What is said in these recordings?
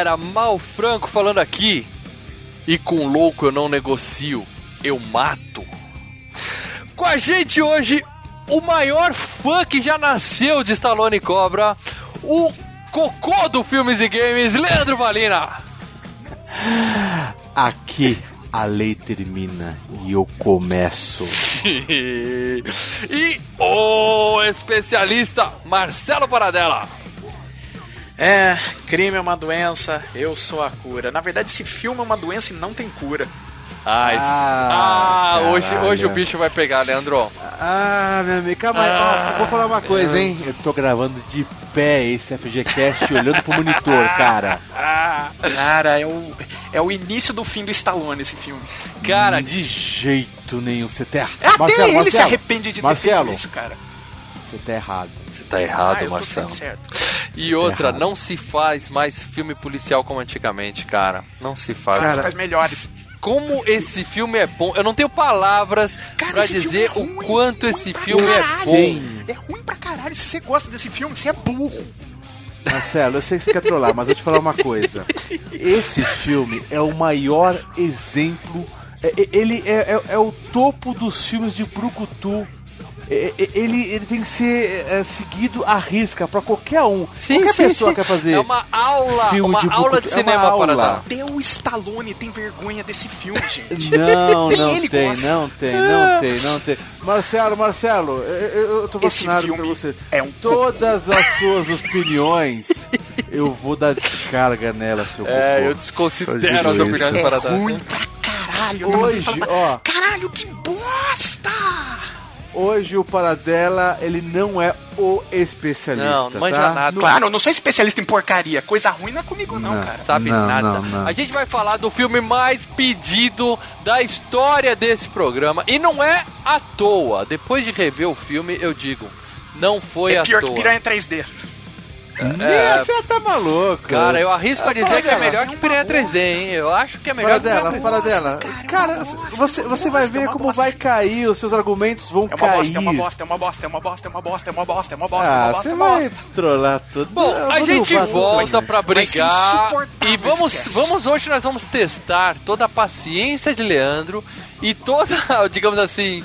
Galera, Mal Franco falando aqui. E com louco eu não negocio, eu mato. Com a gente hoje, o maior fã que já nasceu de Stallone e Cobra, o cocô do Filmes e Games, Leandro Valina. Aqui a lei termina e eu começo. e o especialista Marcelo Paradela. É, crime é uma doença, eu sou a cura. Na verdade, esse filme é uma doença e não tem cura. Ai, Ah, ah, hoje, hoje o bicho vai pegar, Leandro. Ah, meu amigo, calma aí. Ah. Ó, vou falar uma coisa, hein? Eu tô gravando de pé esse FGCast olhando pro monitor, cara. Cara, é o, é o início do fim do Stallone esse filme. Cara, de jeito nenhum. Você tá É, Até Marcelo, ele Marcelo, se arrepende de ter Marcelo, feito isso, cara. Você tá errado. você tá errado, ah, Marcelo. E outra, errado. não se faz mais filme policial como antigamente, cara. Não se faz. Cara, faz melhores. Como esse filme é bom, eu não tenho palavras filme dizer é ruim, o quanto ruim esse filme é bom. É ruim pra caralho. Se você gosta desse filme, você é burro. Marcelo, eu sei que você quer trollar, mas eu vou te falar uma coisa. Esse filme é o maior exemplo. é- é- Ele é, é- é o topo dos filmes de Brucutu. É- é- Ele, ele tem que ser é, seguido à risca pra qualquer um. qualquer pessoa quer fazer. É uma aula, filme uma de aula de É cinema para aula. dar. Até o Stallone tem vergonha desse filme, gente. Não, não ele tem, gosta. não tem, não tem, não tem. Marcelo, Marcelo, eu, eu- tô vacinado pra você. é um Todas as suas opiniões, eu vou dar descarga nela, seu É, eu desconsidero as opiniões isso. para É dar. ruim pra caralho. Hoje, ó. Caralho, que bosta! Hoje o Paradela, ele não é o especialista, Não, não manja tá? nada. Claro, eu não sou especialista em porcaria. Coisa ruim não é comigo, não, Não. cara. Sabe Não, nada. não, não. A gente vai falar do filme mais pedido da história desse programa. E não é à toa. Depois de rever o filme, eu digo, não foi É à pior que toa. piranha 3D. É, você tá maluco. Cara, eu arrisco a dizer que é melhor que Piranha 3D, hein? Eu acho que é melhor que Piranha 3D. Paradela. cara, Cara, é bosta, você, é você vai é ver uma como vai cair, os seus argumentos vão É uma cair. bosta, é uma bosta, é uma bosta, é uma bosta, é uma bosta, é uma bosta, é uma bosta, é uma Ah, bosta, é você uma vai bosta. trollar tudo. Bom, a gente volta pra Vai brigar e vamos, vamos hoje nós vamos testar toda a paciência de Leandro e toda, digamos assim,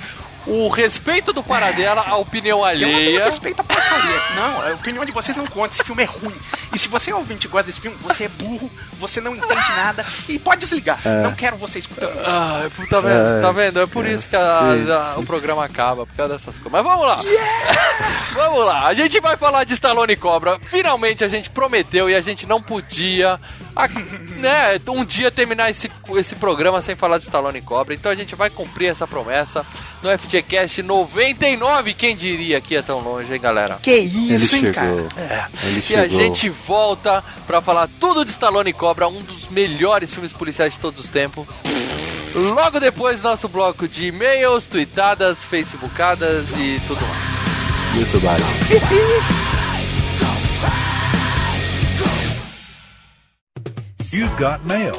o respeito do Paradela à opinião Eu alheia. respeito à porcaria. Não, a opinião de vocês não conta. Esse filme é ruim. E se você é ouvinte e gosta desse filme, você é burro, você não entende nada e pode desligar. Não quero você escutando isso. Ah, tá vendo? É, Tá vendo? É por isso que a- a- o programa acaba, por causa dessas coisas. Mas vamos lá. vamos lá. A gente vai falar de Stallone e Cobra. Finalmente a gente prometeu e a gente não podia, a- né, um dia terminar esse, esse programa sem falar de Stallone e Cobra. Então a gente vai cumprir essa promessa no FGCast 99. Quem diria que é tão longe, hein, galera? Que Ele isso, hein, chegou. cara? Ele E chegou. a gente volta pra falar tudo de Stallone e Cobra, um dos melhores filmes policiais de todos os tempos. Logo depois, nosso bloco de e-mails, tweetadas, facebookadas e tudo mais. YouTube. You got mail.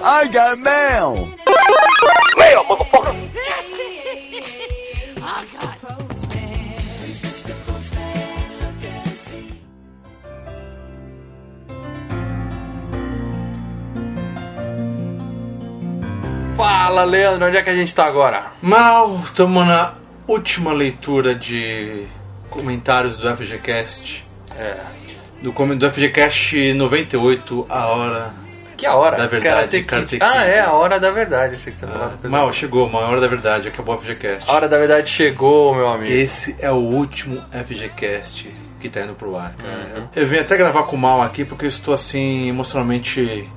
Fala, Leandro, onde é que a gente tá agora? Mal, estamos na última leitura de comentários do FGCast. É. Do, do FGCast 98, a hora. Que a hora? Da verdade, Karate. Karate Ah, é, a hora da verdade. Achei que você coisa. Mal, chegou, uma hora da verdade, acabou o FGCast. A hora da verdade chegou, meu amigo. Esse é o último FGCast que tá indo pro ar, cara. Eu vim até gravar com o Mal aqui porque eu estou assim emocionalmente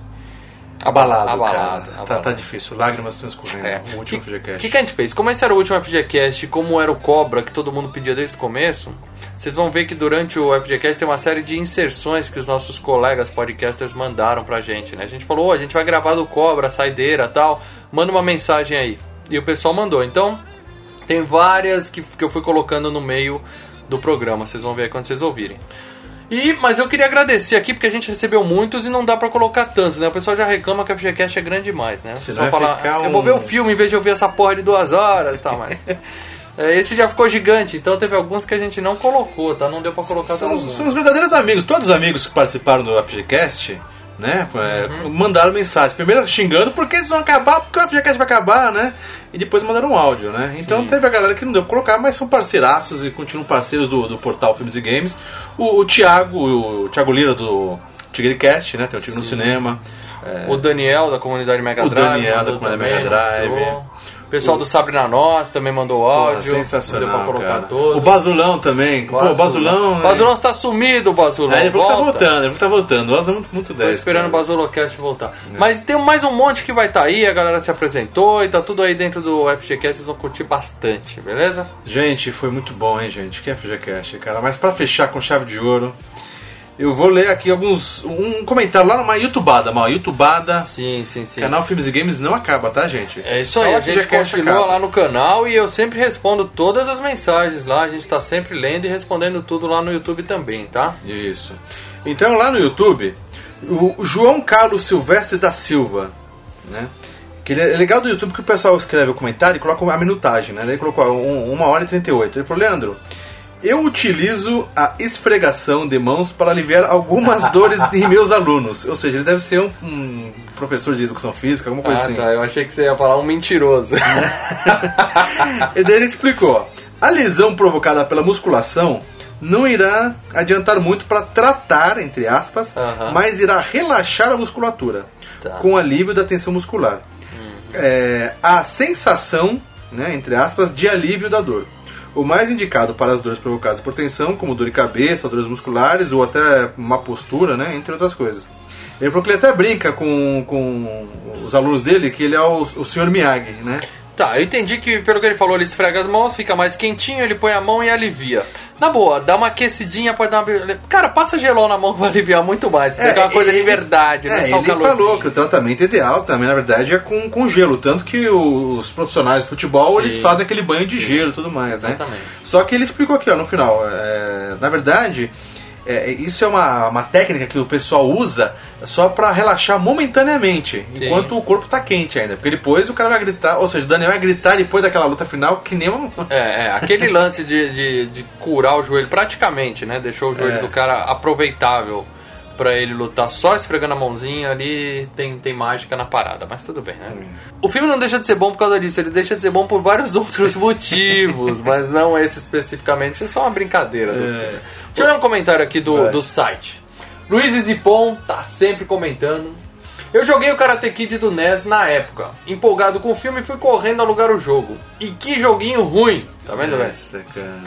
abalado, Abalado, cara. Tá, abalado. tá difícil, lágrimas estão escorrendo. É. O O último que, FGCast. que, que a gente fez? Como esse era o último FGCast, como era o Cobra, que todo mundo pedia desde o começo, vocês vão ver que durante o FGCast tem uma série de inserções que os nossos colegas podcasters mandaram pra gente, né? A gente falou, "Ô, a gente vai gravar do Cobra, saideira tal, manda uma mensagem aí. E o pessoal mandou. Então, tem várias que, que eu fui colocando no meio do programa, vocês vão ver aí quando vocês ouvirem. E, mas eu queria agradecer aqui porque a gente recebeu muitos e não dá pra colocar tantos, né? O pessoal já reclama que a FGCast é grande demais, né? O pessoal vai fala, ficar eu vou um- ver o filme em vez de ouvir essa porra de duas horas e tal, mas. É, Esse já ficou gigante, então teve alguns que a gente não colocou, tá? Não deu pra colocar todo São, os- mundo. são os verdadeiros amigos. Todos os amigos que participaram do FGCast, né? é, Uhum. Mandaram mensagem. Primeiro xingando porque eles vão acabar, porque o FGCast vai acabar, né? E depois mandaram um áudio, né? Então teve a galera que não deu pra colocar, mas são parceiraços e continuam parceiros do, do portal Filmes e Games. O, o Thiago, o Thiago Lira do Tigrecast, né? Tem o Tigre no Cinema. É, O Daniel da comunidade Mega O Drive. Daniel da comunidade também, Mega Drive. mandou. O pessoal do Sabre na Nós também mandou áudio. sensacional, Não deu pra colocar cara. todos. O Basulão também. Pô, o Basulão... né? Basulão está sumido, Basulão. É, ele falou que tá Volta. voltando, ele tá voltando. O Basulão é muito, muito Tô 10. esperando o cara. Basolocast voltar. Mas tem mais um monte que vai estar aí, a galera se apresentou e tá tudo aí dentro do FGCast, vocês vão curtir bastante, beleza? Gente, foi muito bom, hein, gente? Que FGCast, cara. Mas pra fechar com chave de ouro, eu vou ler aqui alguns. Um comentário lá numa YouTubada, mal. YouTubada. Sim, sim, sim. Canal Filmes e Games não acaba, tá, gente? É isso Só aí, a gente continua acaba. lá no canal e eu sempre respondo todas as mensagens lá, a gente tá sempre lendo e respondendo tudo lá no YouTube também, tá? Isso. Então lá no YouTube, o João Carlos Silvestre da Silva, né? Que ele é legal do YouTube que o pessoal escreve o comentário e coloca a minutagem, né? Daí colocou 1 hora e 38. Ele falou, Leandro, eu utilizo a esfregação de mãos para aliviar algumas dores em meus alunos. Ou seja, ele deve ser um, um professor de educação física, alguma coisa ah, assim. tá, eu achei que você ia falar um mentiroso. E daí ele explicou: a lesão provocada pela musculação não irá adiantar muito para tratar, entre aspas, mas irá relaxar a musculatura Tá. com alívio da tensão muscular. É, a sensação, né, entre aspas, de alívio da dor. O mais indicado para as dores provocadas por tensão, como dor de cabeça, dores musculares ou até má postura, né, entre outras coisas. Ele falou que ele até brinca com, com os alunos dele que ele é o, o Sr. Miyagi, né? Tá, eu entendi que pelo que ele falou, ele esfrega as mãos, fica mais quentinho, ele põe a mão e alivia. Na boa, dá uma aquecidinha, pode dar uma. Cara, passa gelol na mão vai aliviar muito mais. Que é uma coisa de ele- verdade, não é é, só o ele falou que o tratamento ideal também, na verdade, é com, com gelo. Tanto que os profissionais de futebol, Sim. eles fazem aquele banho de gelo e tudo mais, né? Exatamente. Só que ele explicou aqui, ó, no final. é, na verdade, é, isso é uma, uma técnica que o pessoal usa só pra relaxar momentaneamente, Sim. enquanto o corpo tá quente ainda. Porque depois o cara vai gritar, ou seja, o Daniel vai gritar depois daquela luta final que nem um... É, é, aquele lance de, de, de curar o joelho praticamente, né? Deixou o joelho É. do cara aproveitável pra ele lutar só esfregando a mãozinha ali, tem, tem mágica na parada, mas tudo bem, né? O filme não deixa de ser bom por causa disso, ele deixa de ser bom por vários outros motivos, mas não esse especificamente, isso é só uma brincadeira. do filme. Deixa eu ler um comentário aqui do, Vai. do site. Luiz Zipon tá sempre comentando. Eu joguei o Karate Kid do NES na época. Empolgado com o filme, fui correndo alugar o jogo. E que joguinho ruim! Tá vendo? Nossa, cara.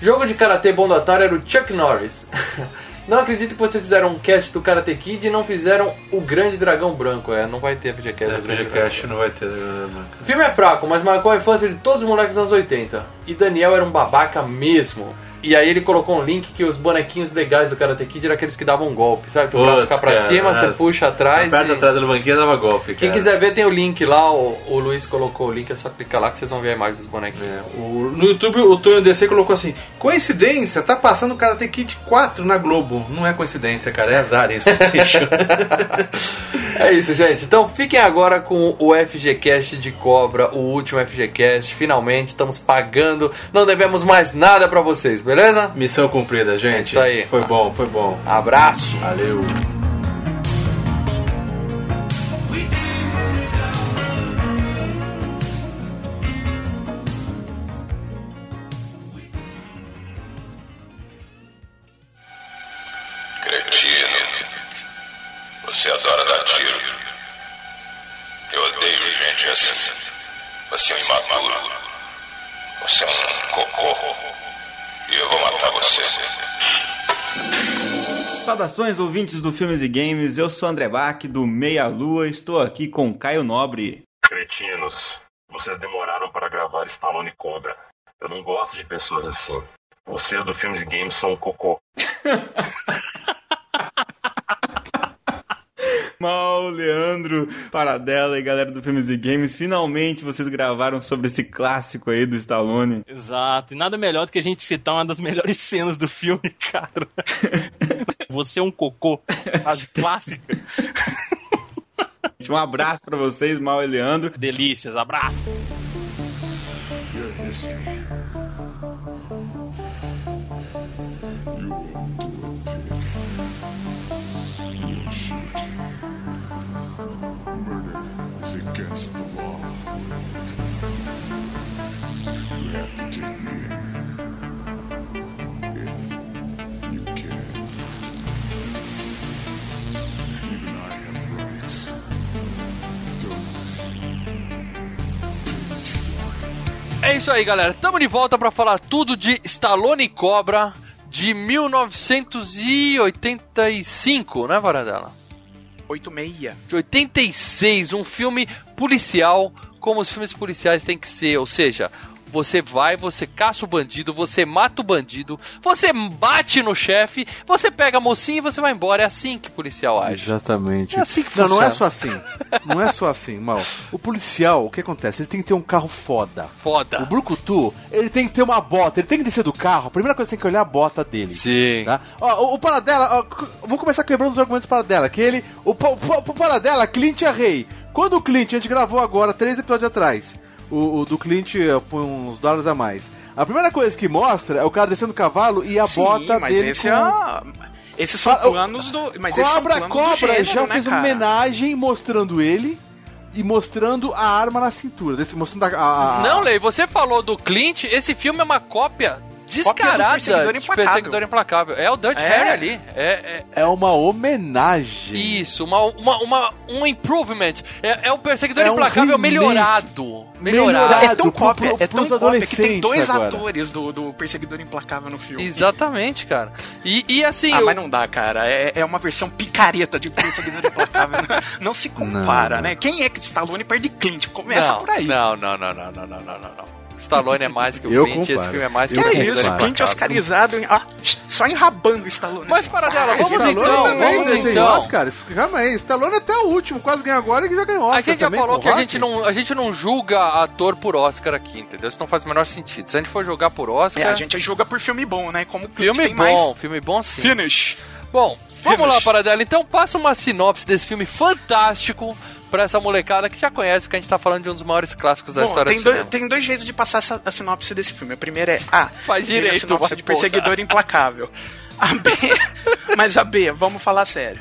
Jogo de karatê bom do Atari era o Chuck Norris. Não acredito que vocês fizeram um cast do Karate Kid e não fizeram o Grande Dragão Branco. É, não vai ter FGCast É, Dragão FGCast não vai ter... né, o filme é fraco, mas marcou a infância de todos os moleques dos anos 80. E Daniel era um babaca mesmo. E aí ele colocou um link que os bonequinhos legais do Karate Kid eram aqueles que davam um golpe, sabe? Que o braço fica pra cara, cima, você é. puxa atrás. Aperta e- atrás da banquinha dava golpe, Quem cara. quiser ver tem o link lá, o, o Luiz colocou o link, é só clicar lá que vocês vão ver mais dos bonequinhos. O- no YouTube o Tonho DC colocou assim: coincidência, tá passando o Karate Kid 4 na Globo. Não é coincidência, cara, é azar isso. bicho. É isso, gente. Então fiquem agora com o FGCast de Cobra, o último FGCast. Finalmente estamos pagando, não devemos mais nada pra vocês, beleza? Missão cumprida, gente. É isso aí. Foi bom, foi bom. Abraço. Valeu. Cretino. Você adora dar tiro. Eu odeio gente assim. Você é um imaturo. Você é um cocô. E eu vou matar você. Saudações, ouvintes do Filmes e Games. Eu sou André Bach, do Meia Lua. Estou aqui com Caio Nobre. Cretinos, vocês demoraram para gravar Stallone Cobra. Eu não gosto de pessoas assim. Vocês do Filmes e Games são um cocô. Mal, Leandro, Paradela e galera do Filmes e Games. Finalmente vocês gravaram sobre esse clássico aí do Stallone. Exato, e nada melhor do que a gente citar uma das melhores cenas do filme, cara. Você é um cocô, frase clássica. Um abraço pra vocês, Mal e Leandro. Delícias, abraço. É isso aí, galera. Tamo de volta pra falar tudo de Stallone e Cobra de 1985, né, Varadela? 86. De 86, um filme policial como os filmes policiais têm que ser, ou seja, você vai, você caça o bandido, você mata o bandido, você bate no chefe, você pega a mocinha e você vai embora. É assim que o policial age. Exatamente. É assim que não, não é funciona. só assim. Não é só assim, mal. O policial, o que acontece? Ele tem que ter um carro foda. Foda. O Brucutu, ele tem que ter uma bota, ele tem que descer do carro. A primeira coisa que você tem que olhar é a bota dele. Sim. Tá? Ó, o, o Paradela, ó, vou começar quebrando os argumentos do Paradela. Que ele. O, o, pa- o Paradela, Clint é rei. Quando o Clint, a gente gravou agora, três episódios atrás, o, o do Clint eh, põe uns dólares a mais. A primeira coisa que mostra é o cara descendo do cavalo e a Sim, bota mas dele esse com... é... Esses são Fala- planos do. Mas esses Cobra, do Cobra gênero, já né, fez uma homenagem mostrando ele e mostrando a arma na cintura. desse- Mostrando a, a- a- Não, Lei, você falou do Clint, esse filme é uma cópia descarada perseguidor de perseguidor implacável. É o Dutch é. Harry ali. É, é, é... uma homenagem. Isso, uma, uma, uma um improvement. É, é o perseguidor é implacável um melhorado. melhorado. É, é, é tão cópia, é tão cópia que tem dois agora. atores do, do perseguidor implacável no filme. Exatamente, cara. E, e assim... Ah, eu... mas não dá, cara. É, é uma versão picareta de perseguidor implacável. não se compara, não. né? Quem é que Stallone perde Clint? Começa não, por aí. Não, não, não, não, não, não, não, não. Stallone é mais que o Eu Clint, esse comparo. filme é mais que Eu o Que é Perseguidor isso, Implacável. Clint oscarizado em, ah, só enrabando o Stallone. Mas assim. para dela, Ah, vamos Stallone então, também vamos tem então. Oscar. Calma aí, Stallone até o último, quase ganhou agora e já ganhou Oscar A gente já também, falou que a gente, não, a gente não julga ator por Oscar aqui, entendeu? Isso não faz o menor sentido. Se a gente for jogar por Oscar, É, a gente julga por filme bom, né? Como Clint filme tem bom, mais filme bom sim. finish. Bom, vamos Finish. lá, Paradela. Então passa uma sinopse desse filme fantástico pra essa molecada que já conhece, que a gente tá falando de um dos maiores clássicos da Bom, história tem do dois, tem dois jeitos de passar essa, a sinopse desse filme. A primeira é A. Faz tem a direito, sinopse vai, de Perseguidor Implacável. A B. mas a B, vamos falar sério.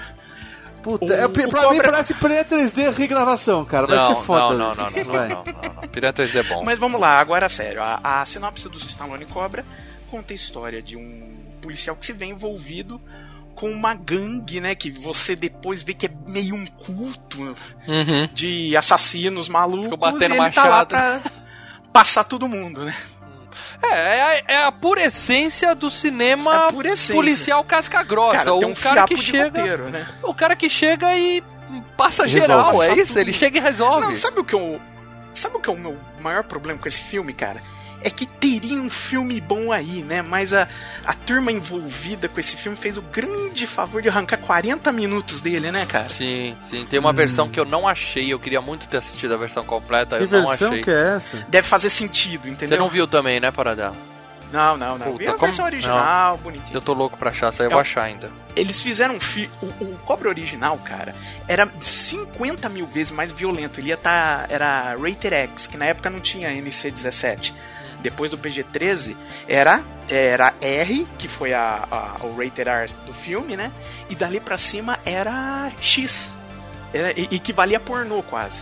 Puta, O- é, pra Cobra- mim parece Piranha 3D regravação, cara. Vai Não, ser foda. não, não, não, não, não, não, não, não. Piranha 3D é bom. Mas vamos lá, agora sério. A, a sinopse do Stallone Cobra conta a história de um policial que se vê envolvido com uma gangue, né? Que você depois vê que é meio um culto Uhum. de assassinos malucos. Ficou batendo e ele tá lá machado. pra passar todo mundo, né? É, é a, é a pura essência do cinema É essência. policial casca grossa. Cara, um cara que chega, roteiro, né? o cara que chega e passa Resolve. geral, é Passa isso? tudo. Ele chega e resolve. Não, sabe o que eu. Sabe o que é o meu maior problema com esse filme, cara? É que teria um filme bom aí, né? Mas a, a turma envolvida com esse filme fez o grande favor de arrancar 40 minutos dele, né, cara? Sim, sim. Tem uma versão que eu não achei. Eu queria muito ter assistido a versão completa. Que eu não versão achei. que é essa? Deve fazer sentido, entendeu? Você não viu também, né, Paradela? Não, não, não. Puta, Vi a como- versão original, bonitinho. Eu tô louco pra achar, essa aí eu É vou achar ainda. Eles fizeram um filme. O, o Cobra original, cara, era 50 mil vezes mais violento. Ele ia tá. Era Rated X, que na época não tinha NC-17. Depois do PG-13, era, era R, que foi a, a- o Rated R do filme, né? E dali pra cima era X. Era, e- equivalia a pornô quase.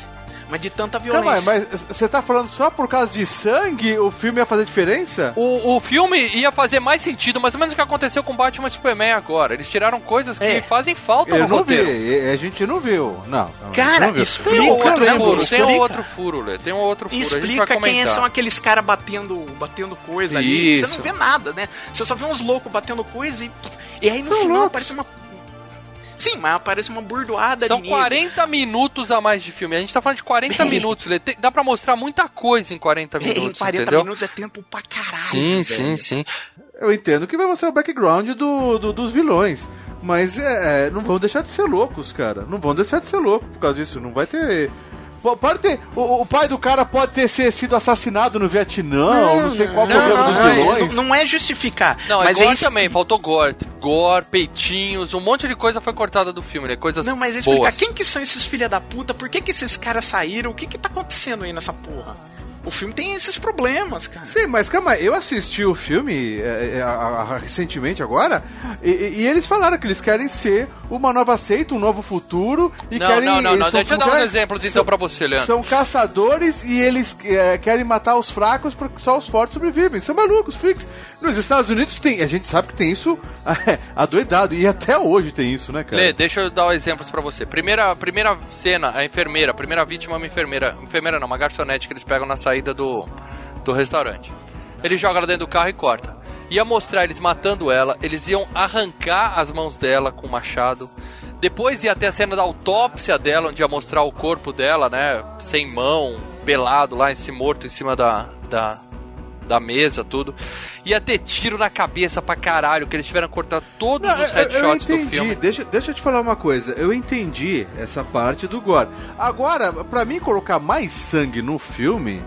Mas de tanta Calma violência. aí, mas você tá falando só por causa de sangue o filme ia fazer diferença? O, o filme ia fazer mais sentido, mais ou menos o que aconteceu com Batman e Superman agora. Eles tiraram coisas que É. fazem falta Eu no não vi, roteiro. e- a gente não viu. Não, Cara, não viu. explica, Tem um outro lembro, furo, tem um explica. outro furo, Lê. Tem um outro furo. a gente vai Explica quem são aqueles caras batendo, batendo coisa ali. Você Isso. não vê nada, né? Você só vê uns loucos batendo coisa e, E aí no São final loucos. aparece uma. Sim, mas aparece uma burdoada São alienígena. 40 minutos a mais de filme. A gente tá falando de 40 minutos. Lê. Dá pra mostrar muita coisa em 40 Em minutos, 40 entendeu? minutos é tempo pra caralho. Sim, sim, velho. sim. Eu entendo que vai mostrar o background do, do- dos vilões. Mas é, é, não vão deixar de ser loucos, cara. Não vão deixar de ser loucos por causa disso. Não vai ter. Po- Pode ter. O, o pai do cara pode ter ser- sido assassinado no Vietnã, não, sei qual o não, problema não, dos não, vilões. Não, não é justificar. Não, é mas gore é isso- também, faltou gore. Gore, peitinhos, um monte de coisa foi cortada do filme, né? Coisas Não, mas é explicar boas. quem que são esses filha da puta, por que que esses caras saíram, o que que tá acontecendo aí nessa porra? O filme tem esses problemas, cara. Sim, mas calma, eu assisti o filme é, é, a- a- recentemente agora, e, e- eles falaram que eles querem ser uma nova seita, um novo futuro, e Não, querem... não, não, não. são- Deixa eu dar uns querem- exemplos então são- pra você, Leandro. São caçadores e eles é, querem matar os fracos porque só os fortes sobrevivem. São malucos, freaks. Nos Estados Unidos tem, a gente sabe que tem isso adoidado, e até hoje tem isso, né, cara? Lê, deixa eu dar exemplos pra você. Primeira, primeira cena, a enfermeira, a primeira vítima é uma enfermeira. Enfermeira não, uma garçonete que eles pegam na saída do, do restaurante. Ele joga ela dentro do carro e corta. Ia mostrar eles matando ela, eles iam arrancar as mãos dela com o machado. Depois ia ter a cena da autópsia dela, onde ia mostrar o corpo dela, né? Sem mão, pelado lá, esse morto em cima da, da, da mesa, tudo. Ia ter tiro na cabeça pra caralho, que eles tiveram que cortar todos Não, os eu, eu headshots do entendi. filme. Deixa, deixa eu te falar uma coisa. Eu entendi essa parte do gore. Agora, pra mim colocar mais sangue no filme,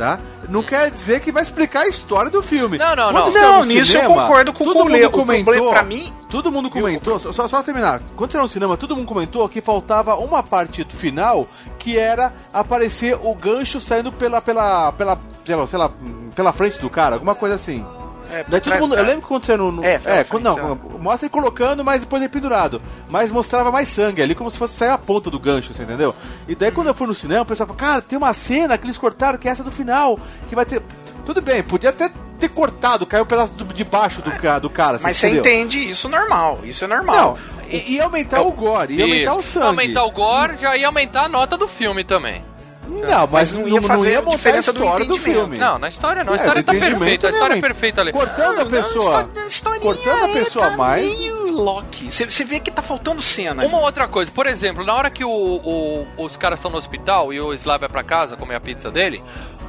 tá? Não quer dizer que vai explicar a história do filme. Não, não, Quando não. Não, nisso eu cinema, concordo com o todo O problema comentou. pra mim- Todo mundo comentou, só, só só terminar. Quando saiu no cinema, todo mundo comentou que faltava uma parte do final que era aparecer o gancho saindo pela pela pela sei lá, pela frente do cara, alguma coisa assim. É, Daí todo mundo, do eu lembro que quando saiu no. no É, é quando, não, mostra ele colocando, mas depois ele pendurado. Mas mostrava mais sangue ali, como se fosse sair a ponta do gancho, você entendeu? E daí quando eu fui no cinema, o pessoal falou, cara, tem uma cena que eles cortaram, que é essa do final, que vai ter. Tudo bem, podia até ter cortado, caiu um pedaço do- de baixo do, do cara. Mas você entende isso normal. Isso é normal. Não, e, e aumentar o gore, e aumentar o sangue. Aumentar o gore já ia aumentar a nota do filme também. Não, mas, Mas não, não ia ia fazer a montar a diferença do história do, entendimento. filme. Não, na história não. A É, história do tá perfeita. A história é perfeita ali. Cortando a pessoa. Cortando a pessoa mais. Meio Loki. Você você vê que tá faltando cena. Uma outra coisa, por exemplo, na hora que o, o- os caras estão no hospital e o Slav vai pra casa comer a pizza dele,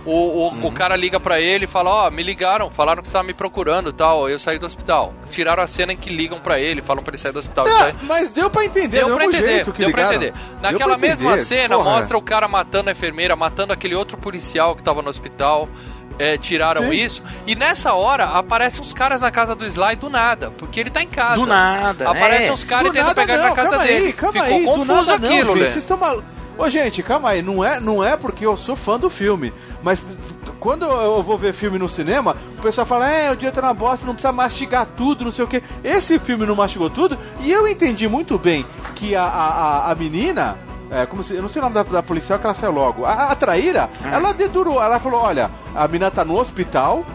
o, o, Uhum. o cara liga pra ele e fala, ó, me ligaram, falaram que você tava me procurando e tal, eu saí do hospital. Tiraram a cena em que ligam pra ele, falam pra ele sair do hospital. É, sai- mas deu pra entender, Deu pra entender, jeito que deu pra ligaram. entender. Deu Naquela pra mesma entender, cena, porra. mostra o cara matando a enfermeira, matando aquele outro policial que tava no hospital. é, tiraram Sim. isso. E nessa hora, aparecem uns caras na casa do Sly do nada, porque ele tá em casa. Do nada, Aparecem é. uns caras Do tentando pegar ele não, na casa calma dele. Aí, calma Ficou aí, do confuso nada aquilo, não, gente. Vocês estão mal... Ô, gente, calma aí. Não é, não é porque eu sou fã do filme. Mas quando eu vou ver filme no cinema, o pessoal fala: é, o diretor na bosta, não precisa mastigar tudo, não sei o quê. Esse filme não mastigou tudo. E eu entendi muito bem que a, a, a- menina. É, como se, eu não sei o nome da, da policial que ela saiu logo. A, a traíra, Ah. ela dedurou. Ela falou: olha, a menina tá no hospital,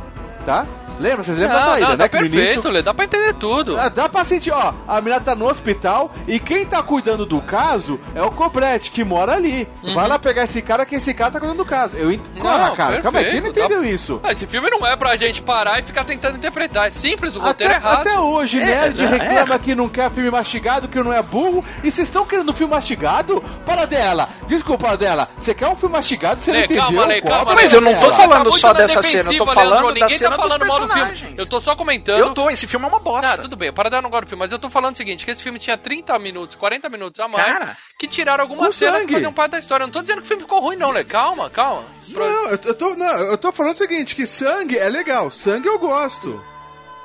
tá? Lembra? Vocês lembram da Não, traíra, não, né? tá que perfeito, início- Lê, dá pra entender tudo. ah, Dá pra sentir, ó, a menina tá no hospital e quem tá cuidando do caso é o Cobrete, que mora ali. Vai lá pegar esse cara, que esse cara tá cuidando do caso. Eu ent... Uhum. Não, Ah, cara, calma aí, quem não entendeu dá- isso? Ah, esse filme não é pra gente parar e ficar tentando interpretar. É simples, o Até, roteiro é errado. até hoje, É, nerd é. reclama que não quer filme mastigado, que não é burro. E vocês estão querendo filme mastigado? Para dela. Desculpa, dela. Você quer um filme mastigado? Você não entendeu? calma, Lê, calma, Mas eu não tô falando Tá só dessa cena, eu tô falando Leandro, da Ninguém cena tá dos falando mal do filme. Eu tô só comentando. Eu tô, esse filme é uma bosta. Ah, tudo bem, o Paradela não gosta do filme, mas eu tô falando o seguinte, que esse filme tinha 30 minutos, 40 minutos a mais, Cara, que tiraram algumas cenas sangue. que faziam parte da história. Eu não tô dizendo que o filme ficou ruim não, Lê, calma, calma. Não, eu, eu tô, não, eu tô falando o seguinte, que sangue é legal. Sangue eu gosto.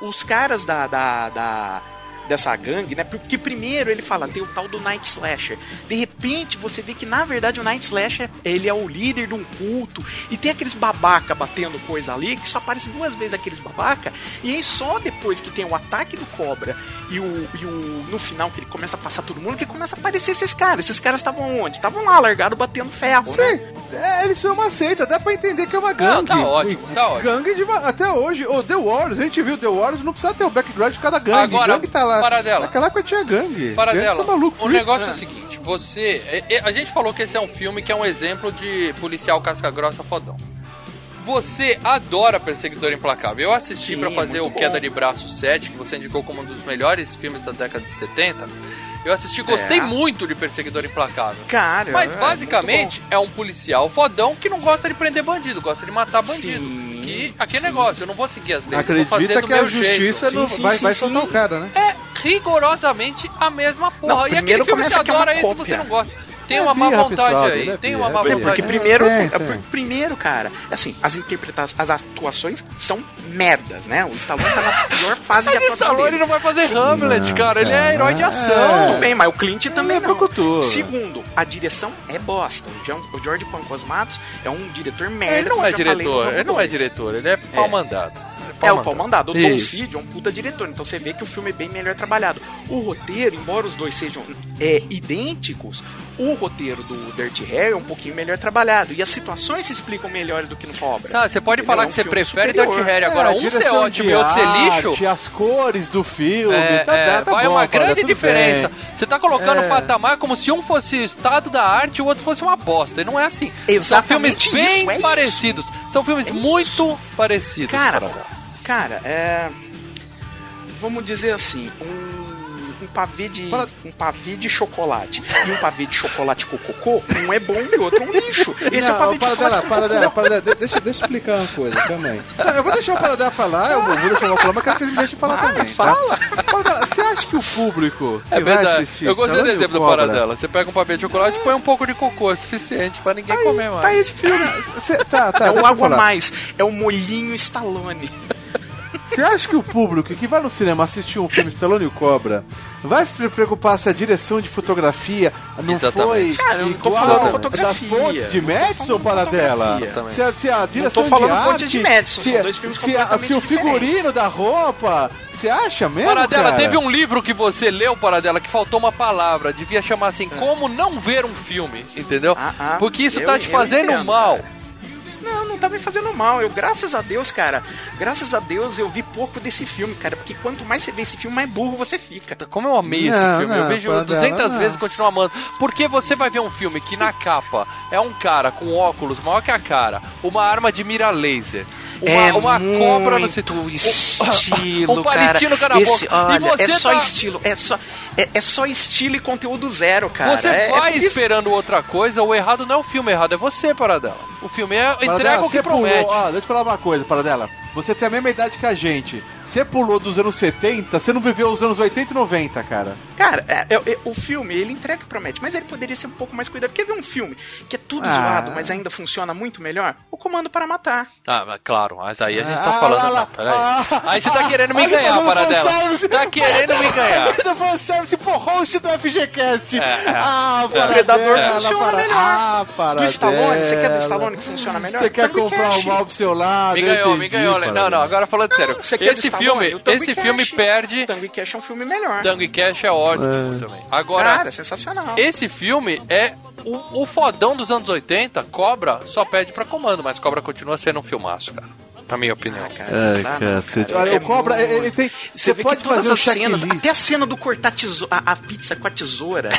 os caras da, da, da- dessa gangue, né? Porque primeiro ele fala, tem o tal do Night Slasher. De repente você vê que na verdade o Night Slasher ele é o líder de um culto e tem aqueles babaca batendo coisa ali que só aparece duas vezes aqueles babaca e aí só depois que tem o ataque do cobra e o, e o no final que ele começa a passar todo mundo que começa a aparecer esses caras. Esses caras estavam onde? Estavam lá largados batendo ferro, né? Sim, é, eles são uma seita, dá pra entender que é uma gangue. tá ótimo, tá ótimo. Gangue de, até hoje. O The Wars, a gente viu The Wars, não precisa ter o background de cada gangue. Agora, gangue tá lá. Paradela. Naquela época tinha gangue. Para gangue dela, são maluco, o freaks. negócio é o seguinte, você... é- é- A gente falou que esse é um filme que é um exemplo de policial casca-grossa fodão. Você adora Perseguidor Implacável. Eu assisti pra fazer o muito Queda bom. de Braço 7, que você indicou como um dos melhores filmes da década de 70. Eu assisti, gostei É. muito de Perseguidor Implacável. Cara, Mas é basicamente é um policial fodão que não gosta de prender bandido, gosta de matar bandido. Sim, que aquele sim. negócio, eu não vou seguir as leis, vou fazer Acredita do que a meu justiça jeito. não Sim, vai, sim, vai sim. soltar o cara, né? É rigorosamente a mesma porra. Não, e aquele filme você é adora esse, cópia. você não gosta. Tem É uma má birra, vontade aí, é tem uma má é birra. vontade. Porque É, primeiro, é, primeiro, cara, assim, as interpretações, as atuações são merdas, né? O Stallone tá na pior fase de atuação Stallone dele. não vai fazer Hamlet, Não, cara. Ele é herói de É. ação. Tudo bem, mas o Clint também é brucutu. Segundo, a direção é bosta. O O George Pancos Matos é um diretor merda. Ele não é diretor, ele não é 2. diretor, ele é pau mandado. É o pau mandado. O Tom. Cid é um puta diretor, então você vê que o filme é bem melhor trabalhado. O roteiro, embora os dois sejam é, idênticos, o roteiro do Dirty Harry é um pouquinho melhor trabalhado. E as situações se explicam melhores do que no Cobra. Tá, você pode falar é um que você prefere superior. Dirty Harry. É, Agora, a um ser ótimo e outro ser lixo. as cores do filme, É, tá, é, tá, tá vai bom, uma cara, grande diferença. bem. Você tá colocando É. o patamar como se um fosse o estado da arte e o outro fosse uma bosta. E não é assim. São Exatamente filmes bem isso, é isso. parecidos. São filmes muito parecidos. Cara, cara. é. Vamos dizer assim, um. Um pavê, de, um pavê de chocolate e um pavê de chocolate com cocô, um é bom e o outro é um lixo. Esse é o Não, pavê de chocolate dela, para dela, para dela. De- Deixa, deixa eu explicar uma coisa também. Não, eu vou deixar o Paradela falar, eu vou deixar o falar, mas quero que vocês me deixem falar Vai, também. fala. Tá? Paradela, você acha que o público que É vai verdade. assistir Eu gostei do Stallone exemplo do Paradela. Você pega um papel de chocolate e põe um pouco de cocô, é suficiente pra ninguém comer mais. Tá esse filme. Cê- tá, tá, É eu água a falar. mais. É o molhinho Stallone. Você acha que o público que vai no cinema assistir um filme Stallone e o Cobra vai se preocupar se a direção de fotografia não Exatamente. foi Cara, eu não tô igual falando das fotografia. pontes de Madison para dela? Se a, se a direção falando de arte, de Madison, se, são dois filmes se, a- se o figurino da roupa, você acha mesmo, Paradela, cara? teve um livro que você leu, Paradela, que faltou uma palavra. Devia chamar assim, Como Não Ver um Filme, entendeu? Ah, ah, Porque isso eu- tá te fazendo entendo, mal. cara. Não, não tá me fazendo mal. Eu, graças a Deus, cara, graças a Deus eu vi pouco desse filme, cara, porque quanto mais você vê esse filme, mais burro você fica. Como eu amei esse Não, filme, eu não, vejo Paradela, 200 não. vezes e continuo amando. Porque você vai ver um filme que na capa é um cara com óculos maior que a cara, uma arma de mira laser, uma, é uma cobra no cinto, estilo, um palitinho no cara na Esse, boca. olha, e você é só tá- estilo, é só, é, é só estilo e conteúdo zero, cara. Você É- é vai isso- esperando outra coisa, o errado não é o filme, o errado é você, Paradela. O filme é entrega Paradela, o que você pulou, promete. ó, deixa eu te falar uma coisa, Paradela. Você tem a mesma idade que a gente. Você pulou dos anos 70, você não viveu os anos 80 e 90, cara. Cara, é- é- é- o filme, ele entrega o que promete, mas ele poderia ser um pouco mais cuidado. Quer ver um filme que é tudo Ah. zoado, mas ainda funciona muito melhor? O Comando para Matar. Ah, mas claro, mas aí a gente Ah, tá falando. lá, lá. não, peraí. Ah, aí você tá querendo me ganhar, Paradela. Tá querendo me ganhar. Fazendo fanservice pro host do FGCast. É, é. Ah, O Predador funciona para... melhor. Ah, Do Stallone, você quer do Paradela. Stallone que funciona melhor? Você quer comprar o mal pro seu lado? Me ganhou, me entendi, ganhou. Não, não, agora falando sério. Quer do Esse filme, esse e filme Cash. perde. Tango e Cash é um filme melhor. Tango e Cash é ótimo também. Agora, Cara, é sensacional. esse filme é o, o fodão dos anos 80. Cobra só pede pra comando, mas Cobra continua sendo um filmaço, cara. Na minha opinião. Cara, Ai, não, cara. Olha, É o Cobra, muito- ele tem. Você pode que todas fazer as cenas, até a cena do cortar a, a pizza com a tesoura,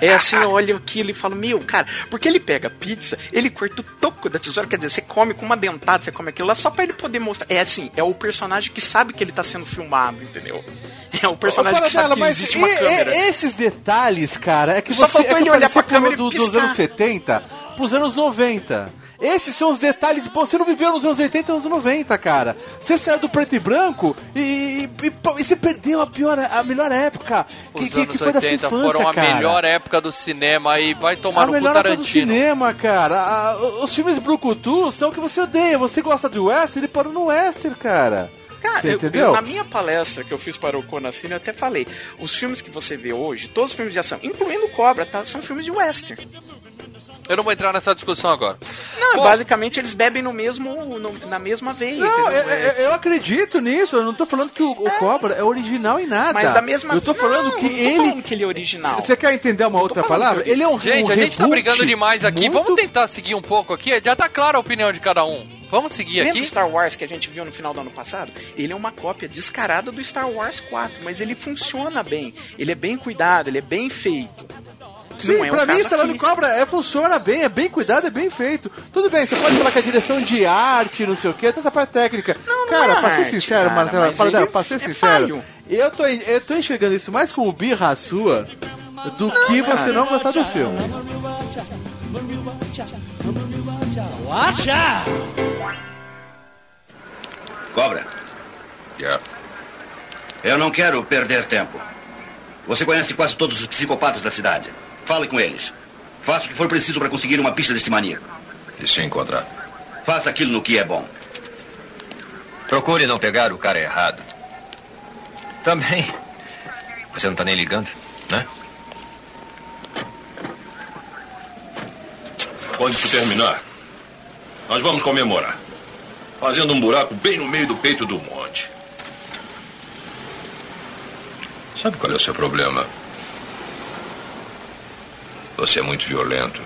é assim, eu olho aquilo e falo, meu, cara, porque ele pega a pizza, ele corta o toco da tesoura, quer dizer, você come com uma dentada, você come aquilo lá só pra ele poder mostrar. É assim, é o personagem que sabe que ele tá sendo filmado, entendeu? É o personagem Ô, que sabe que mas existe uma e- e- câmera. esses detalhes, cara, é que Só você, faltou é ele olhar pra câmera e do- dos anos 70 pros anos 90. Esses são os detalhes. Pô, você não viveu nos anos 80 e nos anos 90, cara. Você saiu do preto e branco e, e, e, e você perdeu a, pior, a melhor época que, Os que, anos que foi da sua 80 infância, foram a cara. melhor época do cinema e vai tomar a no cu melhor época do Tarantino. cinema, cara. A- os filmes Brucutu são o que você odeia. Você gosta de western, ele parou no western, cara. Cara, Você eu- entendeu? eu- na minha palestra que eu fiz para o Conacine, eu até falei, os filmes que você vê hoje, todos os filmes de ação, incluindo Cobra, tá, são filmes de western. Eu não vou entrar nessa discussão agora. Não, Bom, basicamente eles bebem no mesmo, no- na mesma veia. Não, eu, eu- eu acredito nisso. Eu não tô falando que o, o Cobra é original em nada. Mas da mesma Eu tô falando Não, que não tô ele. falando que ele é original. Você quer entender uma outra palavra? que- Ele é um Gente, um a gente tá brigando demais aqui. muito- Vamos tentar seguir um pouco aqui. Já tá clara a opinião de cada um. Vamos seguir Lembra aqui? do Star Wars que a gente viu no final do ano passado? Ele é uma cópia descarada do Star Wars 4, mas ele funciona bem. Ele é bem cuidado, ele é bem feito. Sim, Não é o pra mim, caso Stallone aqui. Cobra é, funciona bem, é bem cuidado, é bem feito. Tudo bem, você pode falar que a direção de arte, não sei o que, toda essa parte técnica. cara, é pra ser arte, sincero, cara, Marcelo, ele pra ser é sincero, falho. eu tô, eu tô enxergando isso mais como birra sua do que você não gostar do filme. Cobra. Eu não quero perder tempo. Você conhece quase todos os psicopatas da cidade. Fale com eles. Faça o que for preciso para conseguir uma pista desse maníaco. E se encontrar? Faça aquilo no que é bom. Procure não pegar o cara errado. Também. Você não tá nem ligando, né? Quando isso terminar, nós vamos comemorar. Fazendo um buraco bem no meio do peito do monte. Sabe qual é o seu problema? Você é muito violento.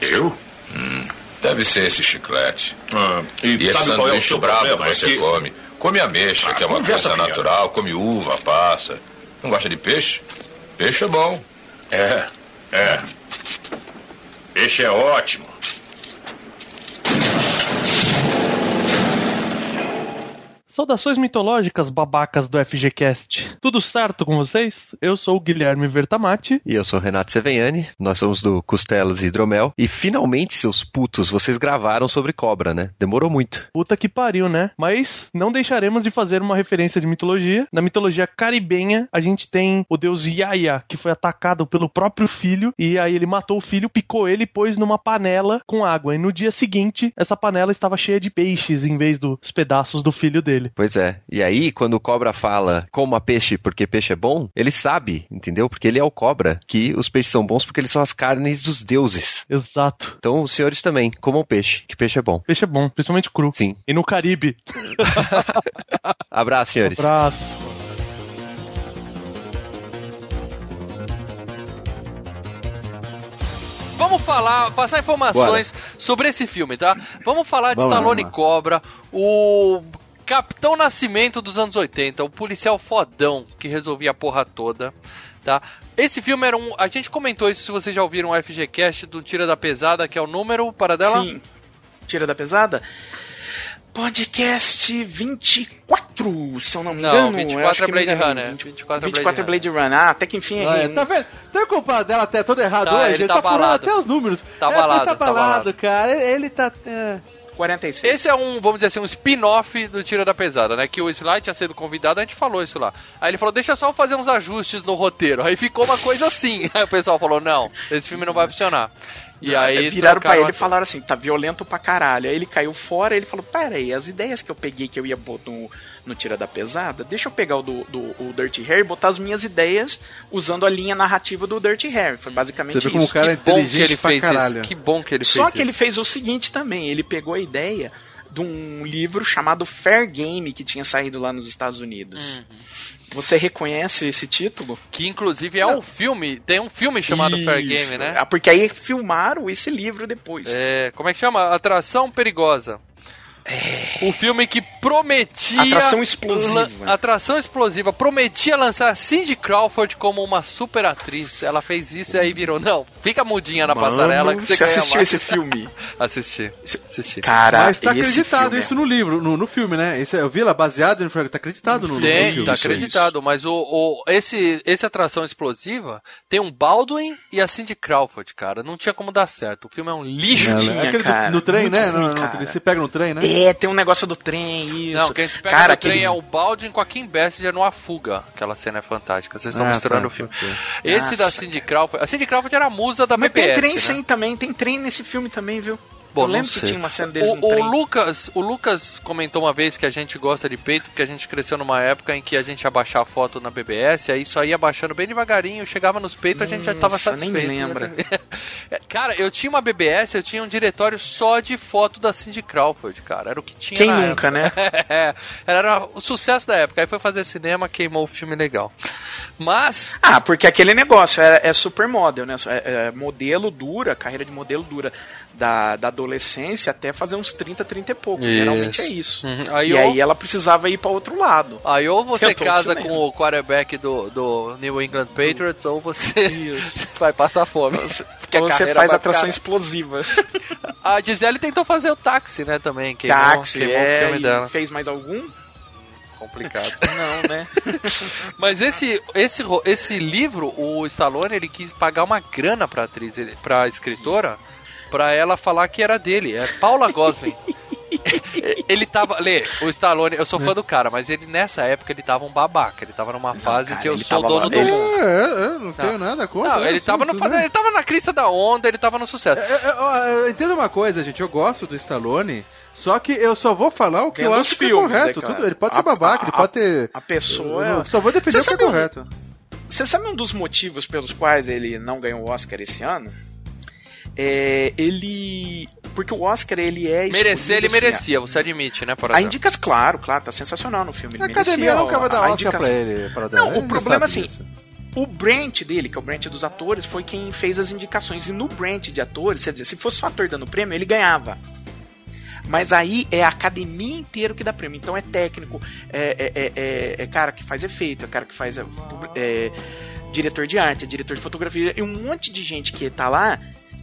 Eu? Hum, deve ser esse chiclete. Ah, e, E esse é sanduíche seu bravo que problema? É você que- come. Come ameixa, Ah, que é uma coisa natural. Come uva, passa. Não gosta de peixe? Peixe é bom. É, é. Peixe é ótimo. Saudações mitológicas, babacas do FGCast. Tudo certo com vocês? Eu sou o Guilherme Vertamati. E eu sou o Renato Seveniani, nós somos do Costelas e Hidromel. E finalmente, seus putos, vocês gravaram sobre cobra, né? Demorou muito. Puta que pariu, né? Mas não deixaremos de fazer uma referência de mitologia. Na mitologia caribenha, a gente tem o deus Yaya, que foi atacado pelo próprio filho. E aí ele matou o filho, picou ele e pôs numa panela com água. E no dia seguinte, essa panela estava cheia de peixes em vez dos pedaços do filho dele. Pois é. E aí, quando o cobra fala coma peixe porque peixe é bom, ele sabe, entendeu? Porque ele é o cobra, que os peixes são bons porque eles são as carnes dos deuses. Exato. Então, os senhores também, comam peixe, que peixe é bom. Peixe é bom, principalmente cru. Sim. E no Caribe. Abraço, senhores. Abraço. Vamos falar, passar informações sobre esse filme, tá? Vamos falar de Vamos Stallone lá. Cobra, o Capitão Nascimento dos anos 80, o policial fodão que resolvia a porra toda, tá? Esse filme era um. A gente comentou isso se vocês já ouviram o FGCast do Tira da Pesada, que é o número para dela. Sim. Tira da pesada? Podcast 24, se eu não me Não, engano. 24 eu acho é que me Blade enganei. Runner, 20 24 é 24 é Blade Blade Runner. Ah, até que enfim Ah, é, tá vendo? Tem o culpado dela até todo errado Tá, hoje. ele Ele tá tá, falando abalado. até os números. Tá É, abalado, tá tá abalado, abalado. cara. Ele, ele tá. é. 46. Esse é um, vamos dizer assim, um spin-off do Tira da Pesada, né? Que o Sly tinha sido convidado, a gente falou isso lá. Aí ele falou, deixa só fazer uns ajustes no roteiro. Aí ficou uma coisa assim. Aí o pessoal falou, não, esse filme não vai funcionar. E aí Viraram pra ele e falaram assim, tá violento pra caralho. Aí ele caiu fora ele falou, pera aí, as ideias que eu peguei que eu ia botar no, no Tira da Pesada, deixa eu pegar o do, do o Dirty Harry e botar as minhas ideias usando a linha narrativa do Dirty Harry. Foi basicamente Você isso. como o cara é Que bom que ele fez caralho. isso. Que bom que ele Só fez que ele isso. fez o seguinte também, ele pegou a ideia de um livro chamado Fair Game que tinha saído lá nos Estados Unidos. Uhum. Você reconhece esse título? Que inclusive é um filme, tem um filme chamado Fair Game, Isso. né? Ah, Porque aí filmaram esse livro depois. É, como é que chama? Atração Perigosa. Um filme que prometia. Atração explosiva. Atração explosiva. Prometia lançar Cindy Crawford como uma super atriz. Ela fez isso e aí virou. Não, fica mudinha na Mano, passarela que você, você assistiu mais. esse filme? Assisti. Assisti. Cara, Mas tá acreditado filme é- isso no livro, no, no filme, né? Esse, é- eu vi lá baseado no filme, tá acreditado no, no Tem, filme. tá Isso, acreditado, mas o, o- esse, esse Atração Explosiva tem um Baldwin e a Cindy Crawford, cara. Não tinha como dar certo. O filme é um lixo. É, Tinha, é aquele do- cara. no trem, Muito né? ruim, No- no- cara. se pega no trem, né? É, tem um negócio do trem, isso. Não, quem se pega cara, no trem aquele- é o Baldwin com a Kim Basinger numa fuga. Aquela cena é fantástica. Vocês estão Ah, misturando tá, o filme. Esse da Nossa, Cindy Crawford. A Cindy Crawford era a musa da Mas tem trem né? sim também, tem trem nesse filme também, viu? Bom, eu lembro que tinha uma cena deles o, no o trem. Lucas, o Lucas comentou uma vez que a gente gosta de peito porque a gente cresceu numa época em que a gente ia baixar a foto na BBS, aí só ia baixando bem devagarinho, chegava nos peitos, a gente já tava Nossa, nem satisfeito. lembra. cara, eu tinha uma BBS, eu tinha um diretório só de foto da Cindy Crawford, cara. Era o que tinha Quem nunca, né? época. É, era o sucesso da época. Aí foi fazer cinema, queimou o filme legal. Mas Ah, porque aquele negócio é, é supermodel, né? É, é modelo dura, carreira de modelo dura da, da adolescência até fazer uns 30, 30 e pouco. Isso. Geralmente é isso. Uhum. Aí e ou- aí ela precisava ir pra outro lado. Aí ou você o casa cinema. com o quarterback do, do New England Patriots ou você vai passar fome. Porque Ou você faz atração ficar- explosiva. A Gisele tentou fazer o táxi, né, também. Queimou, Táxi, queimou é, o filme dela. fez mais algum? Complicado. Não, né? Mas esse, esse, esse livro, o Stallone, ele quis pagar uma grana pra atriz, pra escritora, pra ela falar que era dele. É Paula Gosling. ele tava. Lê, o Stallone, eu sou fã do cara, mas ele nessa época ele tava um babaca. Ele tava numa fase cara, que eu ele sou dono do mundo. É, é, não tenho nada contra. Não, é, ele tava, no, bem. ele tava na crista da onda, ele tava no sucesso. É, é, eu entendo uma coisa, gente. Eu gosto do Stallone, só que eu só vou falar o que Dentro eu acho que é filmes, correto. né, cara? tudo, ele pode ser A- babaca, a- ele pode ter. A pessoa. Eu só vou defender o que é correto. Você sabe um dos motivos pelos quais ele não ganhou o Oscar esse ano? É, ele. Porque o Oscar ele é. Merecer, ele assim, merecia, você admite, né, por A indicas, claro, claro, tá sensacional no filme. ele A academia merecia, nunca vai dar a Oscar indicação. pra ele. Pra dar, Não, ele o problema assim, disso. o branch dele, que é o branch dos atores, foi quem fez as indicações. E no branch de atores, quer dizer, se fosse só ator dando prêmio, ele ganhava. Mas aí é a academia inteira que dá prêmio. Então é técnico, é, é, é- é- é cara que faz efeito, é cara que faz é, é, diretor de arte, é diretor de fotografia, e um monte de gente que tá lá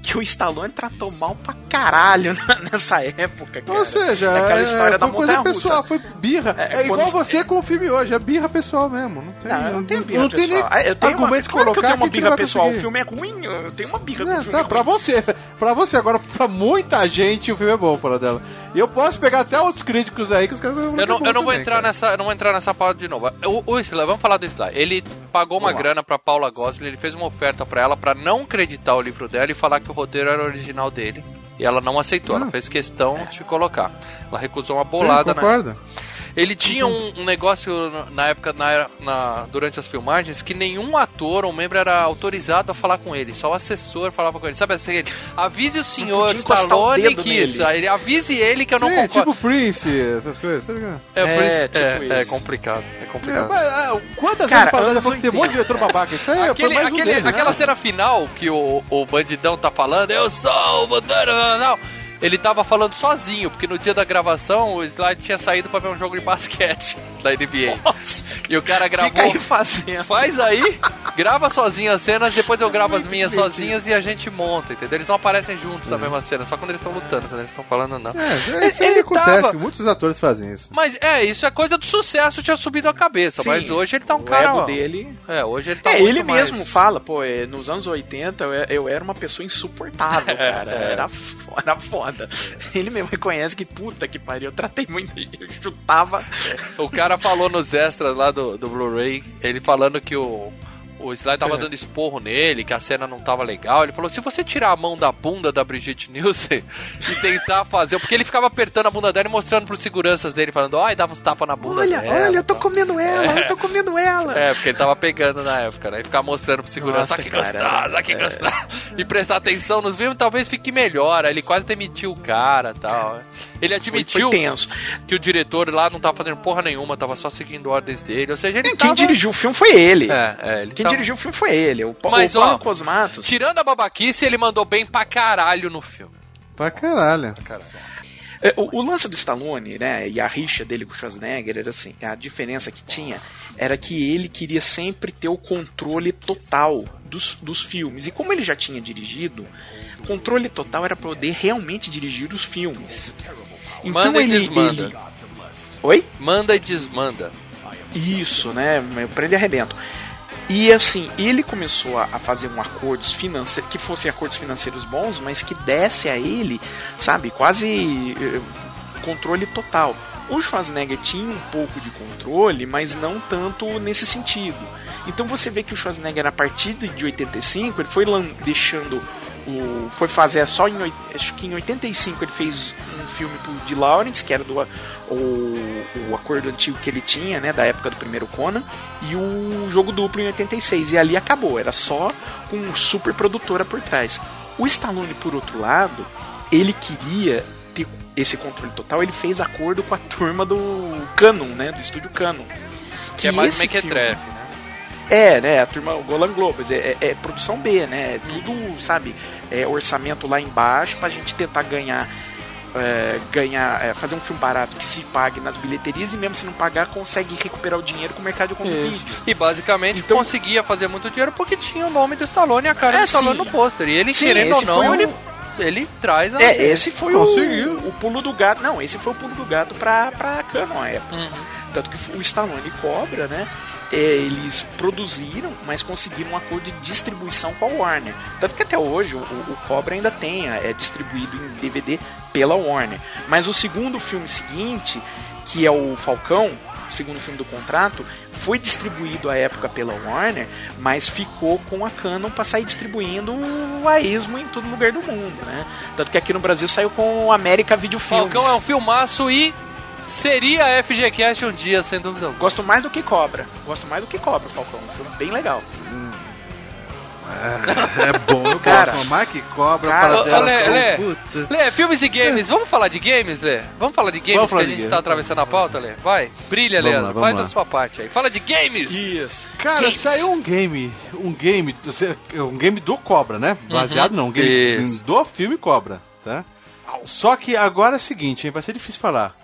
que o Stallone tratou mal pra caralho nessa época, cara. Ou seja, é aquela é, história da foi coisa pessoal, foi birra. É, É, igual quando- você com o filme hoje, é birra pessoal mesmo. Não tem, Não, eu não tenho birra não tem nem pessoal. Eu tenho uma, argumentos claro que eu colocar tenho uma birra pessoal. O conseguir. filme é ruim, eu tenho uma birra o filme. tá, é pra você, pra você agora, pra muita gente o filme é bom, para dela. E eu posso pegar até outros críticos aí que os caras Eu não, é eu não bom vou também, entrar cara. nessa, eu não vou entrar nessa pauta de novo. O, o Sly, vamos falar do Sly. Ele pagou uma grana pra Paula Gosling, ele fez uma oferta pra ela pra não acreditar o livro dela e falar que o roteiro era original dele. E ela não aceitou, ela fez questão de colocar. Ela recusou uma Sim, bolada, né? Ele tinha um, um negócio na época, na, na- durante as filmagens, que nenhum ator ou membro era autorizado a falar com ele. Só o assessor falava com ele. Sabe assim, ele, avise o senhor Stallone que isso. Ele avise ele que eu não Sim, concordo. tipo Prince, essas coisas, tá ligado? É, É, é, tipo é isso. complicado. É É, complicado. mas, ah, quantas Cara, vezes falou que tem um monte de 80. diretor babaca? Isso aí foi Aquele, mais um aquele- deles, né? aquela cena final que o, o bandidão tá falando, eu sou o bandidão, não. Ele tava falando sozinho, porque no dia da gravação o Slide tinha saído pra ver um jogo de basquete da NBA. Nossa, E o cara fica gravou. aí fazendo. Faz aí, grava sozinho as cenas, depois eu gravo as minhas sozinhas e a gente monta, entendeu? Eles não aparecem juntos na mesma cena, só quando eles estão lutando, quando eles estão falando, não. É, isso aí Ele acontece, tava- muitos atores fazem isso. Mas é, isso é coisa do sucesso, tinha subido a cabeça. Sim, mas hoje ele tá um o cara. ego dele. É, hoje ele tá É, muito ele mais- mesmo fala, pô, é, nos anos 80 eu, eu era uma pessoa insuportável, cara. é. Era, fo- era foda. Ele mesmo reconhece que puta que pariu, eu tratei muito. Eu chutava. O cara falou nos extras lá do, do Blu-ray, ele falando que o, o Sly tava É. dando esporro nele, que a cena não tava legal. Ele falou: se você tirar a mão da bunda da Brigitte Nielsen e tentar fazer. Porque ele ficava apertando a bunda dela e mostrando pros seguranças dele, falando: ai, dava uns tapas na bunda Olha, dela. olha, eu tô comendo ela, eu tô comendo ela. É, porque ele tava pegando na época, né? E ficar mostrando pro segurança, "Ah, que cara, gostosa, que é. gostosa. E prestar atenção nos filmes, talvez fique melhor. Aí Ele quase demitiu o cara e tal. Ele Foi, admitiu foi tenso. que o diretor lá não tava fazendo porra nenhuma, tava só seguindo ordens dele. Ou seja, ele Quem tava... dirigiu o filme foi ele. É, é, ele Quem tava- dirigiu o filme foi ele. O, Mas, o Paulo ó, Cosmatos. Tirando a babaquice, ele mandou bem pra caralho no filme. Pra caralho. É, O, o lance do Stallone, né, e a rixa dele com o Schwarzenegger era assim, a diferença que tinha era que ele queria sempre ter o controle total dos, dos filmes. E como ele já tinha dirigido, controle total era poder realmente dirigir os filmes. Então Manda e ele, desmanda. ele- Oi? Manda e desmanda. Isso, né? Pra ele arrebento. E assim, ele começou a fazer um acordos financeiros, que fossem acordos financeiros bons, mas que desse a ele, sabe, quase eh, controle total. O Schwarzenegger tinha um pouco de controle, mas não tanto nesse sentido. Então você vê que o Schwarzenegger, a partir de 85, ele foi deixando o. Foi fazer só em. Acho que em 85 ele fez um filme de Lawrence, que era do o, o acordo antigo que ele tinha, né? Da época do primeiro Conan, e o jogo duplo em 86. E ali acabou, era só com super produtora por trás. O Stallone, por outro lado, ele queria ter esse controle total, ele fez acordo com a turma do Canon, né? Do estúdio Canon. Que é mais mequetrefe, né? É, né? A turma, o Golan Globus, é, é- é produção B, né? É tudo, sabe, é orçamento lá embaixo pra gente tentar ganhar. é, ganhar, é, fazer um filme barato que se pague nas bilheterias e mesmo se não pagar, consegue recuperar o dinheiro com o mercado de home video. E basicamente conseguia fazer muito dinheiro porque tinha o nome do Stallone e a cara É, do Stallone sim. no pôster. E ele, Sim, querendo ou não, ele, ele traz a. É, esse foi o, Conseguiu. o pulo do gato. Não, esse foi o pulo do gato pra, pra Canon à época. Uhum. Tanto que o Stallone Cobra, né? É, eles produziram, mas conseguiram um acordo de distribuição com a Warner. Tanto que até hoje o, o Cobra ainda tem, é distribuído em DVD pela Warner. Mas o segundo filme seguinte, que é o Falcão, o segundo filme do contrato, foi distribuído à época pela Warner, mas ficou com a Canon para sair distribuindo a esmo em todo lugar do mundo, né? Tanto que aqui no Brasil saiu com o América Video Filmes. Falcão é um filmaço e seria FGCast um dia, sem dúvida. alguma. Gosto mais do que Cobra. Gosto mais do que Cobra, Falcão. Um filme bem legal. É bom, eu Cara, gosto. Mike Cobra, cara, para Lê, Lê. Puta. Lê, filmes e games. Vamos falar de games, Lê? Vamos falar de games Vamos que a gente games. tá atravessando a pauta, Lê? Vai, brilha, Vamos Leandro. lá, Faz lá. a sua parte aí. Fala de games! Isso. Cara, Games. saiu um game, um game, um game do Cobra, né? Baseado não, um game Uhum. Isso. do filme Cobra, tá? Só que agora é o seguinte, hein, vai ser difícil falar.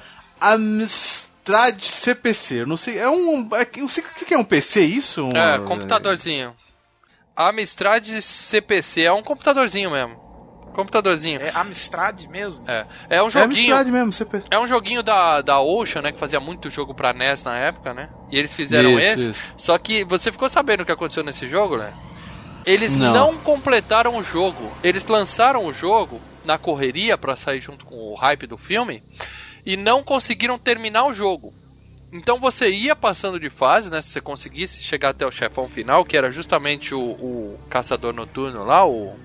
Amstrad CPC, eu não sei, é um, é, não sei o que que é um PC isso? Um, É, computadorzinho. Amstrad CPC é um computadorzinho mesmo. Computadorzinho. É Amstrad mesmo? É, é um É joguinho. Amstrad mesmo, CPC. É um joguinho da, da Ocean, né? Que fazia muito jogo pra NES na época, né? E eles fizeram Isso, esse. isso. Só que você ficou sabendo o que aconteceu nesse jogo, né? Eles Não. não, completaram o jogo. Eles lançaram o jogo na correria pra sair junto com o hype do filme e não conseguiram terminar o jogo. Então você ia passando de fase, né? Se você conseguisse chegar até o chefão final, que era justamente o, o caçador noturno lá, o,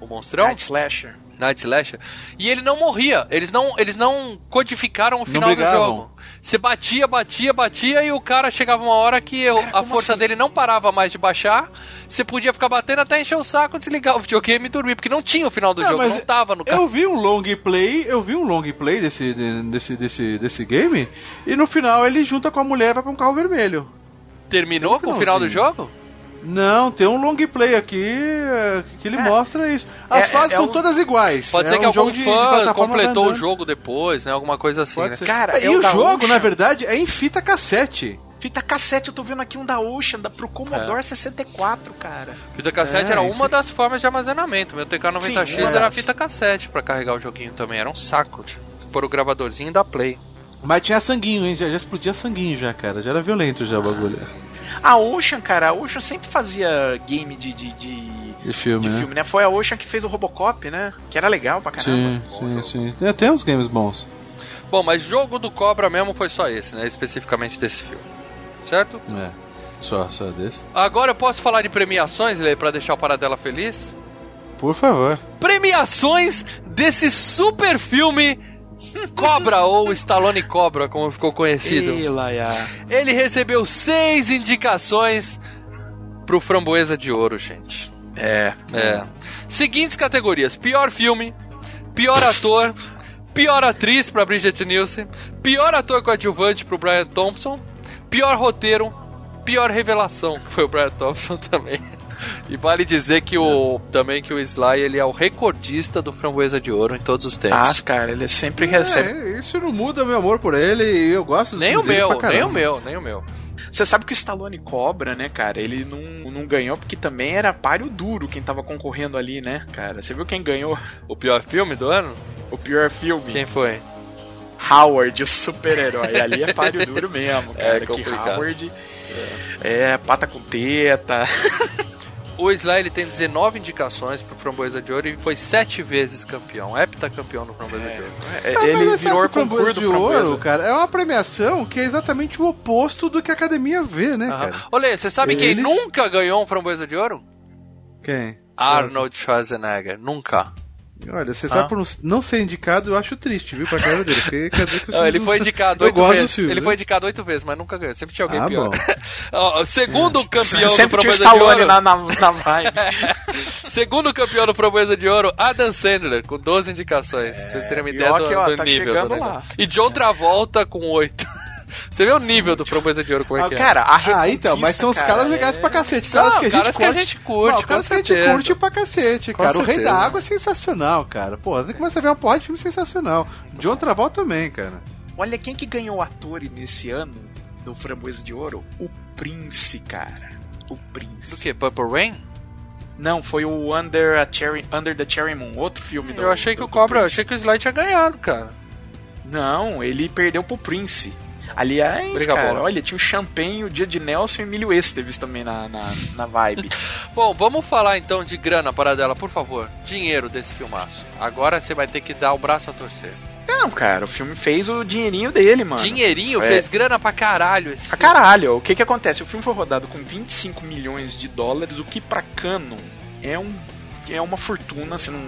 o monstrão. Night Slasher. Night Slasher. E ele não morria. Eles não, eles não codificaram o final do jogo. Você batia, batia, batia e o cara chegava uma hora que eu- a força assim? dele não parava mais de baixar. Você podia ficar batendo até encher o saco, desligar o videogame e dormir, porque não tinha o final do jogo, não tava no Eu vi um long play, eu vi um long play desse, de- desse, desse, desse game, e no final ele junta com a mulher e vai pra um carro vermelho. Terminou um com o final do jogo? Não, tem um long play aqui é, que ele É. mostra isso. As É- fases é são um- todas iguais. Pode É ser que um algum jogo de- de fã plataforma completou o jogo depois, né? Alguma coisa assim, né? Cara, e é o jogo, Ocean. na verdade, é em fita cassete. Fita cassete, eu tô vendo aqui um da Ocean, da, pro Commodore 64, cara. Fita cassete É, era uma das formas de armazenamento. Meu TK90X Sim, uma era fita cassete pra carregar o joguinho também. Era um saco. Tipo, pôr o gravadorzinho da Play. Mas tinha sanguinho, hein? Já, já explodia sanguinho já, cara. Já era violento já o bagulho. A Ocean, cara, a Ocean sempre fazia game de, de, de, De filme, de né? filme, né? Foi a Ocean que fez o Robocop, né? Que era legal pra caramba. Sim, sim, sim. Tem, tem uns games bons. Bom, mas jogo do Cobra mesmo foi só esse, né? Especificamente desse filme. Certo? É. Só, só desse. Agora eu posso falar de premiações, Lê, pra deixar o Paradela feliz? Por favor. Premiações desse super filme Cobra, ou Stallone Cobra, como ficou conhecido. Ele recebeu seis indicações pro Framboesa de Ouro, gente. É. É. Seguintes categorias: pior filme, pior ator, pior atriz pra Bridget Nielsen, pior ator coadjuvante pro Brian Thompson, pior roteiro, pior revelação foi o Brian Thompson também. E vale dizer que o também que o Sly ele é o recordista do Framboesa de Ouro em todos os Ah, tempos. cara, ele sempre recebe. É, isso não muda meu amor por ele e eu gosto do nem o dele meu, pra nem o meu, nem o meu. Você sabe que o Stallone Cobra, né, cara? Ele não, não ganhou porque também era páreo duro quem tava concorrendo ali, né, cara? Você viu quem ganhou O pior filme do ano? o pior filme? Quem foi? Howard, o super-herói. Ali é páreo duro mesmo, cara. É que complicado. Howard é. pata com teta. O Sly ele tem 19 indicações pro Framboesa de Ouro e foi sete vezes campeão, heptacampeão no Framboesa de Ouro. É, Ah, ele sabe virou que o Framboesa de do ouro, Framboesa. cara. É uma premiação que é exatamente o oposto do que a academia vê, né, Aham. cara? Olê, você sabe quem Eles- nunca ganhou um Framboesa de Ouro? Quem? Arnold Schwarzenegger, nunca. Olha, você Ah. sabe por não- ser indicado, eu acho triste, viu, pra cara dele. Porque quer dizer que os Não, ele foi indicado oito do vezes. filme, Ele né? foi indicado oito vezes, mas nunca ganhou. Sempre tinha alguém Ah, pior. Ó, segundo campeão do Sempre tinha o Framboesa de Ouro. na, na, na vibe. Segundo campeão do Framboesa de Ouro, Adam Sandler, com 12 indicações. pra vocês terem uma ideia do, ó, do tá nível. do. E John Travolta com 8. Você vê o nível do Framboesa de Ouro como é Ah, que cara, é. a Ah, então, mas são os caras legais é- pra cacete. São Caras que a gente caras que a curte. gente curte, Não, com caras que a gente curte pra cacete, Com cara. O Rei da Água é sensacional, cara. Porra, você começa a ver uma porra de filme sensacional. John Travolta também, cara. Olha quem que ganhou o ator nesse ano do Framboesa de Ouro? O Prince, cara. O Prince. Do que? Purple Rain? Não, foi o Under, a Cherry, Under the Cherry Moon, outro filme do Eu achei que do- o do Cobra, achei que o Slide tinha ganhado, cara. Não, ele perdeu pro Prince. Aliás, Briga cara, bola. olha, tinha o Champagne, o Dia de Nelson e o Emílio Esteves também na, na, na vibe. Bom, vamos falar então de grana para dela, por favor. Dinheiro desse filmaço. Agora você vai ter que dar o braço a torcer. Não, cara, o filme fez o dinheirinho dele, mano. Dinheirinho É. fez grana pra caralho esse Pra filme. caralho, o que que acontece? O filme foi rodado com 25 milhões de dólares, o que pra Canon é um é uma fortuna, assim, não...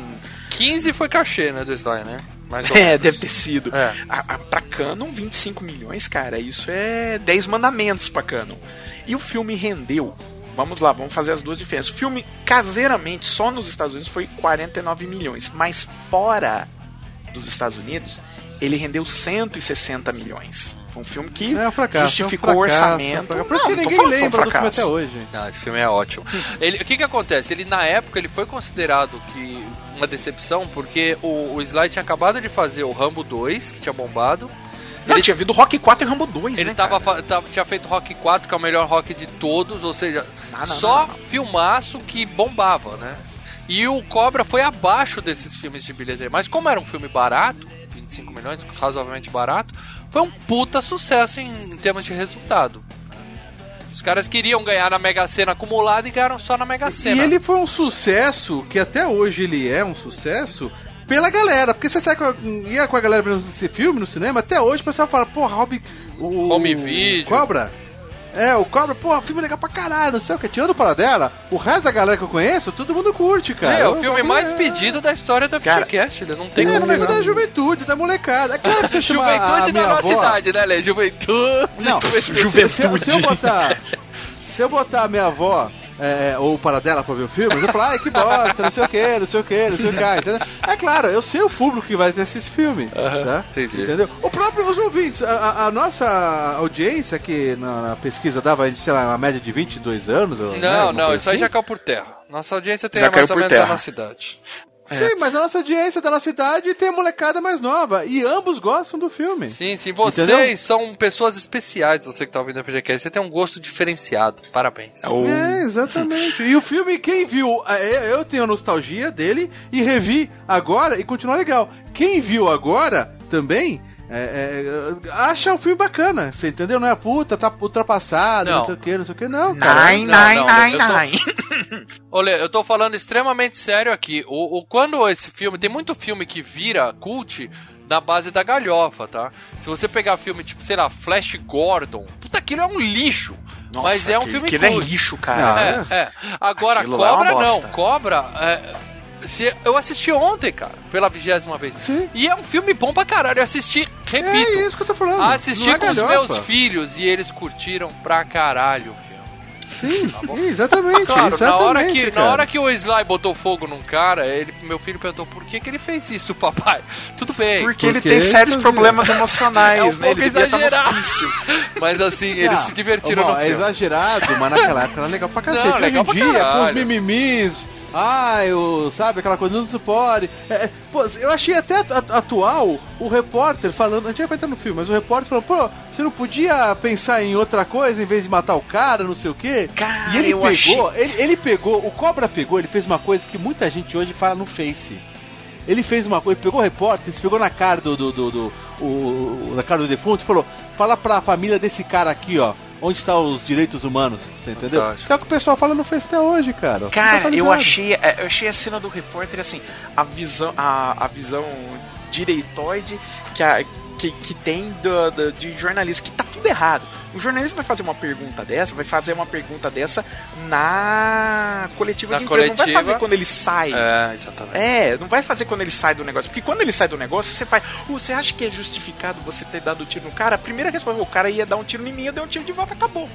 15 foi cachê, né, do Slide, né? Mais ou É, menos. deve ter sido. É. A, a, pra Canon, 25 milhões, cara, isso é 10 mandamentos pra Canon. E o filme rendeu. Vamos lá, vamos fazer as duas diferenças. O filme, caseiramente, só nos Estados Unidos foi 49 milhões. Mas fora dos Estados Unidos, ele rendeu 160 milhões. Foi um filme que É um fracasso. justificou é um o fracasso, orçamento. é um. Por isso Não, que ninguém um lembra do filme até hoje. Não, esse filme é ótimo. Ele, o que que acontece? Ele, na época, ele foi considerado que uma decepção, porque o, o Sly tinha acabado de fazer o Rambo 2, que tinha bombado. Não, Ele- tinha vindo Rock 4 e Rambo 2, Ele né, tava, tinha feito Rock 4, que é o melhor rock de todos, ou seja, Não, não, só não. filmaço que bombava, né? E o Cobra foi abaixo desses filmes de bilheteria. Mas como era um filme barato, 25 milhões, razoavelmente barato, foi um puta sucesso em, em termos de resultado. Os caras queriam ganhar na Mega Sena acumulada e ganharam só na Mega Sena. E ele foi um sucesso, que até hoje ele é um sucesso, pela galera. Porque você sai com a, ia com a galera vendo esse filme no cinema, até hoje o pessoal fala, porra. O, Home Video. Cobra. É, o Cobra, porra, filme legal pra caralho, não sei o que. Tirando para dela, o resto da galera que eu conheço, todo mundo curte, cara. é, o filme mais é- pedido da história da Cara, FGCast. Ele não tem É, como o filme da juventude, da molecada. É claro que você chama a Juventude da minha nossa avó... idade, né, Lê? Juventude. Não, Juventude. Se, se eu botar. Se eu botar a minha avó é, ou para dela pra ver o filme, eu falar, ai que bosta, não sei o que, não sei o que, não sei o que, entendeu? É claro, eu sei o público que vai ter esse filme, tá? entendi. Entendeu? O próprio, os ouvintes, a, a- a nossa audiência que na, na pesquisa dava, sei lá, uma média de 22 anos. ou, né, Não, não, isso aí assim. já caiu por terra. Nossa audiência tem Já mais ou menos a terra. nossa idade. Sim, mas a nossa audiência da nossa idade tem a molecada mais nova. E ambos gostam do filme. Sim, sim, vocês Entendeu? são pessoas especiais, você que tá ouvindo a FGCast. Você tem um gosto diferenciado. Parabéns. O- É, exatamente. e o filme, quem viu, é, eu tenho nostalgia dele e revi agora e continua legal. Quem viu agora também. É, é, acha o filme bacana, você entendeu? Não é puta, tá ultrapassado, não, Não. sei o que, não sei o que, não, cara. Nine, Não, nine, não, nine, eu tô- nine. Olha, eu tô falando extremamente sério aqui. O, o- quando esse filme. Tem muito filme que vira cult na base da galhofa, tá? Se você pegar filme tipo, sei lá, Flash Gordon, puta, aquilo é um lixo. Nossa, mas é um aquele- filme aquele é lixo, cara. É, é. Agora, Aquilo é Cobra não. Cobra. é, se, eu assisti ontem, cara, pela vigésima vez. Sim. E é um filme bom pra caralho. Eu assisti, repito. É isso que eu tô falando. Assisti é com os galhofa. meus filhos e eles curtiram pra caralho o filme. Sim, exatamente. Claro, na exatamente, hora, que, na cara. hora que o Sly botou fogo num cara, ele, meu filho perguntou por que, que ele fez isso, papai. Tudo bem. Porque ele Porque tem sérios ele- problemas emocionais, É um né? pouco Ele exagerado. Mas assim, eles Ah, se divertiram ó, no É filme. exagerado, mas naquela época era legal pra cacete. Não, Hoje legal em pra dia, com os mimimis, ah, eu, sabe, aquela coisa, não se pode. É, é, pô, eu achei até atu- atual o repórter falando, a gente vai entrar no filme, mas o repórter falando, pô, você não podia pensar em outra coisa em vez de matar o cara, não sei o quê? Cara, e ele pegou, ele, ele pegou, o Cobra pegou, ele fez uma coisa que muita gente hoje fala no Face. Ele fez uma coisa, pegou o repórter, se pegou na cara do, do, do, do- o, na cara do defunto e falou: fala pra família desse cara aqui, ó. Onde estão os direitos humanos? Você entendeu? Fantástico. Que é o que o pessoal fala no Face até hoje, cara. Cara, eu Atualizado. achei, é, eu achei a cena do repórter assim, a visão, a, a visão direitoide que, a, que, que tem do, do- de jornalista, que tá tudo errado. O jornalista vai fazer uma pergunta dessa, vai fazer uma pergunta dessa na coletiva Na de imprensa. Não vai coletiva. fazer quando ele sai. É, exatamente. É, não vai fazer quando ele sai do negócio. Porque quando ele sai do negócio, você faz. "Oh, você acha que é justificado você ter dado tiro no cara? A primeira resposta, o cara ia dar um tiro em mim, eu dei um tiro de volta, acabou.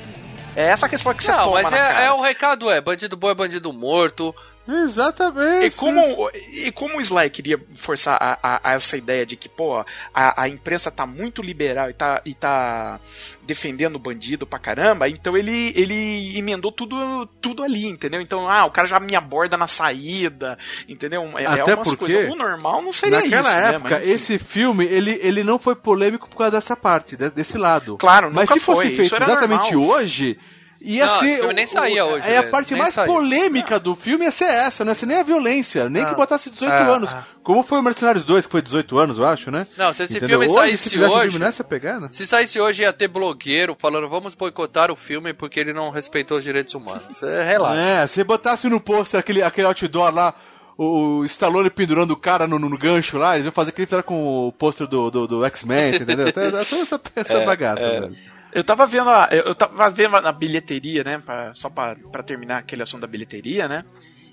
É essa a resposta que você Não, toma mas na é, é o recado é, bandido bom é bandido morto. Exatamente. E como, e como o Sly queria forçar a, a- a essa ideia de que, pô, a, a imprensa tá muito liberal e tá, e tá defendendo o bandido pra caramba, então ele, ele emendou tudo, tudo ali, entendeu? Então, ah, o cara já me aborda na saída, entendeu? É, Até é porque, coisas. O normal não seria Naquela isso, né? época, Mas, enfim. esse filme, ele, ele não foi polêmico por causa dessa parte, de- desse lado. Claro, Mas se fosse foi, feito exatamente normal. hoje, ia Não, ser... esse filme nem saía hoje, É a parte nem mais saía. polêmica do filme ia ser essa, não ia ser nem a violência, nem Ah. que botasse 18 Ah, anos. ah. Como foi o Mercenários 2, que foi 18 anos, eu acho, né? Não, se esse Entendeu? filme hoje, saísse se hoje- filme nessa pegada... Se saísse hoje, ia ter blogueiro falando vamos boicotar o filme porque ele não respeitou os direitos humanos. É, relaxa. É, se botasse no pôster aquele, aquele outdoor lá, o Stallone pendurando o cara no, no gancho lá, eles iam fazer aquele que com o pôster do, do, do X-Men, entendeu? Toda essa, essa É, bagaça, é. velho. Eu tava vendo a, eu tava vendo na bilheteria, né? pra- só pra terminar aquele assunto da bilheteria, né?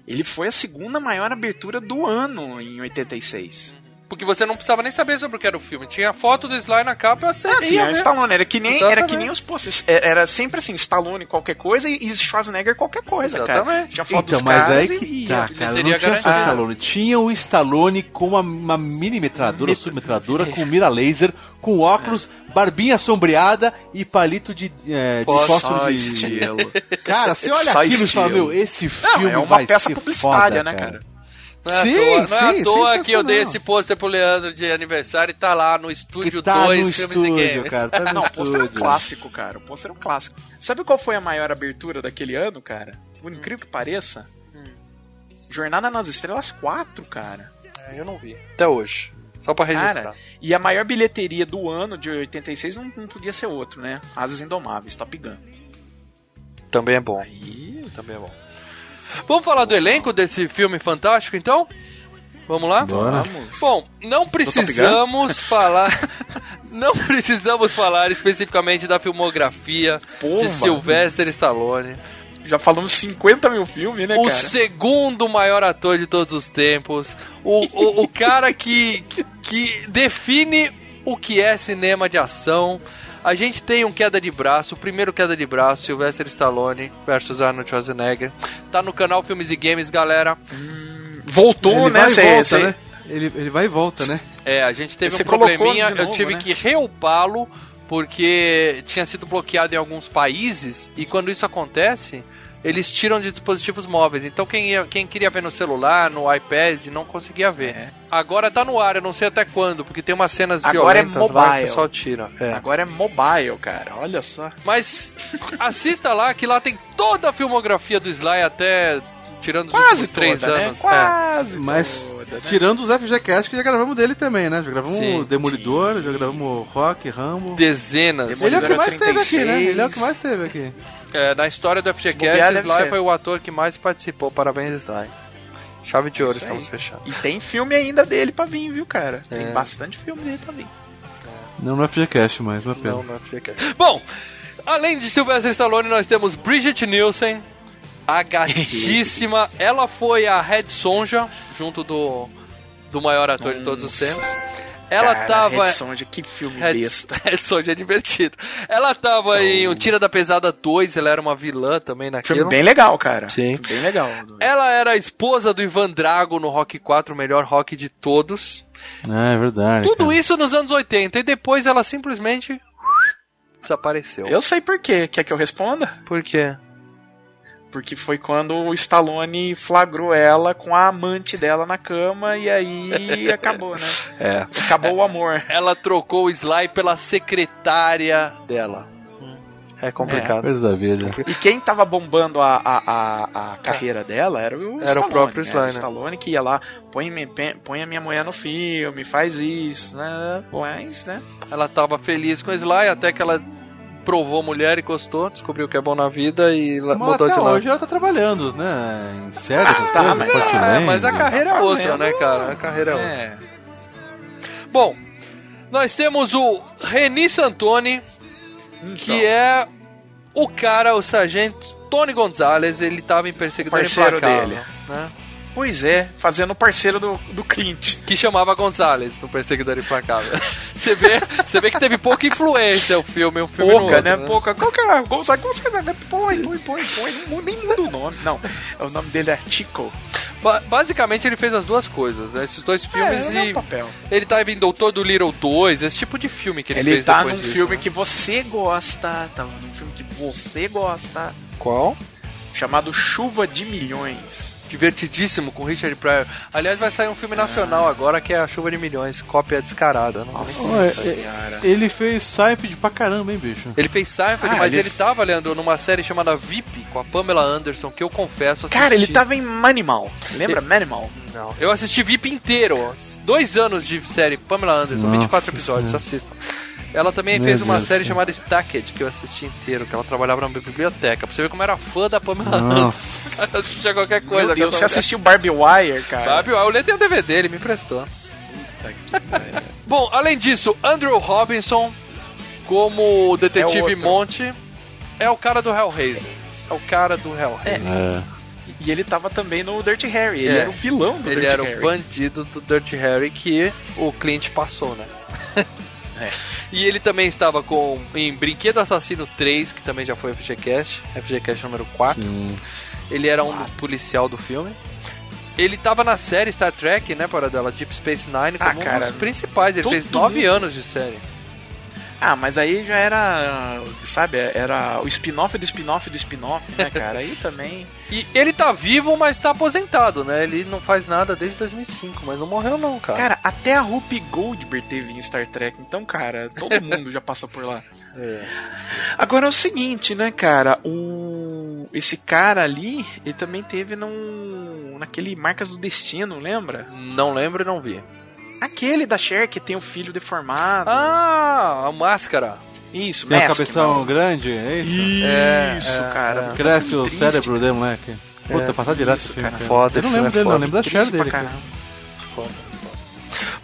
Ele foi a segunda maior abertura do ano em 86. Porque você não precisava nem saber sobre o que era o filme. Tinha a foto do Sly na capa, você Ah, ia tinha o ver. Stallone, era que nem, era que nem os posters. É- Era sempre assim, Stallone qualquer coisa e e Schwarzenegger qualquer coisa, cara. Exatamente. Tinha foto Então, dos mas caras aí e- que e tá, cara. Não tinha só o. Stallone. Tinha o Stallone com uma, uma mini metralhadora, submetralhadora, com mira laser, com óculos, barbinha sombreada e palito de, é, de fósforo de... estilo. Cara, você olha Só aquilo e fala, meu, esse Não, filme é uma vai peça ser publicitária, foda, né, cara? Não é Sim, à toa, não é à sim, toa que eu dei esse pôster pro Leandro de aniversário e tá lá no estúdio E tá 2 no Filmes e estúdio, Games. cara, tá no Não, o pôster é um clássico, cara. O pôster é um clássico. Sabe qual foi a maior abertura daquele ano, cara? Por incrível que pareça. Jornada nas Estrelas 4, cara. É, eu não vi. Até hoje. Só pra registrar. Cara, e a maior bilheteria do ano de 86 não, não podia ser outro, né? Asas Indomáveis, Top Gun. Também é bom. Também é bom. Vamos falar do elenco desse filme fantástico, então? Vamos lá? Bora. Vamos. Bom, não precisamos falar. Não precisamos falar especificamente da filmografia Porra. de Sylvester Stallone. Já falamos 50 mil filmes, né, o cara? segundo maior ator de todos os tempos. O, o, o cara que, que define o que é cinema de ação. A gente tem um queda de braço, o primeiro queda de braço, Sylvester Stallone versus Arnold Schwarzenegger. Tá no canal Filmes e Games, galera. Voltou, Ele né? e volta, cê- né? Ele, ele vai e volta, né? É, a gente teve Você um probleminha, de eu novo, tive né? que reupá-lo porque tinha sido bloqueado em alguns países e quando isso acontece, eles tiram de dispositivos móveis. Então quem, ia- quem queria ver no celular, no iPad, não conseguia ver. É. Agora tá no ar, eu não sei até quando, porque tem umas cenas Agora é violentas lá que o mobile. pessoal tira. É. Agora é mobile, cara. Olha só. Mas assista lá, que lá tem toda a filmografia do Sly até tirando os Quase últimos três toda, né? anos. É. Quase Mas, toda, né? tirando os FGCast que já gravamos dele também, né? Já gravamos Sim. o Demolidor, já gravamos Rock, Rambo. Dezenas. Ele é o que Demolidor mais teve aqui, né? 36. Ele é o que mais teve aqui. É, na história do FGCast, Sly foi o ator que mais participou. Parabéns, Sly. Chave de ouro, estamos fechando. E tem filme ainda dele pra vir, viu, cara? Tem É. bastante filme dele pra vir. Não no FGCast mais, uma pena. Não, no FGCast. Bom, além de Sylvester Stallone, nós temos Bridget Nielsen, a gatíssima. Ela foi a Red Sonja, junto do, do maior ator de todos os tempos. Ela Cara, tava. Red Sonja, que filme Red, besta. Red Sonja é divertido. Ela tava em O Tira da Pesada 2, ela era uma vilã também naquilo. Filme bem legal, cara. Sim. Filme Bem legal. Ela era a esposa do Ivan Drago no Rock 4, o melhor rock de todos. É, é verdade. Tudo cara. isso nos anos 80 e depois ela simplesmente desapareceu. Eu sei por quê. Quer que eu responda? Por quê? Porque foi quando o Stallone flagrou ela com a amante dela na cama e aí acabou, né? É. Acabou o amor. Ela trocou o Sly pela secretária dela. É complicado. Coisa da vida. E quem tava bombando a, a, a, a carreira dela era o Era o Stallone, próprio né? Sly, O né? Stallone que ia lá, põe, me- põe a minha mulher no filme, faz isso, né? Mas, né? Ela tava feliz com o Sly até que ela provou mulher e gostou, descobriu que é bom na vida e Mas mudou até de lado. hoje ela tá trabalhando, né? Em série, essas tá, coisas, mas- É, mas a carreira é Tá outra, fazendo- né, cara? A carreira é outra. É. Bom, nós temos o Reni Santoni, que Então. é o cara, o sargento Tony Gonzalez, ele tava em Perseguidor Parceiro Implacável, dele. né? Pois é, fazendo parceiro do, do Clint. Que chamava Gonzalez no Perseguidor Implacável. Você vê, você vê que teve pouca influência o filme, um filme no Pouca, outro, né? Pouca. Qual que é? Gonçalves, Gonçalves, põe, põe, põe, põe. Nem, nem muda o nome. Não, o nome dele é Chico. Ba- basicamente ele fez as duas coisas, né? Esses dois filmes é, é e. papel. Ele tava em Doutor do Little 2, esse tipo de filme que ele, Ele, fez tá depois num disso, filme né? que você gosta, tá num filme que você gosta, Qual? chamado Chuva de Milhões. Divertidíssimo com Richard Pryor. Aliás, vai sair um filme nacional agora que é A Chuva de Milhões, cópia descarada. Não nem- Ué, é- ele fez Seinfeld pra caramba, hein, bicho? Ele fez Seinfeld, Ah, mas ele- ele... tava, Leandro, numa série chamada VIP com a Pamela Anderson, que eu confesso assisti. Cara, ele tava em Manimal. Lembra Manimal? Não, eu assisti VIP inteiro. Dois anos de série Pamela Anderson, Nossa 24 episódios, Senhora. assistam. Ela também Meu fez uma Deus série céu. chamada Stacked, que eu assisti inteiro, que ela trabalhava na biblioteca. Pra você ver como era fã da Pamela Nossa. Anderson. Ela assistia qualquer coisa. Meu Deus, você assistiu Barbie Wire, cara? Barbie, o Lê tem um DVD, ele me emprestou. Bom, além disso, Andrew Robinson, como o É detetive outro. Monte, é o cara do Hellraiser. É o cara do Hellraiser. É. E ele tava também no Dirty Harry. Ele É. era o vilão do Ele Dirty era Harry. o bandido do Dirty Harry que o Clint passou, né? É. E ele também estava com em Brinquedo Assassino 3, que também já foi FGCast, FGCast número 4. Ele era um policial do filme. Ele estava na série Star Trek, né, para dela Deep Space Nine, Ah, como cara, um dos principais. Ele fez nove mundo- anos de série. Ah, mas aí já era, sabe, era o spin-off do spin-off do spin-off, né, cara? Aí também... E ele tá vivo, mas tá aposentado, né? Ele não faz nada desde 2005, mas não morreu não, cara. Cara, até a Whoopi Goldberg teve em Star Trek, então, cara, todo mundo já passou por lá. É. Agora é o seguinte, né, cara, o... esse cara ali, ele também teve num... naquele Marcas do Destino, lembra? Não lembro e não vi. Aquele da Cher que tem o filho deformado. Ah, a máscara. Isso, Tem um Mask, cabeção mano. grande, é isso? Isso, É, cara. é. Cresce o triste, cérebro dele, moleque. Puta, É, passar direto isso, esse filme. cara. cara. Foda, Eu não lembro é dele, não. foda. Lembro da Cher pra dele. cara. caramba.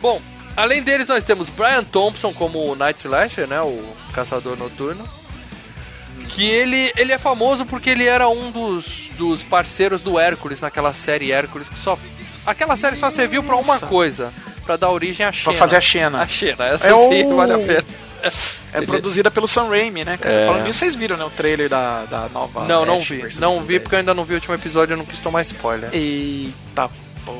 Bom, além deles nós temos Brian Thompson como o Night Slasher, né, o caçador noturno. Que ele, ele é famoso porque ele era um dos, dos parceiros do Hércules naquela série Hércules que só aquela série só serviu pra uma coisa, pra dar origem à Xena. Pra fazer a Xena. A Xena, essa É sim o- vale a pena. É produzida pelo Sam Raimi, né, cara? É. Falando nisso, vocês viram, né, o trailer da, da nova Não, não Ash vi. versus Não vi porque eu ainda não vi o último episódio, eu não quis tomar spoiler. Eita porra.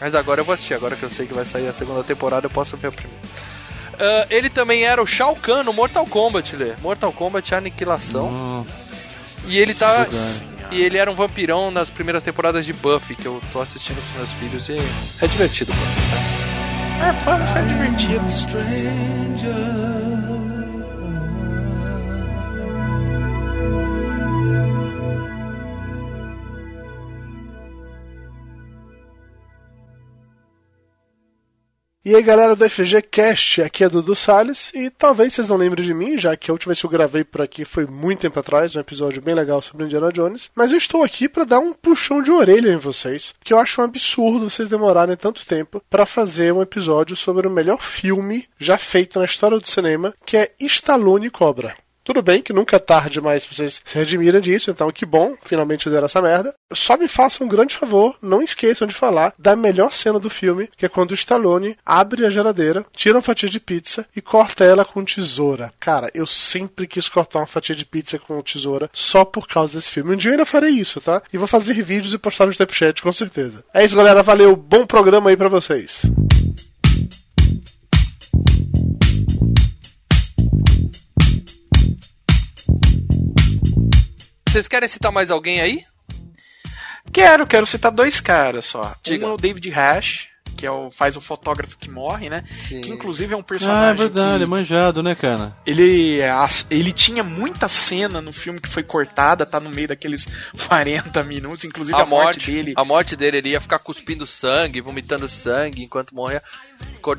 Mas agora eu vou assistir, agora que eu sei que vai sair a segunda temporada, eu posso ver o primeiro. Ah, ele também era o Shao Kahn no Mortal Kombat, Lê. Mortal Kombat Aniquilação. Nossa. E ele tá. E ele era um vampirão nas primeiras temporadas de Buffy, que eu tô assistindo com meus filhos e é divertido, Buffy. É, foi, foi divertido. E aí galera do FG Cast, aqui é Dudu Salles e talvez vocês não lembrem de mim, já que a última vez que eu gravei por aqui foi muito tempo atrás, um episódio bem legal sobre Indiana Jones, mas eu estou aqui para dar um puxão de orelha em vocês, porque eu acho um absurdo vocês demorarem tanto tempo para fazer um episódio sobre o melhor filme já feito na história do cinema, que é Stallone Cobra. Tudo bem que nunca é tarde mais vocês se redimiram disso, então que bom, finalmente fizeram essa merda. Só me façam um grande favor, não esqueçam de falar da melhor cena do filme, que é quando o Stallone abre a geladeira, tira uma fatia de pizza e corta ela com tesoura. Cara, eu sempre quis cortar uma fatia de pizza com tesoura só por causa desse filme. Um dia eu ainda farei isso, tá? E vou fazer vídeos e postar no Snapchat, com certeza. É isso, galera. Valeu. Bom programa aí pra vocês. Vocês querem citar mais alguém aí? Quero, quero citar dois caras só. Diga. Um é o David Hash, que é o, faz o fotógrafo que morre, né? Sim. Que inclusive é um Ah, é personagem verdade, é que manjado, né, cara? ele, as- ele tinha muita cena no filme que foi cortada, tá no meio daqueles 40 minutos, inclusive a, morte, dele. A morte dele, ele ia ficar cuspindo sangue, vomitando sangue enquanto morria.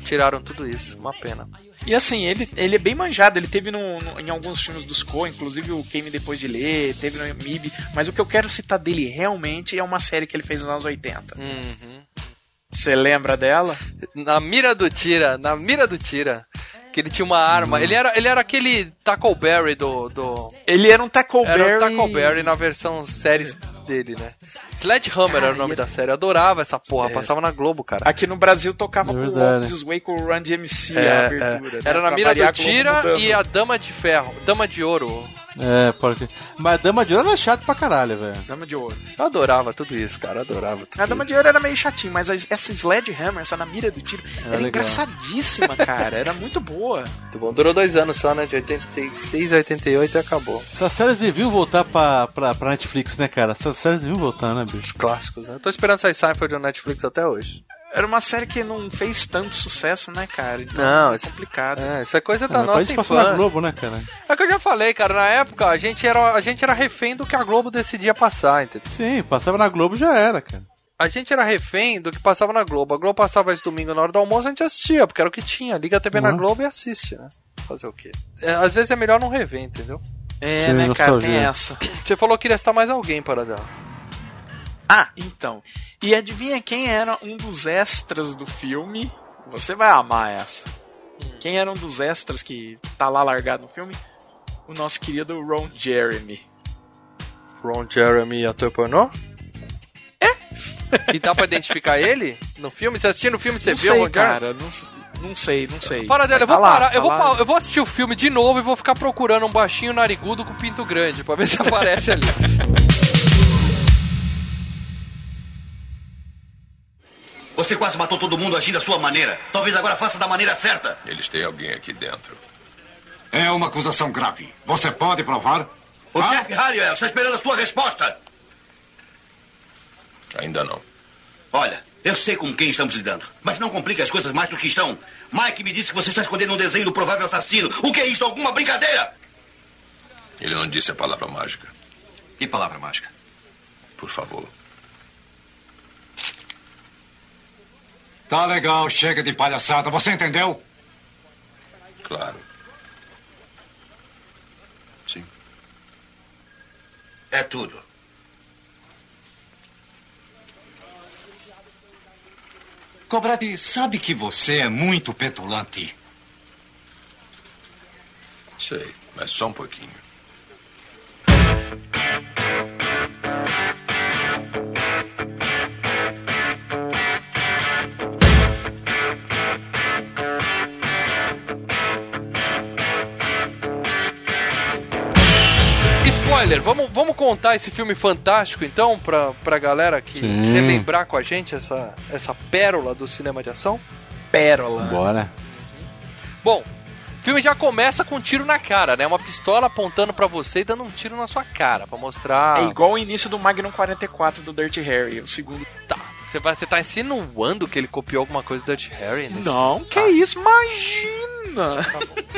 Tiraram tudo isso, uma pena. E assim, ele, ele é bem manjado, ele teve no, no- em alguns filmes dos Coen, inclusive o Queime Depois de Ler, teve no MIB, mas o que eu quero citar dele realmente é uma série que ele fez nos anos 80. Uhum. Você lembra dela? Na mira do tira, na mira do tira. Que ele tinha uma arma. Ele, era, ele era aquele Tackleberry do. do... Ele era um Tackleberry. Era o Tackleberry na versão séries dele, né? Sledgehammer era o nome da série. Eu adorava essa porra. É. Passava na Globo, cara. Aqui no Brasil tocava É com o This Way com o Run DMC, É, a é. abertura. né? Era na Pra mira do tira e a Dama de Ferro. Dama de Ouro. É, porque. Mas Dama de Ouro era chato pra caralho, velho. Dama de Ouro. Eu adorava tudo isso, cara. eu Adorava tudo A Dama isso. de Ouro era meio chatinho, mas as- essa Sledgehammer, essa na mira do tiro, era, legal. engraçadíssima, cara. Era muito boa. Muito bom. Durou dois anos só, né? De 86 a 88 e acabou. Essas séries deviam voltar pra, pra, pra Netflix, né, cara? Essas séries deviam voltar, né, bicho? Clássicos, né? Tô esperando sair Seinfeld no Netflix até hoje. Era uma série que não fez tanto sucesso, né, cara? Então Não, é complicado. É, isso é coisa da Ah, mas nossa pode passar na infância. Globo, né, cara? É o que eu já falei, cara. Na época, a gente era, a gente era refém do que a Globo decidia passar, entendeu? Sim, passava na Globo já era, cara. A gente era refém do que passava na Globo. A Globo passava esse domingo na hora do almoço, a gente assistia, porque era o que tinha. Liga a TV na Uhum. Globo e assiste, né? Fazer o quê? É, às vezes é melhor não rever, entendeu? É, Sim, né, cara? nostalgia. Tem essa. Você falou que iria estar mais alguém para dar. Ah, então. E adivinha quem era um dos extras do filme? Você vai amar essa. Quem era um dos extras que tá lá largado no filme? O nosso querido Ron Jeremy. Ron Jeremy, ator pornô? É? E dá pra identificar ele no filme? Você assistindo o filme, você não viu o sei, Ron Jeremy? cara. Não, não sei, não sei. Para dela, eu Tá vou lá, parar, eu tá vou, lá. pa- eu vou assistir o filme de novo e vou ficar procurando um baixinho narigudo com pinto grande pra ver se aparece ali. Você quase matou todo mundo agindo da sua maneira. Talvez agora faça da maneira certa. Eles têm alguém aqui dentro. É uma acusação grave. Você pode provar? O chefe Harriel está esperando a sua resposta. Ainda não. Olha, eu sei com quem estamos lidando, mas não complique as coisas mais do que estão. Mike me disse que você está escondendo um desenho do provável assassino. O que é isto? Alguma brincadeira? Ele não disse a palavra mágica. Que palavra mágica? Por favor. Tá legal, chega de palhaçada. Você entendeu? Claro. Sim. É tudo. Cobrade, sabe que você é muito petulante. Sei, mas só um pouquinho. Spoiler, vamos, vamos contar esse filme fantástico então pra, pra galera que Sim. relembrar com a gente essa, essa pérola do cinema de ação? Pérola. Bora. Bom, o filme já começa com um tiro na cara, né? Uma pistola apontando pra você e dando um tiro na sua cara pra mostrar. É igual o início do Magnum 44 do Dirty Harry, o segundo. Tá. Você, vai, você tá insinuando que ele copiou alguma coisa do Dirty Harry? Nesse... Não, que isso, imagina!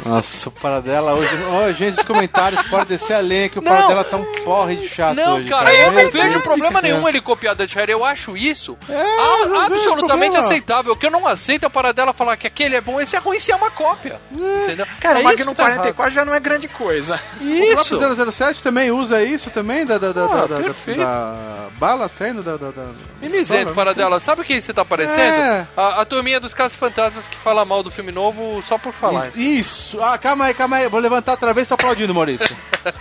Nossa, o Paradela hoje. Ó, gente, os comentários podem descer a lenha que o Não. Paradela tá um porre de chato Não, hoje. cara, eu não vejo problema nenhum ele copiar Dirty Harry. Eu acho isso É, a- absolutamente aceitável. O que eu não aceito é a paradela falar que aquele é bom, esse é ruim, se é uma cópia. Entendeu? Cara, é o Magnum tá errado. 44 já não é grande coisa. O Isso. próprio 007 também usa isso também, da, da, da, Ah, da, da- da bala saindo da... da, da Mimizento, paradela. Sabe o que você tá parecendo? É. A, a turminha dos caras fantasmas que fala mal do filme novo só por falar. Isso, isso. Ah, calma aí, calma aí. Vou levantar outra vez, tô aplaudindo, Maurício.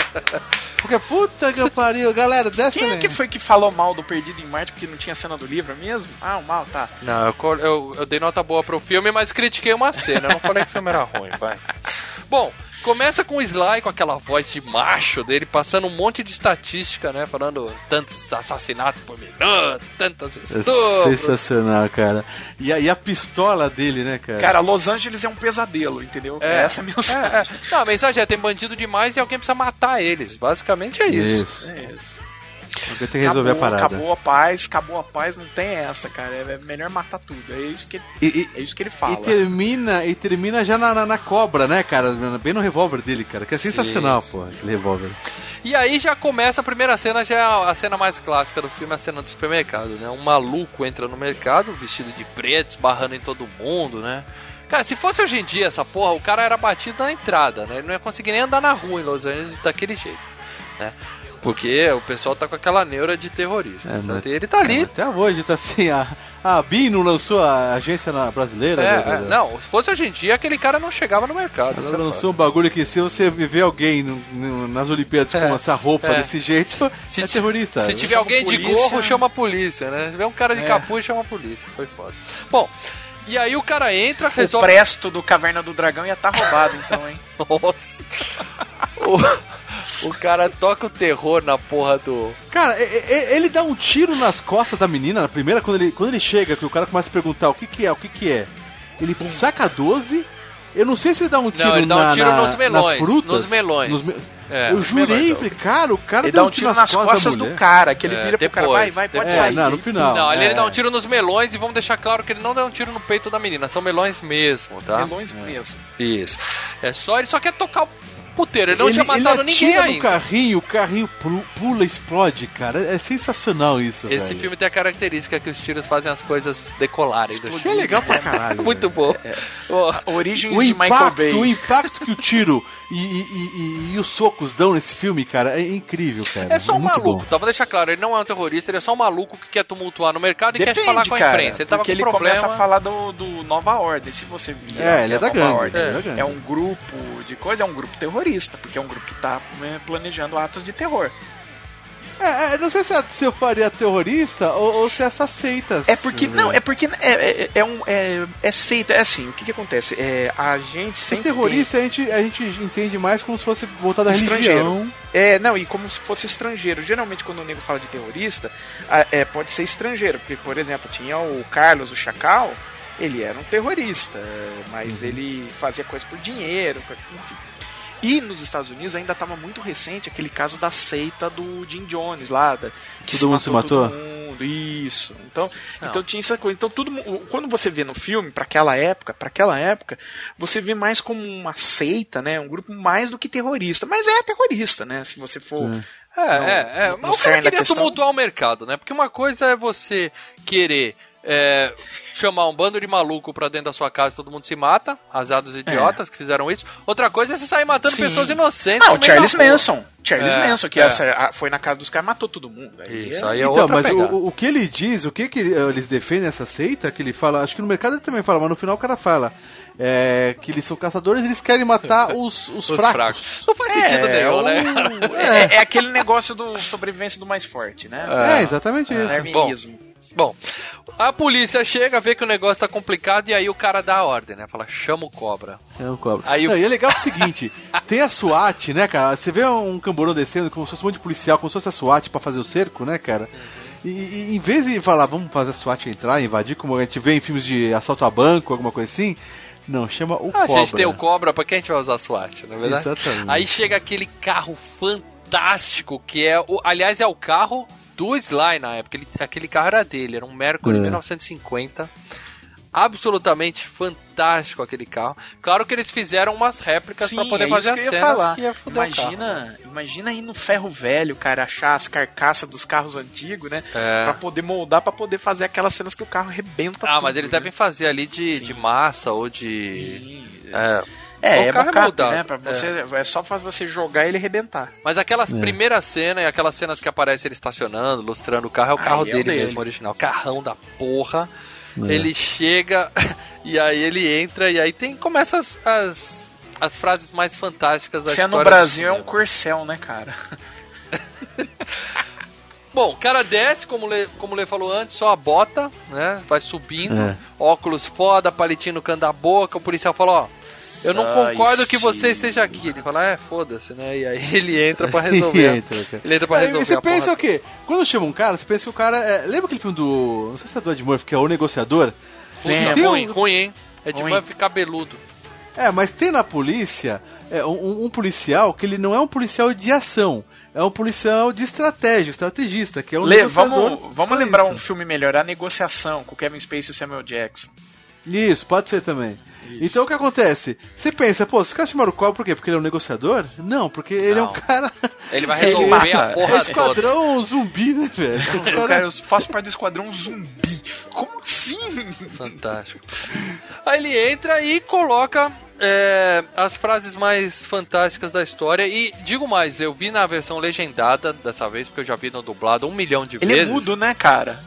Porque puta que eu pariu. Galera, desce Quem é que foi que falou mal do Perdido em Marte porque não tinha cena do livro mesmo? Ah, o mal, tá. Não, eu, eu, eu dei nota boa pro filme, mas critiquei uma cena. Eu não falei que o filme era ruim, vai. Bom, começa com o Sly com aquela voz de macho dele, passando um monte de estatística, né? Falando tantos assassinatos por minuto, tantos É estupros. sensacional, cara. E a, e a pistola dele, né, cara? Cara, Los Angeles é um pesadelo, entendeu? É. Essa é a mensagem. É, é. Não, a mensagem é: tem bandido demais e alguém precisa matar eles. Basicamente é isso. Isso. É isso. Alguém tem que resolver acabou, a parada. Acabou a paz, acabou a paz, não tem essa, cara. É melhor matar tudo. É isso que, E, e- é isso que ele e fala. termina, e termina já na, na, na cobra, né, cara? Bem no revólver dele, cara. Que é sensacional, pô, aquele revólver. E aí já começa a primeira cena, já é a cena mais clássica do filme, a cena do supermercado, né? Um maluco entra no mercado, vestido de preto, esbarrando em todo mundo, né? Cara, se fosse hoje em dia essa porra, o cara era batido na entrada, né? Ele não ia conseguir nem andar na rua em Los Angeles daquele jeito, né? Porque o pessoal tá com aquela neura de terrorista. É, mas- ele tá ali. Até hoje, tá assim, a, a BIM não lançou a agência na- brasileira? É, né, é, né? não, se fosse hoje em dia, aquele cara não chegava no mercado. Ela é lançou um bagulho que se você vê alguém no- no- nas Olimpíadas com É, essa roupa é. desse jeito, Se é terrorista. Se tiver alguém de polícia. gorro, chama a polícia, né? Se tiver um cara de É. capuz, chama a polícia. Foi foda. Bom, e aí o cara entra, O resolve. presto do Caverna do Dragão ia estar roubado, então, hein? Nossa. O, cara toca o terror na porra do. Cara, ele dá um tiro nas costas da menina na primeira, quando ele, quando ele chega, que o cara começa a perguntar o que que é, o que que é. Ele saca 12. Eu não sei se ele dá um tiro, Não, ele dá um na- tiro na- nos melões, nas frutas. nos melões. Nos me- É, eu jurei, falei, cara, o cara Ele deu dá um tiro nas costas do mulher. cara, que ele É, vira pro cara, depois, vai, vai, pode depois. sair. É, não, no final. Não, ali é. ele dá um tiro nos melões e vamos deixar claro que ele não dá um tiro no peito da menina, são melões mesmo, tá? Melões mesmo. Isso. É só, ele só quer tocar o puteiro, ele não tinha ele matado ninguém atira no ainda. carrinho, o carrinho pu- pula, explode, cara. É sensacional isso, Esse velho. filme tem a característica que os tiros fazem as coisas decolarem. Que é legal pra caralho. Muito bom. Ó, Origens o de Michael impacto, Bay. o impacto que o tiro e, e- e- e os socos dão nesse filme, cara, é incrível, cara. É só um Muito maluco, bom. tá? Vou deixar claro, ele não é um terrorista, ele é só um maluco que quer tumultuar no mercado e quer Depende, falar com a cara, imprensa. Ele tava com ele problema. começa a falar do, do Nova Ordem, se você vir. É, ele é da Nova gangue, Ordem ele é da gangue. É um grupo de coisa, é um grupo terrorista, porque é um grupo que tá né, planejando atos de terror. É, é, não sei se, é- se eu faria terrorista ou, ou se essas seitas. É porque, não, é porque é, é, é um, é, é seita, é assim, o que que acontece? É, a gente Se sempre terrorista a gente, a gente entende mais como se fosse voltado à tem estrangeiro. religião. É, não, e como se fosse estrangeiro. Geralmente quando o nego fala de terrorista, a- é, pode ser estrangeiro, porque, por exemplo, tinha o Carlos, o Chacal, ele era um terrorista, é, mas Uhum. ele fazia coisas por dinheiro, enfim. E nos Estados Unidos ainda estava muito recente aquele caso da seita do Jim Jones lá, da, que Todo mundo se matou? todo mundo, isso. Então, Não. então tinha essa coisa. Então tudo, quando você vê no filme para aquela época, para aquela época, você vê mais como uma seita, né, um grupo mais do que terrorista. Mas é terrorista, né? Se você for Sim. É, Não, é, é. Mas o cara queria questão. tumultuar o mercado, né? Porque uma coisa é você querer é, chamar um bando de maluco pra dentro da sua casa e todo mundo se mata, azados idiotas que fizeram isso. Outra coisa é você sair matando Sim. pessoas inocentes. Não, meio Charles. Manson. Charles É, Manson, que é. essa, a- foi na casa dos caras matou todo mundo. Aí Isso, é- aí é Então, outra mas o, o que ele diz, o que, que ele- eles defendem essa seita, que ele fala, acho que no mercado ele também fala, mas no final o cara fala. é, que eles são caçadores eles querem matar os, os, Os fracos. fracos. Não faz sentido nenhum, o- né? é, é aquele negócio do sobrevivência do mais forte, né? É, exatamente isso. Darwinismo. Bom, a polícia chega, vê que o negócio tá complicado e aí o cara dá a ordem, né? Fala, chama o cobra. É um cobra. Aí o- Não, e é legal é o seguinte, tem a SWAT, né, cara? Você vê um camburão descendo como se fosse um monte de policial, como se fosse a SWAT pra fazer o cerco, né, cara? E, e em vez de falar, vamos fazer a SWAT entrar, invadir, como a gente vê em filmes de assalto a banco, alguma coisa assim, não, chama o A cobra. gente tem o cobra, pra quem a gente vai usar a SWAT, não é verdade? Exatamente. Aí chega aquele carro fantástico, que é o. Aliás, é o carro do Sly na época. Ele, aquele carro era dele, era um Mercury É. 1950. Absolutamente fantástico aquele carro. Claro que eles fizeram umas réplicas pra poder é fazer as cenas falar. que ia imagina, imagina ir no ferro velho, cara, achar as carcaças dos carros antigos, né? É. Pra poder moldar, pra poder fazer aquelas cenas que o carro arrebenta Ah, tudo, mas eles né? devem fazer ali de, de massa ou de. É, É, o é carro mocap, moldado. né? Pra você, é. só faz você jogar e ele arrebentar. Mas aquelas É. primeiras cenas e aquelas cenas que aparece ele estacionando, lustrando o carro, é o Aí carro é o dele, dele. mesmo, original. Carrão da porra. É. Ele chega e aí ele entra e aí tem começa as, as, as frases mais fantásticas da Se é história. no do Brasil é um corcel, né, cara? Bom, o cara desce, como o Lê, como o Lê falou antes, só a bota, né? Vai subindo, É. óculos foda, palitinho no canto da boca. O policial fala: Ó, eu não concordo que sim. você esteja aqui. Ele fala: É, foda-se, né? E aí ele entra pra resolver. Entra, cara. ele entra pra Aí resolver. você a porra pensa o quê? Quando chama um cara, você pensa que o cara. É... Lembra aquele filme do. Não sei se é do Ed Murphy, que é O Negociador? Puta, Tem um- ruim, ruim, hein? É de Ruim. Murphy cabeludo. É, mas tem na polícia é, um, um policial que ele não é um policial de ação, é um policial de estratégia, estrategista, que é um Lê, negociador. vamos, vamos lembrar isso. um filme melhor, A Negociação, com Kevin Spacey e Samuel Jackson. Isso, pode ser também. Então o que acontece? Você pensa, pô, os caras chamaram o Cobra por quê? Porque ele é um negociador? Não, porque ele é um Não. cara. Ele vai Ele resolver mata. a É porra toda. esquadrão zumbi, né, velho? Cara- cara, eu faço parte do Esquadrão Zumbi. Como assim? Fantástico. Aí ele entra e coloca é, as frases mais fantásticas da história. E digo mais, eu vi na versão legendada dessa vez, porque eu já vi no dublado um milhão de Ele é vezes. mudo, né, cara?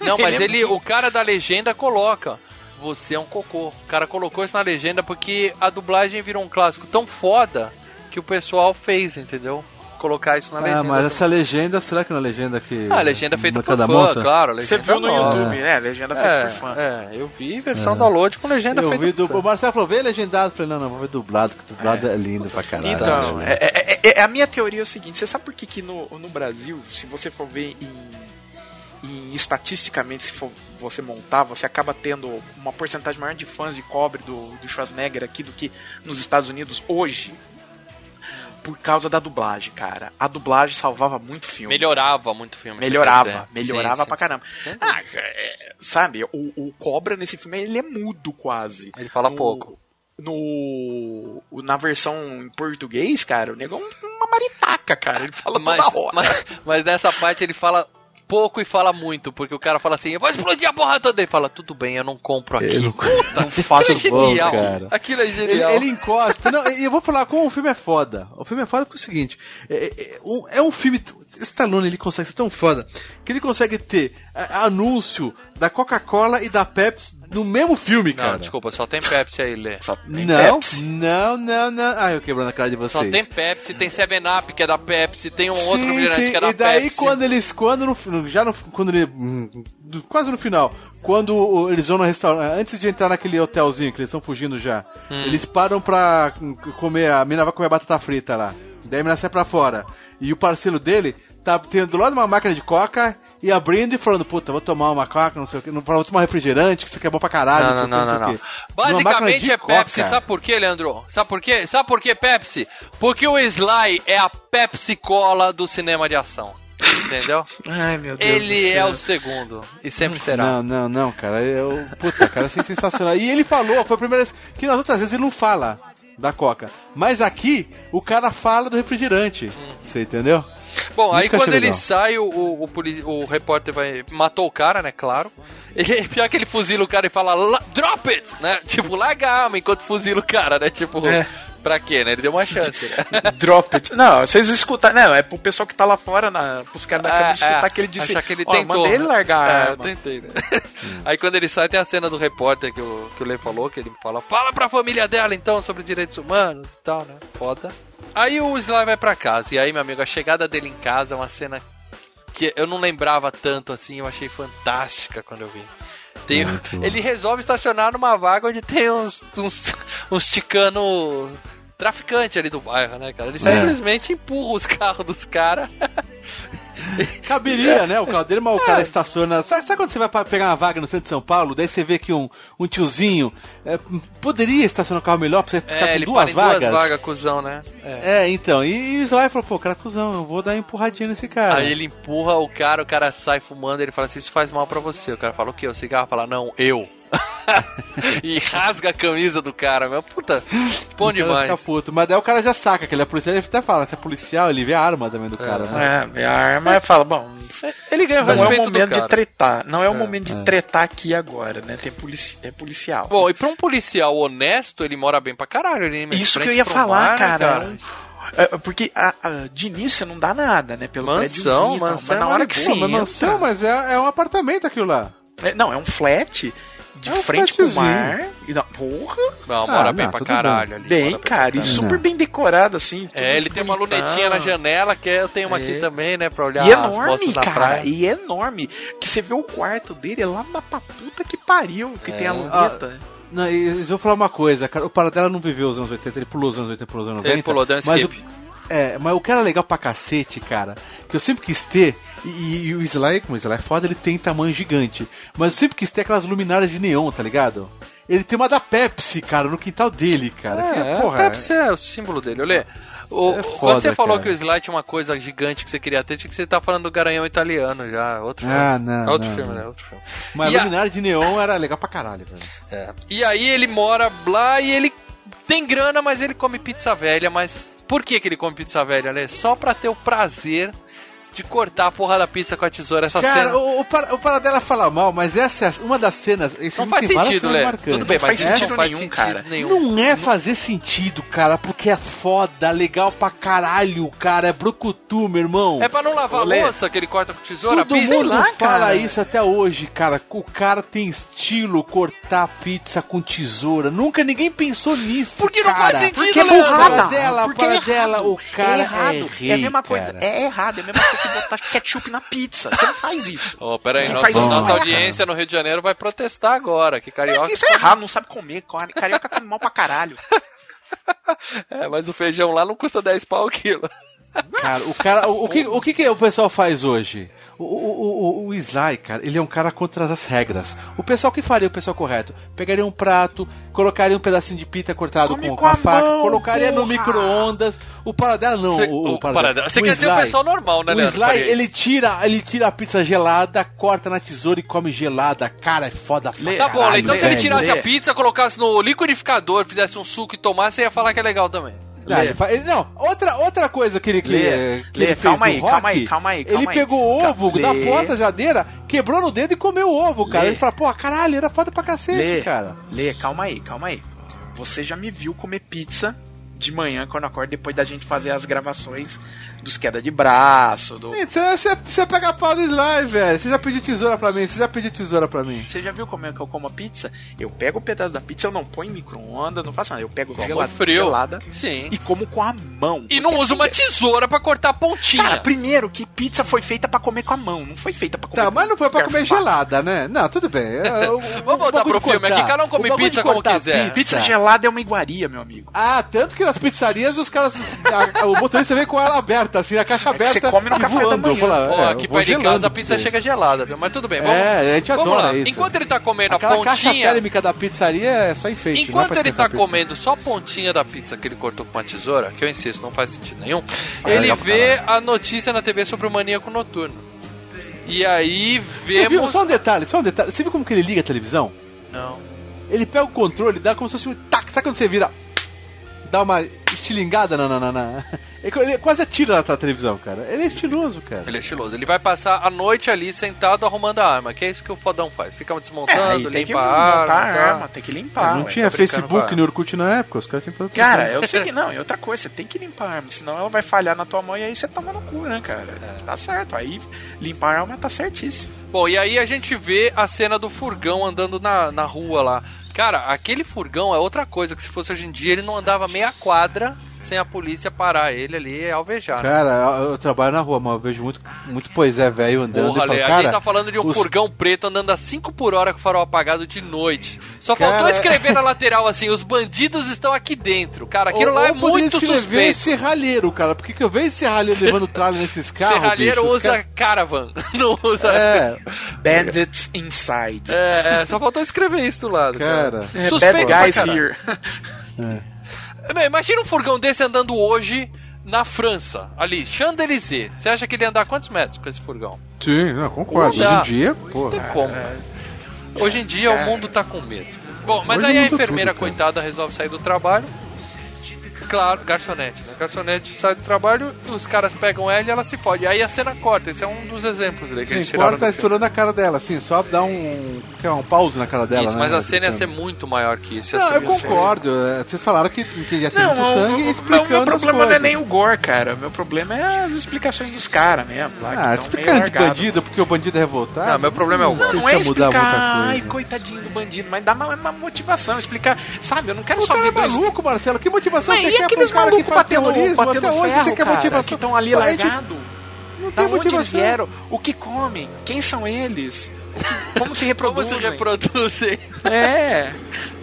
Não, mas Ele é ele, o cara da legenda coloca. Você é um cocô. O cara colocou isso na legenda porque a dublagem virou um clássico tão foda que o pessoal fez, entendeu? colocar isso na Ah, legenda. mas essa legenda, será que na legenda que. Ah, a legenda é feita por cada fã, monta? claro. a Você legenda viu no nova. YouTube, né? Legenda feita É, por fã. é, eu vi versão É. download com legenda Eu feita vi por fã. O Marcelo falou, vê legendado. Eu falei, não, não, vou ver dublado, que dublado é, lindo pra caralho. Então, é, é- é- é- a minha teoria é o seguinte: você sabe por que, que no, no Brasil, se você for ver em, em estatisticamente, se for você montar, você acaba tendo uma porcentagem maior de fãs de cobre do, do Schwarzenegger aqui do que nos Estados Unidos hoje? Por causa da dublagem, cara. A dublagem salvava muito filme. Melhorava muito filme. Melhorava, melhorava Sim, sim, pra caramba. sim. Ah, é, sabe, o, o Cobra nesse filme ele é mudo quase. Ele fala No- pouco. No, na versão em português, cara, o negão é uma maritaca, cara. Ele fala mas, toda hora. mas, mas nessa parte ele fala pouco e fala muito, porque o cara fala assim, eu vou explodir a porra toda. Ele fala, tudo bem, eu não compro aqui. Eu não- Puta, não faço aquilo é bom, genial. cara. Aquilo é Ele, genial. ele encosta. Não, e eu vou falar como o filme é foda. O filme é foda porque é o seguinte: é, é- um, é um filme. Stallone ele consegue ser tão foda que ele consegue ter a- anúncio da Coca-Cola e da Pepsi no mesmo filme, Não, cara. desculpa, só tem Pepsi aí, Lê. Só Não, não, não, não. Ah, eu quebrando a cara de vocês. Só tem Pepsi, tem 7-Up que é da Pepsi, tem um outro Sim, refrigerante sim, que é da e daí Pepsi. quando eles quando no, já no, quando ele hum, quase no final quando eles vão no restaurante antes de entrar naquele hotelzinho que eles estão fugindo já Hum. eles param pra comer a mina vai comer batata frita lá daí a mina sai pra fora e o parceiro dele tá tendo do lado uma máquina de coca e abrindo e falando puta vou tomar uma coca não sei o que não vou tomar refrigerante que isso aqui é bom pra caralho Não, sei o não, que, não, sei o não, quê. não. Basicamente é coca. Pepsi, sabe por quê, Leandro? Sabe por quê? Sabe por que Pepsi? Porque o Sly é a Pepsi Cola do cinema de ação. Entendeu? Ai, meu Deus Ele do é o segundo. E sempre será. Não, não, não, cara. Eu, puta, cara, achei sensacional. E ele falou, foi a primeira vez que nas outras vezes ele não fala da Coca. Mas aqui, o cara fala do refrigerante. Você entendeu? Bom, Isso aí quando ele legal. sai, o, o, o o repórter vai. Matou o cara, né? Claro. Ele, pior que ele fuzila o cara e fala, "La- drop it! Né? Tipo, larga a arma enquanto fuzila o cara, né? Tipo, É. pra quê, né? Ele deu uma chance, né? Drop it. Não, vocês escutaram. Não, é pro pessoal que tá lá fora, na, pros caras da É, câmera escutar é, que ele disse. achar que ele "Ó, tentou. mandei ele largar a É, eu tentei, né? Aí quando ele sai, tem a cena do repórter que o, que o Lê falou, que ele fala, fala pra família dela então sobre direitos humanos e tal, né? Foda. Aí o Sly vai pra casa, e aí, meu amigo, a chegada dele em casa é uma cena que eu não lembrava tanto assim, eu achei fantástica quando eu vi. Tem- ele resolve estacionar numa vaga onde tem uns, uns, uns ticano traficante ali do bairro, né, cara? Ele É. simplesmente empurra os carros dos caras. Caberia, né? O carro dele, mas o cara estaciona. Sabe, sabe quando você vai pegar uma vaga no centro de São Paulo? Daí você vê que um, um tiozinho é, poderia estacionar o carro melhor pra você ficar É, com duas vagas? duas vagas, cuzão, né? É. É, então. E, e o Sly falou, pô, cara, cuzão, eu vou dar uma empurradinha nesse cara. Aí ele empurra o cara, o cara sai fumando, ele fala assim, isso faz mal pra você. O cara fala, o quê? O cigarro? Fala, não, eu. e rasga a camisa do cara, meu. Puta, bom O cara demais. fica puto. Mas daí o cara já saca que ele é policial, ele até fala, se é policial, ele vê a arma também do cara, né? É, vê a arma e fala, bom. Ele ganha o Não é o momento cara. de tretar. Não é o É. momento de É. tretar aqui agora, né? Tem polici é policial. Bom, e pra um policial honesto, ele mora bem pra caralho. Ele Isso que eu ia falar, mar, né, cara. É, porque a, a- de início não dá nada, né? Pelo Mansão, prédiozinho tal, mansão Mas na é hora que boa, Pô, mas mansão, mas é, é um apartamento aquilo lá. É, Não, é um flat de É um frente pro mar. E não, porra! Não, Ah, mora bem não, pra caralho bom. ali. Bem, cara, e super Não. bem decorado, assim. É, ele tem uma lunetinha na janela, que eu tenho uma aqui É. também, né, pra olhar E as moças enorme, na cara, praia. e enorme. Que você vê o quarto dele é lá na pra puta que pariu, que É. tem a luneta. Não, e eu vou falar uma coisa, cara. O Paradela não viveu os anos 80, ele pulou os anos 80, pulou os anos 90. Ele pulou, deu um mas o, é, mas o cara legal pra cacete, cara, que eu sempre quis ter, e, e o Sly, como o Sly é foda, ele tem tamanho gigante. Mas eu sempre quis ter aquelas luminárias de neon, tá ligado? Ele tem uma da Pepsi, cara, no quintal dele, cara. que, É, porra, o Pepsi é o símbolo dele. Olha, o, É quando foda, você falou cara. que o Sly tinha uma coisa gigante que você queria ter, tinha que você tá falando do Garanhão Italiano já. Outro filme. Ah, não, É outro não, filme, não. né? Outro filme. Mas E a- luminária de neon era legal pra caralho, velho. É. E aí ele mora lá e ele tem grana, mas ele come pizza velha. Mas por que, que ele come pizza velha, Lê? Só pra ter o prazer de cortar a porra da pizza com a tesoura. Essa Cara, cena. o, o, o Paradela fala mal, mas essa é uma das cenas. Esse Não faz sentido, marcantes. Tudo bem, Não faz sentido não faz nenhum, sentido cara. nenhum. Não é fazer sentido, cara, porque é foda, legal pra caralho, cara. É brucutu, meu irmão. É pra não lavar a Lê. louça que ele corta com tesoura? Todo a pizza? mundo lá, fala cara. isso até hoje, cara. O cara tem estilo cortar pizza com tesoura. Nunca ninguém pensou nisso. Porque não cara. faz sentido, Porque é burrada. Dela, Porque é dela, errado. o cara é errado. é rei, é a mesma coisa. cara. É errado. É a mesma coisa que botar ketchup na pizza. Você não faz isso. Ô, peraí, Quem nossa, faz nossa é audiência no Rio de Janeiro vai protestar agora. Que carioca. Isso é errado. Não sabe comer. Cari- Carioca come mal pra caralho. É, mas o feijão lá não custa 10 pau o quilo. Cara, o cara, o, o que, o que que o pessoal faz hoje? O, o, o, o Sly, cara, ele é um cara contra as regras. O pessoal que faria o pessoal correto? Pegaria um prato, colocaria um pedacinho de pita cortado com, com a a faca, mão, colocaria no porra! micro-ondas. O Paradela não. Cê- o, o Paradela. Você o quer dizer o Sly- pessoal normal, né, O? Sly, ele tira, ele tira a pizza gelada, corta na tesoura e come gelada. Cara, é foda pra Tá bom, caralho, Lê, então se ele tirasse Lê. a pizza, colocasse no liquidificador, fizesse um suco e tomasse, você ia falar que é legal também. Não, ele fa- ele- não, outra, outra coisa que ele, que, Lê, que Lê, ele fez calma aí, rock, calma aí, calma aí, calma ele aí. pegou o ovo Calma, da Lê. porta da geladeira, quebrou no dedo e comeu o ovo, cara. Lê. Ele fala, pô, caralho, era foda pra cacete, Lê, cara. Lê, calma aí, calma aí. Você já me viu comer pizza de manhã quando eu acordo depois da gente fazer as gravações dos queda de braço, do... Então você, você pega a pau do Sly, velho. Você já pediu tesoura pra mim, você já pediu tesoura pra mim. Você já viu como é que eu como a pizza? Eu pego o pedaço da pizza, eu não ponho em micro-ondas, não faço nada. Eu pego gelada, frio. gelada Sim. e como com a mão. E não usa assim, uma tesoura pra cortar a pontinha. Cara, primeiro que pizza foi feita pra comer com a mão, não foi feita pra comer Tá, com mas não foi pra comer garfo. gelada, né? Não, tudo bem. O- o- Vamos voltar pro filme aqui, cada um come pizza como cortar quiser. Pizza gelada é uma iguaria, meu amigo. Ah, tanto que nas pizzarias os caras. a- a- o motorista vem com ela aberta, assim, a caixa É que aberta. você come no café da voando. manhã. Fala, Ó, é, aqui perto de casa a pizza chega gelada, viu? Mas tudo bem, vamos, É, a gente vamos adora lá. isso. Enquanto ele tá comendo Aquela a caixa pontinha, térmica da pizzaria é só enfeite. não é enquanto pra ele tá a comendo só a pontinha da pizza que ele cortou com uma tesoura, que eu insisto, não faz sentido nenhum, É, ele vê a notícia na TV sobre o maníaco noturno. E aí Você viu? vemos... Só um detalhe, só um detalhe. Você viu como que ele liga a televisão? Não. Ele pega o controle, dá como se fosse um tac. Sabe quando você vira? Dá uma estilingada na. na, na, na. Ele quase atira na tua televisão, cara. Ele é estiloso, cara. Ele é estiloso. Ele vai passar a noite ali sentado arrumando a arma, que é isso que o fodão faz. Fica É, desmontando, tem que limpa a montar arma. a tá? arma, tem que limpar. não ué. tinha tá Facebook nem Orkut na época, os caras têm todas Cara, eu sei que não, e outra coisa, você tem que limpar a arma, senão ela vai falhar na tua mão e aí você toma no cu, né, cara? Tá certo, aí limpar a arma tá certíssimo. Bom, e aí a gente vê a cena do furgão andando na, na rua lá. Cara, aquele furgão é outra coisa, que se fosse hoje em dia ele não andava meia quadra sem a polícia parar ele ali e alvejar. Cara, eu, eu trabalho na rua, mas eu vejo muito, muito poisé velho andando Porra, e falo, Lê, a cara, gente tá falando de um os- furgão preto andando a 5 por hora com o farol apagado de noite. Só faltou Cara, escrever na lateral assim: os bandidos estão aqui dentro. Cara, aquilo ou, lá é ou poderia muito escrever suspeito. serralheiro, cara, porque que eu vejo serralheiro levando tralha nesses carros, Serralheiro bicho, usa caras- caravan, não usa. É, Bandits Inside. É, é, só faltou escrever isso do lado. cara. É, Suspeito bad guys here. Meu, imagina um furgão desse andando hoje na França, ali, Champs-Élysées. Você acha que ele ia andar quantos metros com esse furgão? Sim, não, concordo. Hoje em dia, Não porra. tem como. Hoje em dia o mundo tá com medo. Bom, mas Hoje aí a muda enfermeira, tudo, cara. coitada, resolve sair do trabalho. Claro, garçonete, né? Garçonete sai do trabalho, os caras pegam ela e ela se fode. Aí a cena corta, esse é um dos exemplos né, que eles Sim, tiraram. agora tá estourando a cara dela, assim, só dá um. Quer um pause na cara dela, Isso, né? mas a cena ia ser muito maior que isso. Não, ser eu concordo. é, Vocês falaram que, que ia ter Não, muito o, sangue o, o, explicando meu as problema não é nem o gore, cara. Meu problema é as explicações dos caras mesmo. Lá, Ah, explicando de bandido, porque o bandido é revoltado. Não, meu problema é o Não sei Não, não é explicar, ai, coitadinho do bandido, mas dá uma, uma motivação, explicar, sabe, eu não quero O só cara é maluco, Marcelo. Que motivação Mas você um aqueles cara que malucos faz batendo, terrorismo? batendo Até hoje ferro, você quer cara, motivação. que estão ali largados? Não Da tem onde eles motivação. vieram? O que comem? Quem são eles? Que- como se Como reproduzem? se reproduzem? É.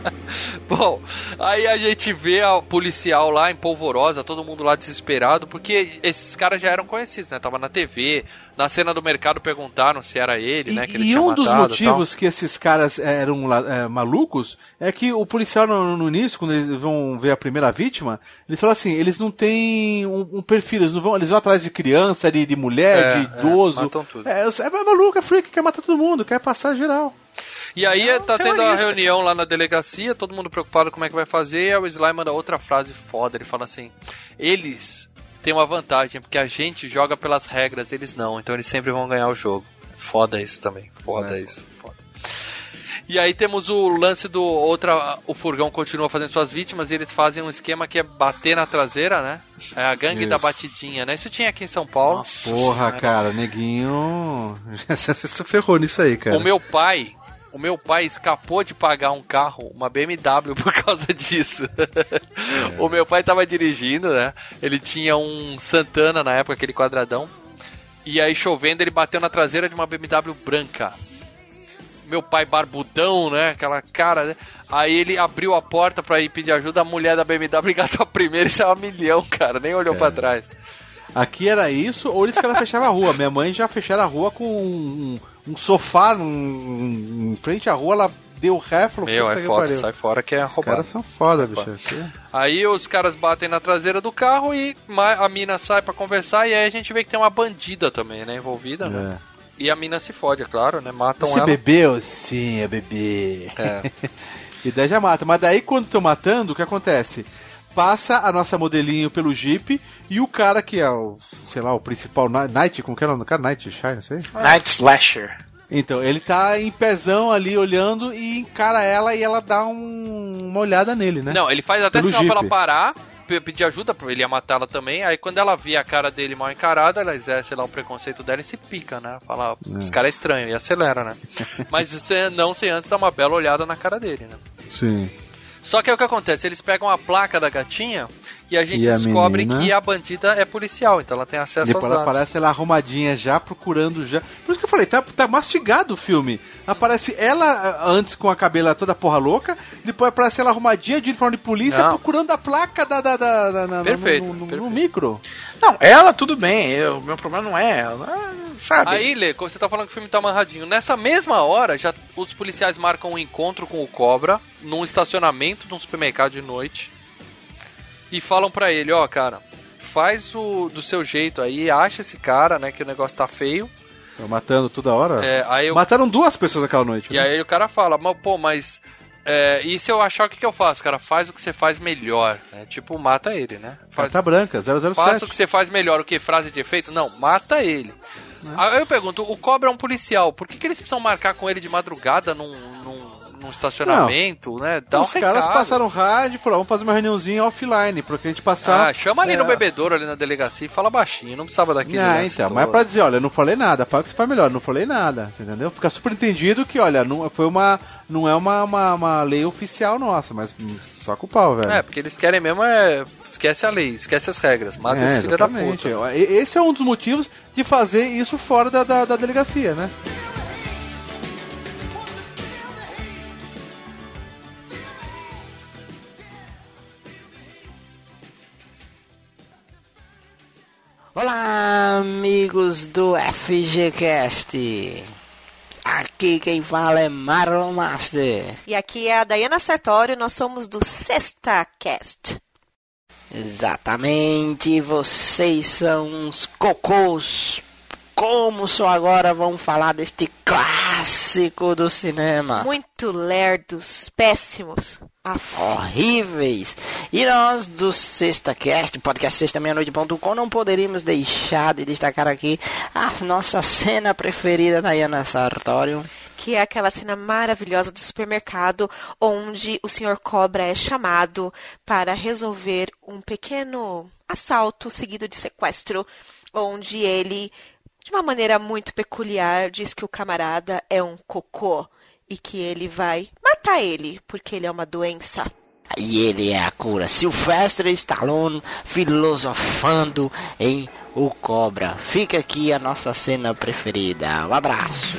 Bom, aí a gente vê a policial lá em polvorosa, todo mundo lá desesperado, porque esses caras já eram conhecidos, né? Tava na TV, na cena do mercado perguntaram se era ele, né? Que ele E, e tinha um dos matado e motivos que esses caras eram la- é, malucos é que o policial no, no início, quando eles vão ver a primeira vítima, eles falam assim, eles não têm um, um perfil, eles não vão, eles vão atrás de criança, de, de mulher, É, de é, idoso. matam tudo. É, é maluco, é freak, quer matar todo mundo, quer passar geral. E aí Não, tá tendo a terrorista. reunião lá na delegacia, todo mundo preocupado como é que vai fazer, e aí o Sly manda outra frase foda, ele fala assim, eles tem uma vantagem, porque a gente joga pelas regras, eles não. Então eles sempre vão ganhar o jogo. Foda isso também. Foda É. isso. Foda. E aí temos o lance do outra. O furgão continua fazendo suas vítimas e eles fazem um esquema que é bater na traseira, né? É a gangue Isso. da batidinha, né? Isso tinha aqui em São Paulo. Porra, cara, neguinho. Você ferrou nisso aí, cara. O meu pai, o meu pai escapou de pagar um carro, uma BMW, por causa disso. o meu pai tava dirigindo, né? Ele tinha um Santana na época, aquele quadradão. E aí chovendo, ele bateu na traseira de uma BMW branca. Meu pai barbudão, né? Aquela cara, né? Aí ele abriu a porta pra ir pedir ajuda, a mulher da BMW engatou a primeira e saiu a milhão, cara. Nem olhou pra trás. Aqui era isso, ou eles que ela fechava a rua. Minha mãe já fechava a rua com um, um sofá um, em frente à rua, ela deu ré, falou, Meu, "Puta é foda, pariu." sai fora que é Os roubado. caras são foda, bicho. Aí os caras batem na traseira do carro e a mina sai pra conversar e aí a gente vê que tem uma bandida também, né, envolvida, né? E a mina se fode, é claro, né? Matam Você ela. bebeu? Sim, eu bebi. É. e daí já mata. Mas daí quando estão matando, o que acontece? Passa a nossa modelinho pelo Jeep e o cara que é o, sei lá, o principal, Ni- Night, como que é o nome do cara? Night Shine, não sei. Night Slasher. Então, ele tá em pezão ali olhando e encara ela e ela dá um- uma olhada nele, né? Não, ele faz até Pelo sinal pra ela Jeep. parar, pe- pedir ajuda, porque ele ia matar ela também. Aí quando ela vê a cara dele mal encarada, ela exerce lá o preconceito dela e se pica, né? Fala, esse cara é estranho, e acelera, né? Mas você não sem antes dar uma bela olhada na cara dele, né? Sim. Só que aí o que acontece? Eles pegam a placa da gatinha e a gente E a descobre menina? que a bandida é policial, então ela tem acesso Depois aos ela dados. aparece ela arrumadinha já, procurando já. Por isso que eu falei, tá, tá mastigado o filme. Aparece ela ah, antes com a cabela toda porra louca, depois aparece ela arrumadinha de uniforme de polícia, Não. procurando a placa da, da, da, da- na- Perfeito, no, no- no micro. Não, ela tudo bem. eu- O meu problema não é ela. Sabe? Aí, Lê, você tá falando que o filme tá amarradinho. Nessa mesma hora, já os policiais marcam um encontro com o Cobra num estacionamento de um supermercado de noite. E falam pra ele, ó, cara, faz o do seu jeito aí, acha esse cara, né, que o negócio tá feio. Matando toda hora. É, aí eu- Mataram duas pessoas aquela noite. E né? aí o cara fala, mas, pô, mas. é, e se eu achar o que, que eu faço? Cara, faz o que você faz melhor. né? Tipo, mata ele, né? Faz, Carta branca, 007. Faça o que você faz melhor. O que? Frase de efeito? Não, mata ele. Aí eu pergunto, o Cobra é um policial, por que, que eles precisam marcar com ele de madrugada num, num, num estacionamento, né? Dá Os um caras recado. passaram rádio e falaram, vamos fazer uma reuniãozinha offline, porque a gente passar... Ah, chama ali É. no bebedouro, ali na delegacia e fala baixinho, não precisava daquele Ah, lance então, mas é pra dizer, olha, não falei nada, fala o que você faz melhor, não falei nada, você entendeu? Fica super entendido que, olha, não, foi uma, não é uma, uma, uma lei oficial nossa, mas só com o pau, velho. É, porque eles querem mesmo é. Esquece a lei, esquece as regras, mata É, esse filho da puta. Esse é um dos motivos de fazer isso fora da, da, da delegacia, né? Olá, amigos do FGCast. Aqui quem fala é Marlon Master. E aqui é a Dayana Sartório, nós somos do Sexta Cast. Exatamente, vocês são uns cocôs. Como só agora vão falar deste clássico do cinema? Muito lerdos, péssimos. Horríveis. E nós do Sexta Cast, podcast sexta meia-noite.com, não poderíamos deixar de destacar aqui a nossa cena preferida da Iana Sartório. que é aquela cena maravilhosa do supermercado onde o Sr. Cobra é chamado para resolver um pequeno assalto seguido de sequestro, onde ele, de uma maneira muito peculiar, diz que o camarada é um cocô e que ele vai matar ele porque ele é uma doença. E ele é a cura. Sylvester Stallone filosofando em O Cobra. Fica aqui a nossa cena preferida. Um abraço.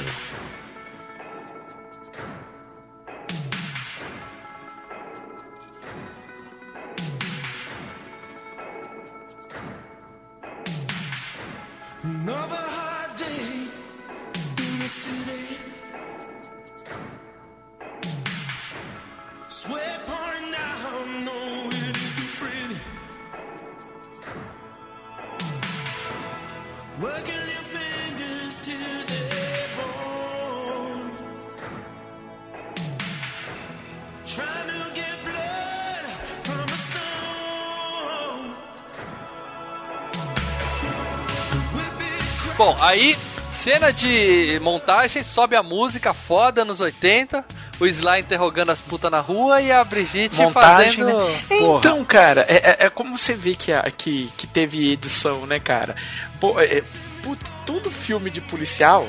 Cena de montagem, sobe a música foda nos 80, o Sly interrogando as putas na rua e a Brigitte Montagem, fazendo. né? Então, cara, é, é- é como você vê que, a- que, que teve edição, né, cara? Pô, é- é- put- todo filme de policial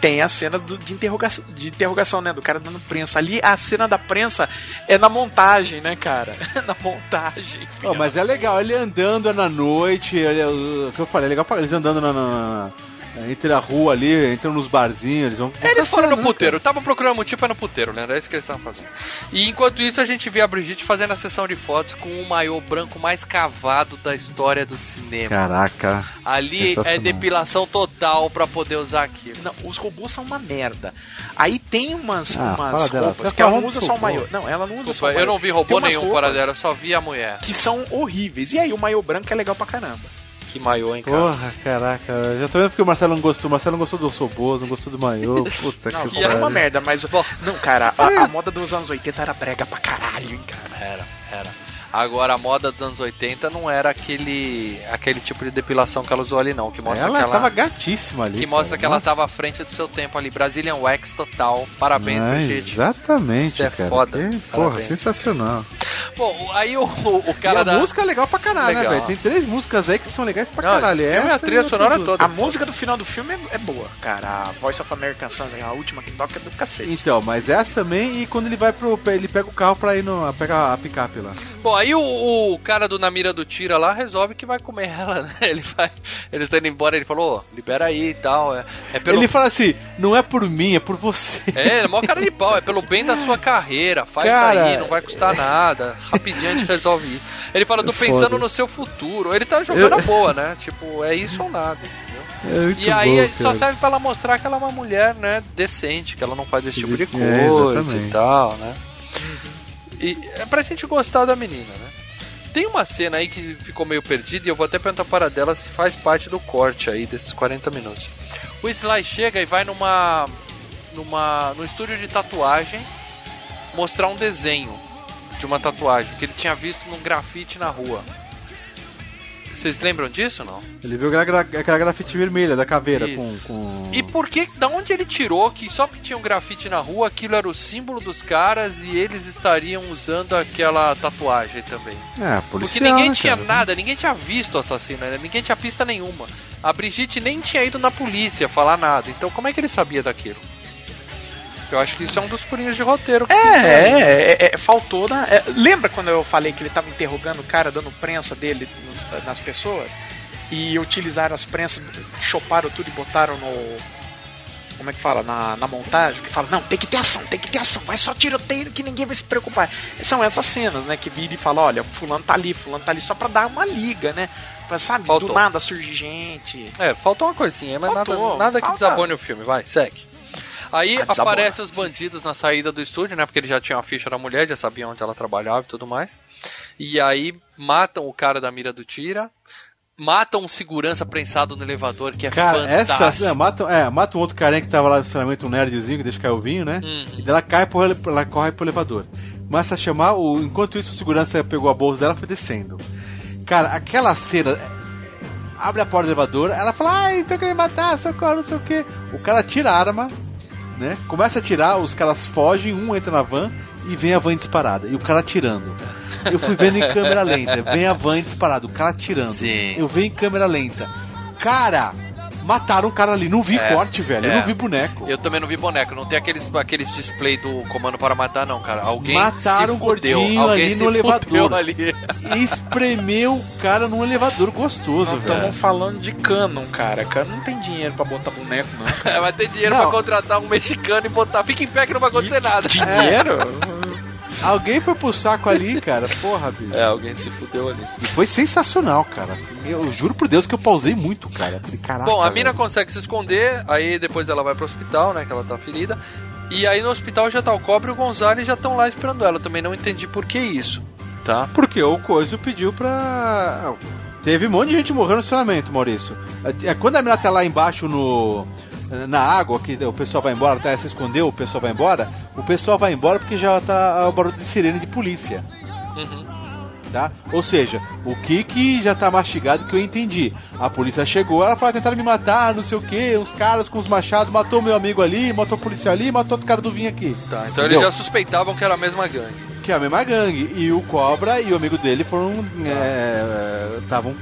tem a cena do- de, interrogação, de interrogação, né? Do cara dando prensa. Ali, a cena da prensa é na montagem, né, cara? na montagem. Ó, mas é legal, ele andando na noite, ele, o que eu falei, é legal pra eles andando na, na- na- entre a rua ali, entram nos barzinhos, eles vão. Eles foram no né, puteiro, tava procurando motivo pra ir no puteiro, né? Era isso que eles estavam fazendo. E enquanto isso, a gente vê a Brigitte fazendo a sessão de fotos com o maiô branco mais cavado da história do cinema. Caraca. Ali é depilação total pra poder usar aquilo. Não, os robôs são uma merda. Aí tem umas, Ah, umas roupas que ela não usa só o maiô. Não, ela não usa só Desculpa, o maiô. eu não vi robô nenhum fora dela, eu só vi a mulher. Que são horríveis. E aí o maiô branco é legal pra caramba. Que maiô, hein, cara? Porra, caraca, eu já tô vendo porque o Marcelo não gostou. O Marcelo não gostou dos robôs, não gostou do maiô. Puta Não, que que era uma pariu. merda, mas. Não, cara, a, a moda dos anos 80 era brega pra caralho, hein, cara. Era, era. Agora a moda dos anos 80 não era aquele aquele tipo de depilação que ela usou ali não, que mostra Ela que ela tava gatíssima ali. que mostra cara. que ela Nossa. tava à frente do seu tempo ali, Brazilian Wax total. Parabéns, Ah, Brigitte. Exatamente, Isso é cara. foda. Que, porra, sensacional. Bom, aí o, o, cara e a da música é legal pra caralho, né, Legal. velho? Tem três músicas aí que são legais pra Não, caralho. Essa a trilha e outras sonora toda. A música do final do filme é, é boa, cara. A Voice of American Sun, a última que toca é do cacete. Então, mas essa também, e quando ele vai pro. Ele pega o carro pra ir no. pegar a picape lá. Bom, aí o, o cara do Na Mira do Tira lá resolve que vai comer ela, né? Ele vai. Eles estão indo embora, ele falou, "Ô, libera aí e tal. É, é pelo. Ele fala assim: não é por mim, é por você. É, ele é mó cara de pau, é pelo bem da sua carreira, faz Cara, aí, não vai custar nada, rapidinho a gente resolve isso. Ele fala, tô É pensando foda. no seu futuro, ele tá jogando Eu- a boa, né? Tipo, é isso ou nada? É E aí bom, ele só serve pra ela mostrar que ela é uma mulher, né, decente, que ela não faz esse tipo de É, coisa exatamente. e tal, né? E é pra gente gostar da menina, né? Tem uma cena aí que ficou meio perdida e eu vou até perguntar para dela se faz parte do corte aí desses 40 minutos. O Sly chega e vai numa numa no estúdio de tatuagem mostrar um desenho de uma tatuagem que ele tinha visto num grafite na rua. Vocês lembram disso não? Ele viu aquela, gra- aquela grafite vermelha da caveira com, com. E por que, da onde ele tirou que só porque tinha um grafite na rua, aquilo era o símbolo dos caras e eles estariam usando aquela tatuagem também? É, Porque policial, ninguém né, tinha cara? nada, ninguém tinha visto o assassino, né? ninguém tinha pista nenhuma. A Brigitte nem tinha ido na polícia falar nada, então como é que ele sabia daquilo? Eu acho que isso é um dos furinhos de roteiro. que É, é, é, é, faltou na. é, lembra quando eu falei que ele tava interrogando o cara, dando prensa dele nos- nas pessoas? E utilizaram as prensas, choparam tudo e botaram no. Como é que fala? Na, na montagem, que fala, não, tem que ter ação, tem que ter ação, vai só tiroteio que ninguém vai se preocupar. São essas cenas, né? Que vira e fala, olha, fulano tá ali, fulano tá ali, só pra dar uma liga, né? Pra, sabe, Faltou. do nada surge gente. É, faltou uma coisinha, mas Faltou, nada, nada que falta. desabone o filme. Vai, segue. Aí Ah, aparecem os bandidos na saída do estúdio, né? Porque eles já tinham a ficha da mulher, já sabiam onde ela trabalhava e tudo mais. E aí matam o cara da mira do tira. Matam um segurança prensado no elevador, que é Cara, essa. fantástico. É, mata, é, mata um outro carinha que tava lá no estacionamento, um nerdzinho que deixa cair o vinho, né? Hum. E ela cai ele- ela corre pro elevador. Começa a chamar, o, enquanto isso o segurança pegou a bolsa dela e foi descendo. Cara, aquela cena. é, Abre a porta do elevador, ela fala, ai, tô querendo matar, socorro, não sei o que. O cara tira a arma, né? Começa a tirar, os caras fogem, um entra na van e vem a van disparada. E o cara atirando. Eu fui vendo em câmera lenta, vem a van disparada, o cara atirando. Eu venho em câmera lenta. Cara, mataram o cara ali. Não vi É, corte, velho. Eu é. não vi boneco. Eu também não vi boneco, não tem aqueles, aqueles display do comando para matar, não, cara. Alguém Mataram se o fudeu. gordinho Alguém ali se no elevador. ali. E espremeu o cara num elevador gostoso, Nós velho. estamos falando de Canon, cara. Canon não tem dinheiro pra botar boneco, não. É, vai ter dinheiro Não. pra contratar um mexicano e botar. Fica em pé que não vai acontecer nada. Dinheiro? Alguém foi pro saco ali, cara. Porra, bicho. É, alguém se fudeu ali. E foi sensacional, cara. Eu juro por Deus que eu pausei muito, cara. Falei, caraca. Bom, a mina velho. consegue se esconder, aí depois ela vai pro hospital, né? Que ela tá ferida. E aí no hospital já tá o Cobre e o Gonzalez já estão lá esperando ela. Também não entendi por que isso, tá? Porque o Coiso pediu pra. Teve um monte de gente morrendo no estacionamento, Maurício. É, Quando a mina tá lá embaixo no. Na água, que o pessoal vai embora, até se escondeu, o pessoal vai embora. O pessoal vai embora porque já tá o barulho de sirene de polícia. Uhum. Tá? Ou seja, o que que já tá mastigado que eu entendi. A polícia chegou, ela falou, tentaram me matar, não sei o que, uns caras com os machados, matou meu amigo ali, matou o policial ali, matou outro cara do vinho aqui. Tá, então eles já suspeitavam que era a mesma gangue. Que é a mesma gangue. E o Cobra e o amigo dele foram. Estavam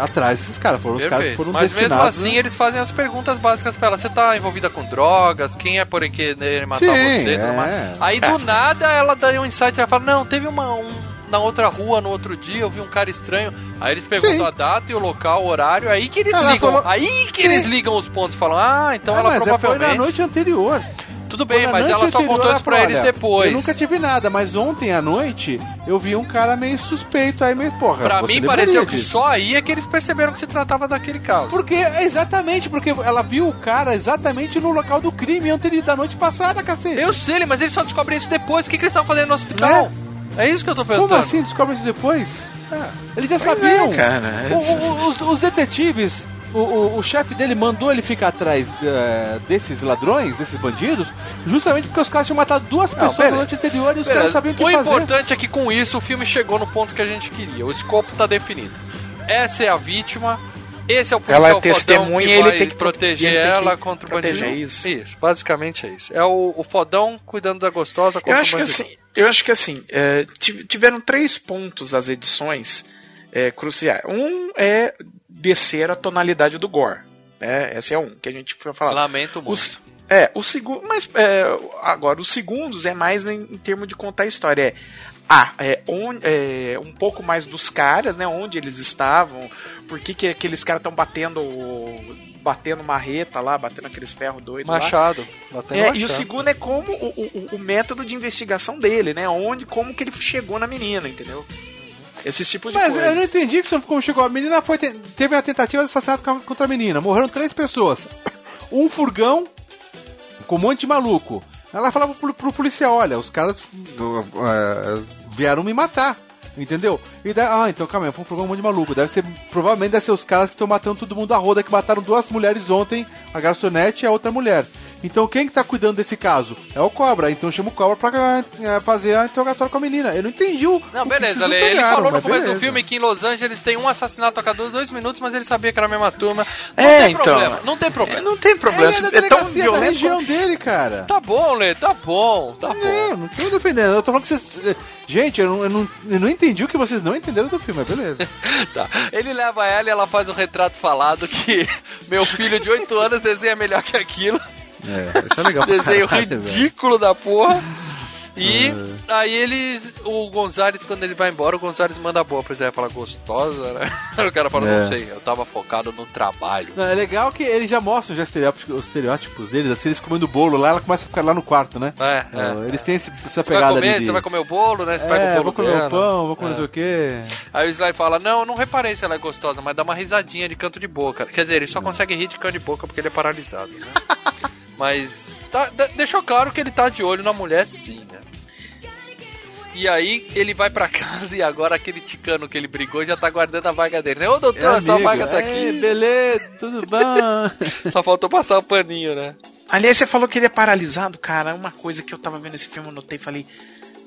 atrás desses caras. Foram os caras que Perfeito. foram Mas mesmo destinados. assim, eles fazem as perguntas básicas pra ela. Você tá envolvida com drogas? Quem é por querer matar Sim, você? é. Aí do nada ela dá um insight e ela fala: Não, teve uma. um- na outra rua, no outro dia, eu vi um cara estranho. Aí eles perguntam Sim. a data e o local, o horário. Aí que eles Ela ligam. falou- Aí que Sim. eles ligam os pontos e falam: Ah, então Ah, ela mas é, foi provavelmente. na noite anterior. Tudo bem, mas noite ela só contou isso pra eles depois. Eu nunca tive nada, mas ontem à noite eu vi um cara meio suspeito aí, meio porra. Pra mim pareceu que só aí é que eles perceberam que se tratava daquele caso. Porque, exatamente, porque ela viu o cara exatamente no local do crime antes da noite passada, cacete. Eu sei, mas eles só descobrem isso depois. O que, que eles estavam fazendo no hospital? É isso que eu tô perguntando. Como assim descobre isso depois? Eles já Pois é, sabiam. cara. O- o- os, os detetives, o, o- o chefe dele mandou ele ficar atrás eh, desses ladrões, desses bandidos, justamente porque os caras tinham matado duas Não, pessoas na noite anterior e os caras sabiam o que o fazer. importante é que com isso o filme chegou no ponto que a gente queria. O escopo tá definido. Essa é a vítima. Esse é o policial Ela é fodão testemunha que e ele tem que proteger ele tem que ela contra o bandido. isso. Isso, basicamente é isso. É o, o fodão cuidando da gostosa contra Eu acho o que bandido. assim, eu acho que assim, é, tiv- tiveram três pontos as edições é, cruciais. Um é descer a tonalidade do gore. Né? Esse é um que a gente foi falar. Lamento muito. Os- é, o segundo, mas é, agora os segundos é mais em, em termos de contar a história. É, ah, é, on- é, um pouco mais dos caras, né? Onde eles estavam, por que, que aqueles caras estão batendo batendo marreta lá, batendo aqueles ferros doidos lá. Machado. batendo É, machado. e o segundo é como o, o, o método de investigação dele, né? Onde, como que ele chegou na menina, entendeu? Esses tipos de Mas coisas. eu não entendi que como chegou. A menina foi, te- teve a tentativa de assassinato contra a menina. Morreram três pessoas. Um furgão com um monte de maluco. Ela falava pro, pro policial: olha, os caras uh, vieram me matar. Entendeu? E daí, ah, então calma aí, foi um furgão um de maluco. Deve ser, provavelmente deve ser os caras que estão matando todo mundo à roda, que mataram duas mulheres ontem, a garçonete e a outra mulher. Então quem que tá cuidando desse caso? É o Cobra. Então chama o Cobra pra eh, fazer a interrogatória com a menina. Eu não entendi o. Não, beleza, ele, ele falou no começo do beleza. filme que em Los Angeles tem um assassinato a cada dois minutos, mas ele sabia que era a mesma turma. Não É, tem então. problema, não tem problema. Não tem problema. Ele é da é tão da violento. região dele, cara. Tá bom, Lê, tá bom, tá bom. Não, não tô defendendo. Eu tô falando que vocês. Gente, eu não, eu não, eu não entendi o que vocês não entenderam do filme, mas beleza. Tá. Ele leva ela e ela faz um retrato falado que meu filho de 8 anos desenha melhor que aquilo. É, isso é legal. Desenho caralho, velho. ridículo da porra. E aí ele, o Gonzalez, quando ele vai embora, o Gonzalez manda a boa pra ele fala gostosa, né? O cara fala, É. não sei, eu tava focado no trabalho. Não, é legal que eles já mostram já estereótipos, os estereótipos deles, assim, eles comendo bolo lá, ela começa a ficar lá no quarto, né? É, Ó, é. Eles têm esse- essa Você vai pegada comer, ali. de- você vai comer o bolo, né? Você pega o É, bolo vou comer dela. o pão, vou comer É. não sei o quê. Aí o Sly fala, não, eu não reparei se ela é gostosa, mas dá uma risadinha de canto de boca. Quer dizer, ele só consegue rir de canto de boca porque ele é paralisado, né? mas tá- deixou claro que ele tá de olho na mulher sim, né? E aí ele vai pra casa e agora aquele ticano que ele brigou já tá guardando a vaga dele. né? Ô doutor, É sua amigo. vaga tá É, aqui. beleza, tudo bom? Só faltou passar o paninho, né? Aliás, você falou que ele é paralisado, cara. Uma coisa que eu tava vendo esse filme, eu notei e falei.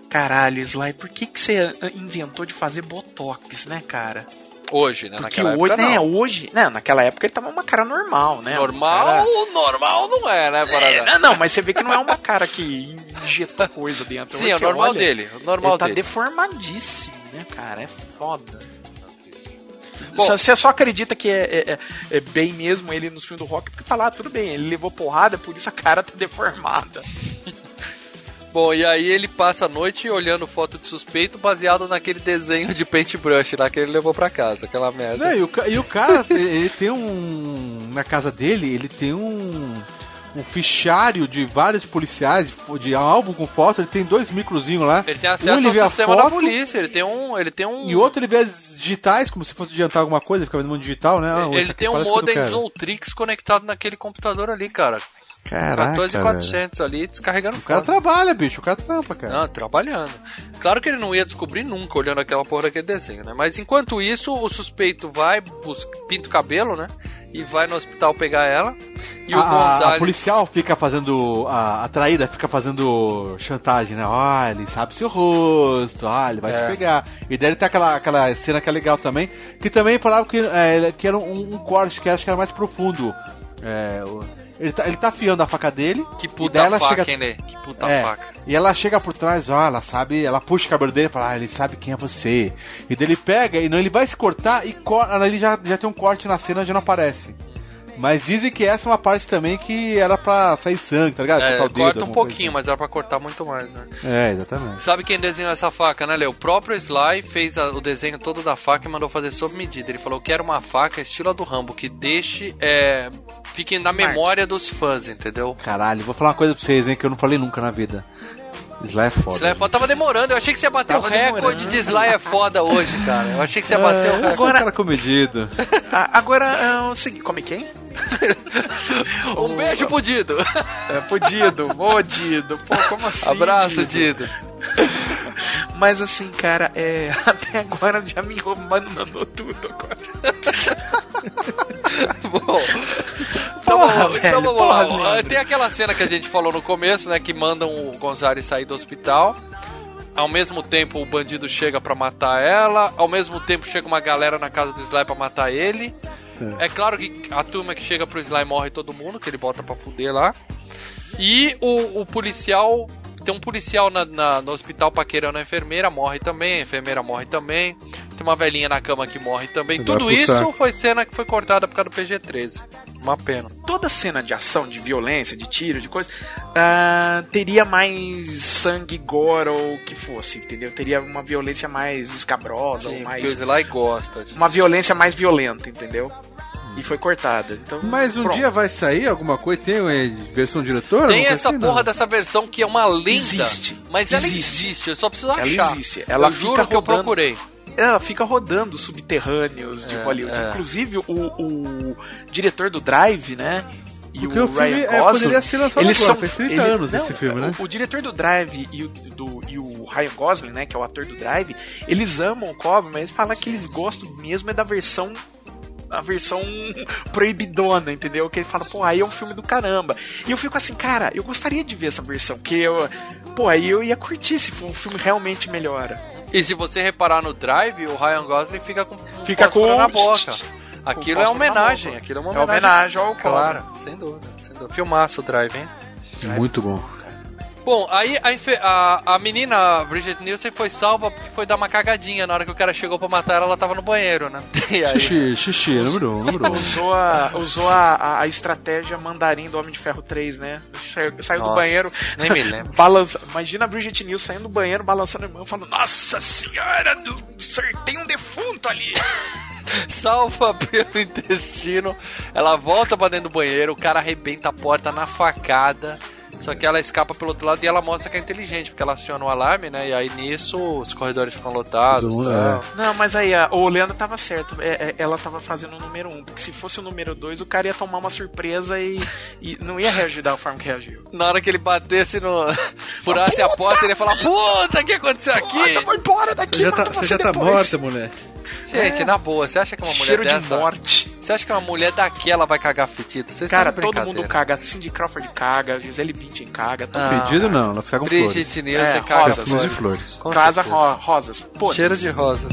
Caralho, Sly, por que, que você ah, inventou de fazer botox, né, cara? Hoje, né? Porque Naquela hoje, época, né, hoje, né, naquela época ele tava uma cara normal, né? Normal, cara- normal não é, né, É, Parada? não, não, mas você vê que não é uma cara que injeta coisa dentro. Sim, é o normal olha, dele, o normal ele tá dele. deformadíssimo, né, cara? É foda. Bom. Você só acredita que é, é- é- é bem mesmo ele nos filmes do rock, porque falar, ah, tudo bem, ele levou porrada, por isso a cara tá deformada. Bom, e aí ele passa a noite olhando foto de suspeito baseado naquele desenho de paintbrush lá que ele levou pra casa, aquela merda. Não, e, o, e o cara, ele ele tem um. Na casa dele, ele tem um. Um fichário de vários policiais, de álbum com foto, ele tem dois microzinhos lá. Ele tem Um acesso ele vê ao sistema da foto, polícia, ele tem um. Ele tem um. E outro ele vê as digitais, como se fosse adiantar alguma coisa, fica vendo mundo digital, né? Ah, ele aqui tem um modem quero. Zultrix conectado naquele computador ali, cara. Caraca, 14,400 ali descarregando O cara trabalha, bicho. O cara trampa, cara. Não, trabalhando. Claro que ele não ia descobrir nunca olhando aquela porra daquele desenho, né? Mas enquanto isso, o suspeito vai, pinta o cabelo, né? E vai no hospital pegar ela. E o a, a- Gonzalez. a policial fica fazendo. A, a traída fica fazendo chantagem, né? Olha, ele sabe seu rosto, olha, ele vai É. te pegar. E daí tem aquela, aquela cena que é legal também, que também falava que, é, que era um, um corte que acho que era mais profundo. É, o- ele, tá, ele tá afiando a faca dele. Que e puta ela faca, chega, hein, né? Que puta é, faca. E ela chega por trás, ó, ela sabe, ela puxa o cabelo dele e fala, ah, ele sabe quem é você. E daí ele pega, e não, ele vai se cortar e corta, ele já, já tem um corte na cena onde não aparece. Mas dizem que essa é uma parte também que era pra sair sangue, tá ligado? É, Cortar o dedo, corta um pouquinho, mas era pra cortar muito mais, né? assim. É, exatamente. Sabe quem desenhou essa faca, né, Leo? O próprio Sly fez a- o desenho todo da faca e mandou fazer sob medida. Ele falou que era uma faca estilo a do Rambo, que deixe. É, fique na memória dos fãs, entendeu? Caralho, vou falar uma coisa pra vocês, hein, que eu não falei nunca na vida. Sly é foda. Sly é foda. Tava demorando, eu achei que você ia bater Tava o recorde demorando. de Sly é foda hoje, cara. Eu achei que você ia bater o É, eu recorde. um cara comedido. Agora, é o seguinte, come quem? Um beijo pro Dido. É, pro Dido, ô Dido, pô, como assim? Abraço, Dido. Mas assim, cara, é, até agora já me abandonou tudo agora. Bom, então, Porra, vamos, velho, então vamos porra, lá. Leandro. Tem aquela cena que a gente falou no começo, né? Que mandam o Gonzalez sair do hospital. Ao mesmo tempo, o bandido chega pra matar ela. Ao mesmo tempo, chega uma galera na casa do Sly pra matar ele. É claro que a turma que chega pro Sly morre todo mundo, que ele bota pra fuder lá. E o, o policial. Tem um policial na- na- no hospital paquerando a enfermeira, morre também, a enfermeira morre também. Tem uma velhinha na cama que morre também. Vai Tudo isso saco. foi cena que foi cortada por causa do PG-13. Uma pena. Toda cena de ação, de violência, de tiro, de coisa, ah, teria mais sangue, gore ou o que fosse, entendeu? Teria uma violência mais escabrosa, Sim, ou porque o mais. Sly gosta. de- Uma violência mais violenta, entendeu? E foi cortada. Então, Mas um pronto. dia vai sair alguma coisa? Tem é, versão diretora? Tem essa assim? porra Não. dessa versão que é uma lenda. Existe. Mas ela Existe. existe, eu só preciso Ela achar. existe. Ela eu juro fica que eu rodando. procurei. Ela fica rodando subterrâneos de É, Hollywood. é. Inclusive, o, o diretor do Drive, né? E Porque o filme, Ryan é, Gosling, poderia ser lançado eles agora, são, faz 30 eles- anos não, esse filme, né? O, o diretor do Drive e o, do, e o Ryan Gosling, né? Que é o ator do Drive, eles amam o Cobra, mas eles falam que eles gostam mesmo é da versão a versão proibidona, entendeu? Que ele fala, pô, aí é um filme do caramba. E eu fico assim, cara, eu gostaria de ver essa versão, que eu, pô, aí eu ia curtir se for um filme realmente melhora. E se você reparar no Drive, o Ryan Gosling fica com Fica com- na boca. Aquilo é homenagem, aquilo é uma É homenagem. homenagem ao. Claro, sem dúvida, sem dúvida. Filmaço o Drive, hein? Muito bom. Bom, aí a, a, a menina Bridget Nielsen foi salva porque foi dar uma cagadinha. Na hora que o cara chegou pra matar ela, ela tava no banheiro, né? E aí, Xixi, xixi, número número um. Usou, a, usou a, a- estratégia mandarim do Homem de Ferro 3, né? Saiu, saiu do Nossa, banheiro. nem me lembro. balança, imagina a Bridget Nielsen saindo do banheiro, balançando a mão, falando: Nossa senhora, do, tem um defunto ali. salva pelo intestino. Ela volta pra dentro do banheiro, o cara arrebenta a porta na facada. Só que ela escapa pelo outro lado e ela mostra que é inteligente, porque ela aciona o alarme, né? E aí nisso os corredores ficam lotados. Todo mundo- tal. Não, mas aí a- o Leandro tava certo. É, é, ela tava fazendo o número 1. Um, porque se fosse o número 2, o cara ia tomar uma surpresa e, e não ia reagir da forma que reagiu. Na hora que ele batesse no. furasse a porta, ele ia falar: Puta, o que aconteceu aqui? Vou embora daqui, Você já tá, você já tá morta, mulher. Gente, na boa, você acha que uma mulher Cheiro de dessa. morte. Você acha que uma mulher daquela vai cagar fedido? Vocês Cara, todo mundo caga. Cindy Crawford caga, Gisele Bündchen caga. todo Ah, caga. não, nós cagamos Brigitte flores. Nielsen É, caga rosas. Flores de flores. Com Casa ro rosas. Pô, Cheiro de rosas.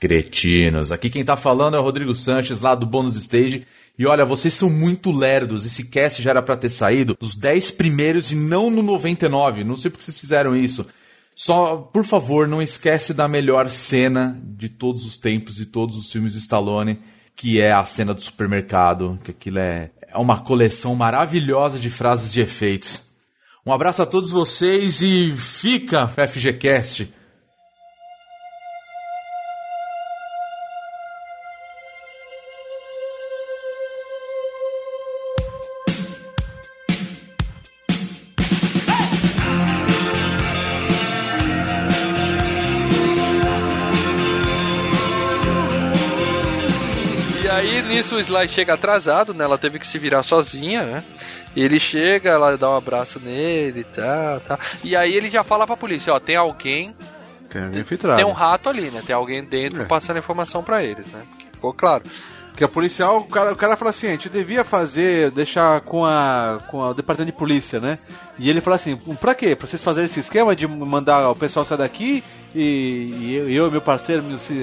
Cretinos. Aqui quem tá falando é o Rodrigo Sanches, lá do Bônus Stage. E olha, vocês são muito lerdos. Esse cast já era pra ter saído dos 10 primeiros e não no 99. Não sei porque vocês fizeram isso. Só, por favor, não esquece da melhor cena de todos os tempos e todos os filmes do Stallone, que é a cena do supermercado, que aquilo é, é uma coleção maravilhosa de frases de efeitos. Um abraço a todos vocês e fica FGCast. O Sly chega atrasado, né? Ela teve que se virar sozinha, né? E ele chega, ela dá um abraço nele e tal, tal. E aí ele já fala pra polícia, ó, tem alguém, Tem alguém infiltrado. tem um rato ali, né? Tem alguém dentro É. passando informação pra eles, né? Porque ficou claro. Que a policial, o cara, o cara fala assim, a gente devia fazer, deixar com a com o departamento de polícia, né? E ele fala assim, pra quê? Pra vocês fazerem esse esquema de mandar o pessoal sair daqui e, e eu, e meu parceiro se,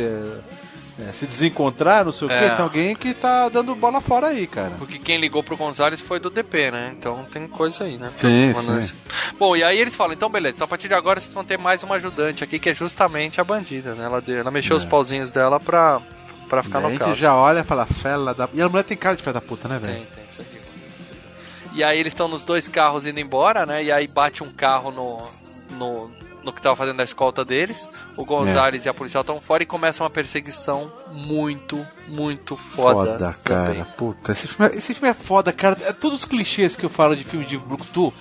é, se desencontrar, não sei o É. quê? Tem alguém que tá dando bola fora aí, cara. Porque quem ligou pro Gonzalez foi do DP, né? Então tem coisa aí, né? Sim, sim. Bom, e aí eles falam, então beleza, então a partir de agora vocês vão ter mais uma ajudante aqui, que é justamente a bandida, né? Ela, ela mexeu É. os pauzinhos dela pra, pra ficar a no gente caos. já olha e fala, fela da... E a mulher tem cara de fela da puta, né, velho? Tem, tem, isso aqui. E aí eles estão nos dois carros indo embora, né? E aí bate um carro no, no, no que tava fazendo a escolta deles. O Gonzalez e a policial estão fora e começa uma perseguição muito, muito foda. Foda, cara. também. Puta, esse filme, é, esse filme é foda, cara. É todos os clichês que eu falo de filme de Brucutu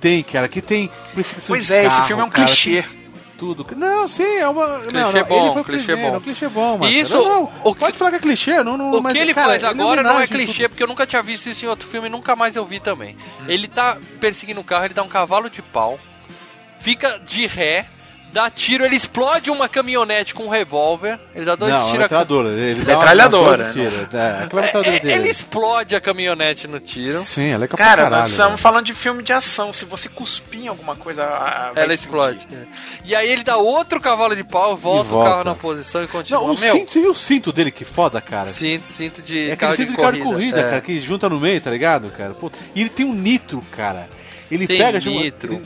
tem, cara. Que tem perseguição Pois de é, esse carro, filme é um cara, clichê. tem Tudo. Não, sim, é uma. Clichê não, não, bom, ele o clichê primeiro, bom. um clichê bom, mas. Isso, não, não, pode falar que é clichê, não, não O mas, que ele cara, faz é agora não é clichê, porque eu nunca tinha visto isso em outro filme e nunca mais eu vi também. Ele tá perseguindo um carro, ele dá um cavalo de pau, fica de ré, dá tiro, ele explode uma caminhonete com um revólver, ele dá dois Não, é tiros. metralhadora, ele dá uma- Metralhadora, tira. É, É, dele. né? ele explode a caminhonete no tiro. Sim, ela é capaz Cara, caralho, nós estamos velho. falando de filme de ação. Se você cuspir em alguma coisa, a- a- Ela explode. E aí ele dá outro cavalo de pau, volta, volta. o carro na posição e continua. Não, o Meu, cinto, você viu o cinto dele que foda, cara? cinto, cinto de É aquele carro cinto de de carro de corrida, corrida, é. cara, que junta no meio, tá ligado, cara? Puta. E ele tem um nitro, cara. Ele Tem pega... chama- nitro. ele-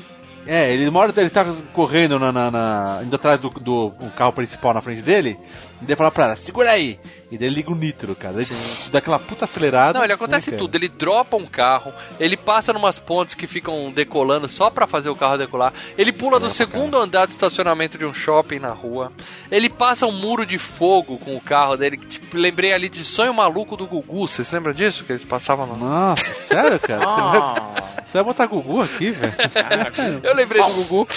é, ele uma hora ele tá correndo na, na, na- indo atrás do, do um carro principal na frente dele, e daí fala pra ela, segura aí! E daí ele liga o nitro, cara. Ele dá aquela puta acelerada. Não, ele acontece né, cara? tudo. Ele dropa um carro, ele passa numas pontes que ficam decolando só pra fazer o carro decolar. Ele pula do segundo andar do estacionamento de um shopping na rua. Ele passa um muro de fogo com o carro dele. que, Tipo, lembrei ali de Sonho Maluco do Gugu. Vocês lembram disso? Que eles passavam no. Nossa, sério, cara? Você, Ah. Você vai botar Gugu aqui, velho? Eu lembrei do Gugu.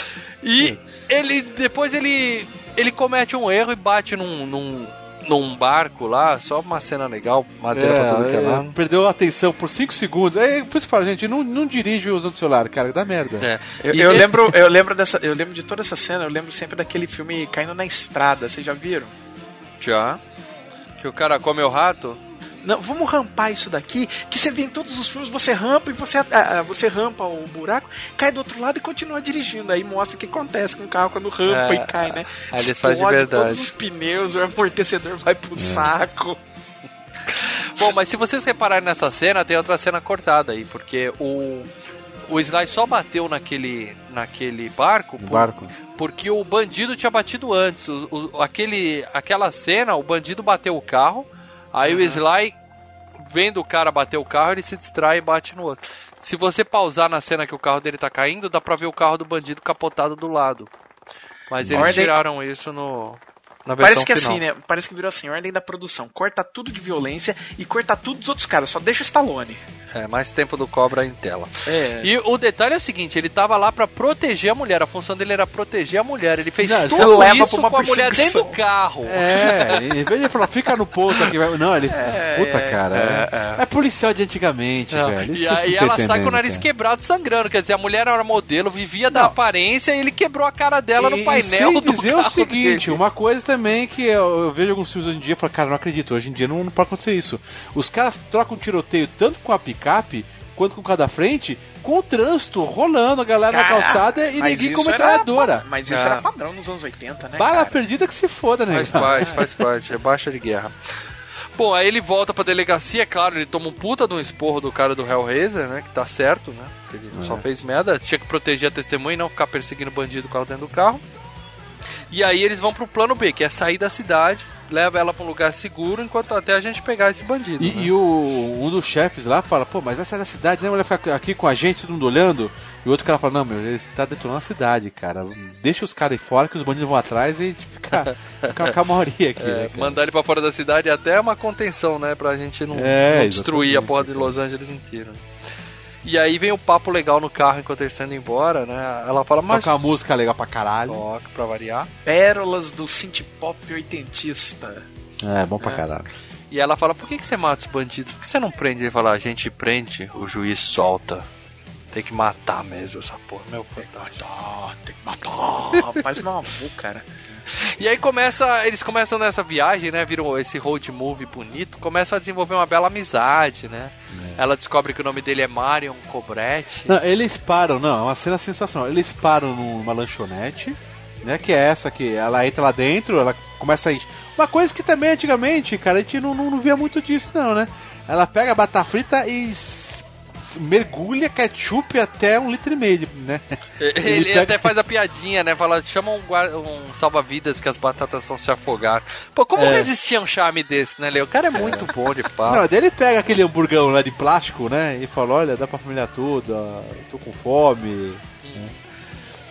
E ele depois ele ele comete um erro e bate num, num, num barco lá, só uma cena legal, madeira pra tudo que é É, lá. é, perdeu a atenção por 5 segundos. É, por isso que eu falo, gente, não, não dirige usando o celular, cara, dá merda. É. Eu, eu ele- lembro, eu lembro dessa, eu lembro de toda essa cena. Eu lembro sempre daquele filme Caindo na Estrada. Vocês já viram? Já. Que o cara come o rato. Não, vamos rampar isso daqui, que você vê em todos os filmes, você rampa e você, ah, ah, você rampa o buraco, cai do outro lado e continua dirigindo. Aí mostra o que acontece com o carro quando rampa É, e cai, né? aí eles fazem de verdade. todos os pneus, o amortecedor vai pro saco. Bom, mas se vocês repararem nessa cena, tem outra cena cortada aí, porque o o Sly só bateu naquele naquele barco, por- barco. porque o bandido tinha batido antes. O, o- aquele aquela cena, o bandido bateu o carro, aí o Sly vendo o cara bater o carro, ele se distrai e bate no outro. Se você pausar na cena que o carro dele tá caindo, dá pra ver o carro do bandido capotado do lado. Mas eles Ordem- tiraram isso no na versão Parece que final. assim, né? Parece que virou assim, ordem da produção. Corta tudo de violência e corta tudo dos outros caras, só deixa o Stallone. É, mais tempo do cobra em tela. É. E o detalhe é o seguinte, ele tava lá pra proteger a mulher, a função dele era proteger a mulher. Ele fez Não, ele tudo leva isso com a mulher dentro do carro. É, em vez de falar, fica no ponto aqui, não, ele. puta, cara. É, é policial de antigamente, Não, velho. E, Isso vocês aí não ela sai com o nariz cara. quebrado sangrando. Quer dizer, a mulher era modelo, vivia da aparência e ele quebrou a cara dela no E- painel e sem do dizer carro o seguinte, dele. uma coisa também que eu, eu vejo alguns filmes hoje em dia e falo, cara, não acredito, hoje em dia não, não pode acontecer isso. Os caras trocam tiroteio tanto com a picape quanto com o carro da frente, com o trânsito rolando, a galera na calçada e ninguém com era metralhadora. pa- Mas isso É. era padrão nos anos 80, né? Bala cara? perdida que se foda, né? Faz parte, faz parte. É baixa de guerra. Bom, aí ele volta pra delegacia, é claro, ele toma um puta de um esporro do cara do Hellraiser, né? Que tá certo, né? Ele É. só fez merda, tinha que proteger a testemunha e não ficar perseguindo bandido com ela dentro do carro. E aí eles vão pro plano B, que é sair da cidade, leva ela pra um lugar seguro enquanto até a gente pegar esse bandido. E, né? e o, um dos chefes lá fala, pô, mas vai sair da cidade, né? Vai ficar aqui com a gente, todo mundo olhando. E o outro cara fala, não, meu, ele tá detonando a cidade, cara. Deixa os caras aí fora que os bandidos vão atrás e a gente fica, fica uma calmaria aqui, É, né, mandar ele pra fora da cidade é até uma contenção, né? Pra gente não, É, não destruir a porra de Los Angeles inteira. E aí vem o papo legal no carro enquanto eles estão indo embora, né? Ela fala, mas. Toca uma música legal pra caralho. Toca pra variar. Pérolas do synth pop oitentista. É, bom pra É. caralho. E ela fala, por que, que você mata os bandidos? Por que você não prende? Ele fala, a gente prende, o juiz solta. Tem que matar mesmo essa porra, meu Ah, tem que matar. Rapaz, meu avô, cara. E aí começa, eles começam nessa viagem, né? Viram esse road movie bonito, começam a desenvolver uma bela amizade, né? Ela descobre que o nome dele é Marion Cobretti. Não, eles param, não, é uma cena sensacional. Eles param numa lanchonete, né? Que é essa que ela entra lá dentro, ela começa a. Uma coisa que também antigamente, cara, a gente não, não, não via muito disso, não, né? Ela pega a batata frita e mergulha ketchup até um litro e meio, né? Ele, pega- até faz a piadinha, né? Fala, chama um, um salva-vidas que as batatas vão se afogar. Pô, como É. resistir a um charme desse, né, Leo? O cara é muito bom de papo. Não, daí ele pega aquele hamburgão lá de plástico, né? E fala, olha, dá pra família toda, tô com fome. né?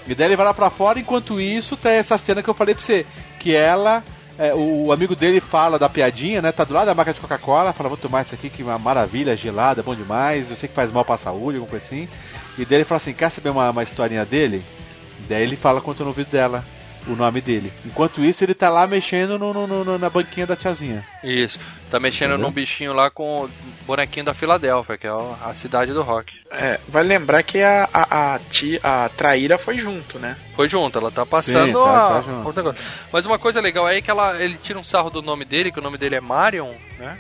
E daí ele vai lá pra fora, enquanto isso tem essa cena que eu falei pra você, que ela, é, o, amigo dele fala da piadinha, né? Tá do lado da máquina de Coca-Cola, fala, vou tomar isso aqui, que uma maravilha, gelada, bom demais, eu sei que faz mal pra saúde, alguma coisa assim. E daí ele fala assim, quer saber uma, uma historinha dele? Daí ele fala conta no ouvido dela o nome dele. Enquanto isso, ele tá lá mexendo no, no- no- na banquinha da tiazinha. Isso. Tá mexendo Entendeu? num bichinho lá com o bonequinho da Filadélfia, que é a cidade do rock. É, vai lembrar que a, a, a, tia, a traíra foi junto, né? Foi junto, ela tá passando Sim, tá- a- tá junto. Mas uma coisa legal aí é que ela, ele tira um sarro do nome dele, que o nome dele é Marion, né?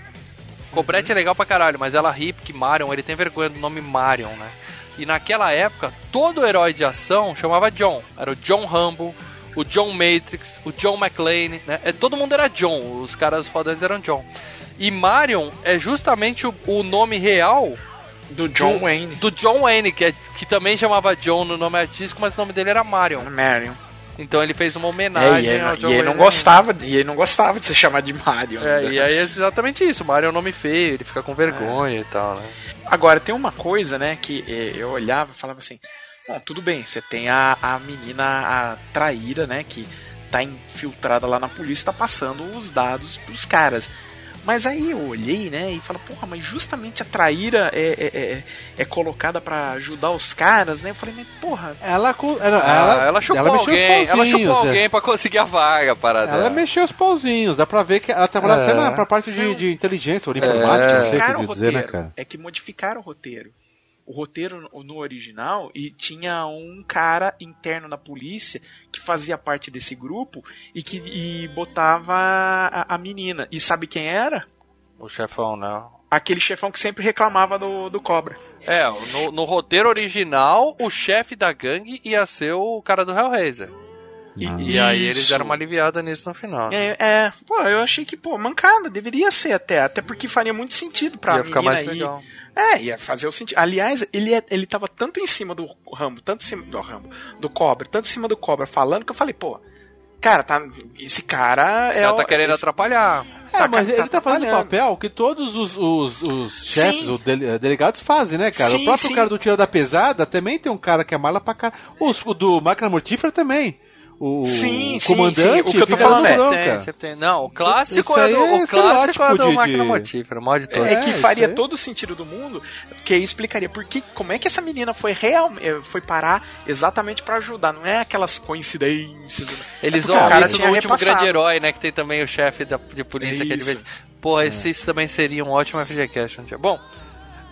Cobrete é legal pra caralho, mas ela ri porque Marion, ele tem vergonha do nome Marion, né? E naquela época, todo herói de ação chamava John. Era o John Rambo, o John Matrix, o John McClane, né? É, todo mundo era John, os caras fodantes eram John. E Marion é justamente o, o nome real do John Wayne. Do John Wayne, que, é- que também chamava John no nome artístico, mas o nome dele era Marion. Marion. Então ele fez uma É, homenagem e ele, ao não- John e ele não gostava, e ele não gostava de ser chamado de Mario. É, né? e aí é exatamente isso. Mario é um nome feio, ele fica com vergonha e tal, né? Agora, tem uma coisa, né, que eh, eu olhava e falava assim, bom, tudo bem, você tem a, a menina, a traíra, né, que tá infiltrada lá na polícia, tá passando os dados pros caras. Mas aí eu olhei, né, e falei, porra, mas justamente a traíra é, é, é, é colocada pra ajudar os caras, né? Eu falei, mas porra... Ela, Ah, ela, chupou ela mexeu os alguém, ela chupou é. alguém pra conseguir a vaga, parada. Ela mexeu os pauzinhos, dá pra ver que ela trabalha É. até na pra parte de, de inteligência ou de informática, não sei o que dizer, né, cara? É que modificaram o roteiro. O roteiro no- original e tinha um cara interno na polícia que fazia parte desse grupo e que e botava a, a menina. E sabe quem era? O chefão, não. Aquele chefão que sempre reclamava do, do cobra. É, no, no roteiro original, o chefe da gangue ia ser o cara do Hellraiser. E, aí eles deram uma aliviada nisso no final. É, é, pô, eu achei que, pô, mancada, deveria ser até, até porque faria muito sentido pra Ia ficar mais ir. legal. É, ia fazer o sentido. Aliás, ele, é, ele tava tanto em cima do Rambo, tanto em cima do Rambo, do Cobra, tanto em cima do Cobra falando que eu falei, pô, cara, tá, esse cara é Ela o- tá querendo esse- atrapalhar. É, mas ele tá fazendo o papel que todos os, os, os chefes, os dele- delegados fazem, né, cara? Sim, o próprio sim. cara do Tira da Pesada também tem um cara que é mala pra cara. Os- O, do Máquina Mortífera também. O, Sim, o sim, comandante sim. O que eu tô falando no é- durão, Tem. Não, o clássico é do, é o clássico é do de- máquina de- mortífera, o mod todo. É, que isso faria todo o sentido do mundo, que aí explicaria por que, como é que essa menina foi real, eh, foi parar exatamente pra ajudar, não é aquelas coincidências. Eles É porque o cara isso tinha no último repassado. grande herói, né? Que tem também o chefe da, de polícia É que é de vez. Porra, esse, isso também seria um ótimo FGCast. Bom,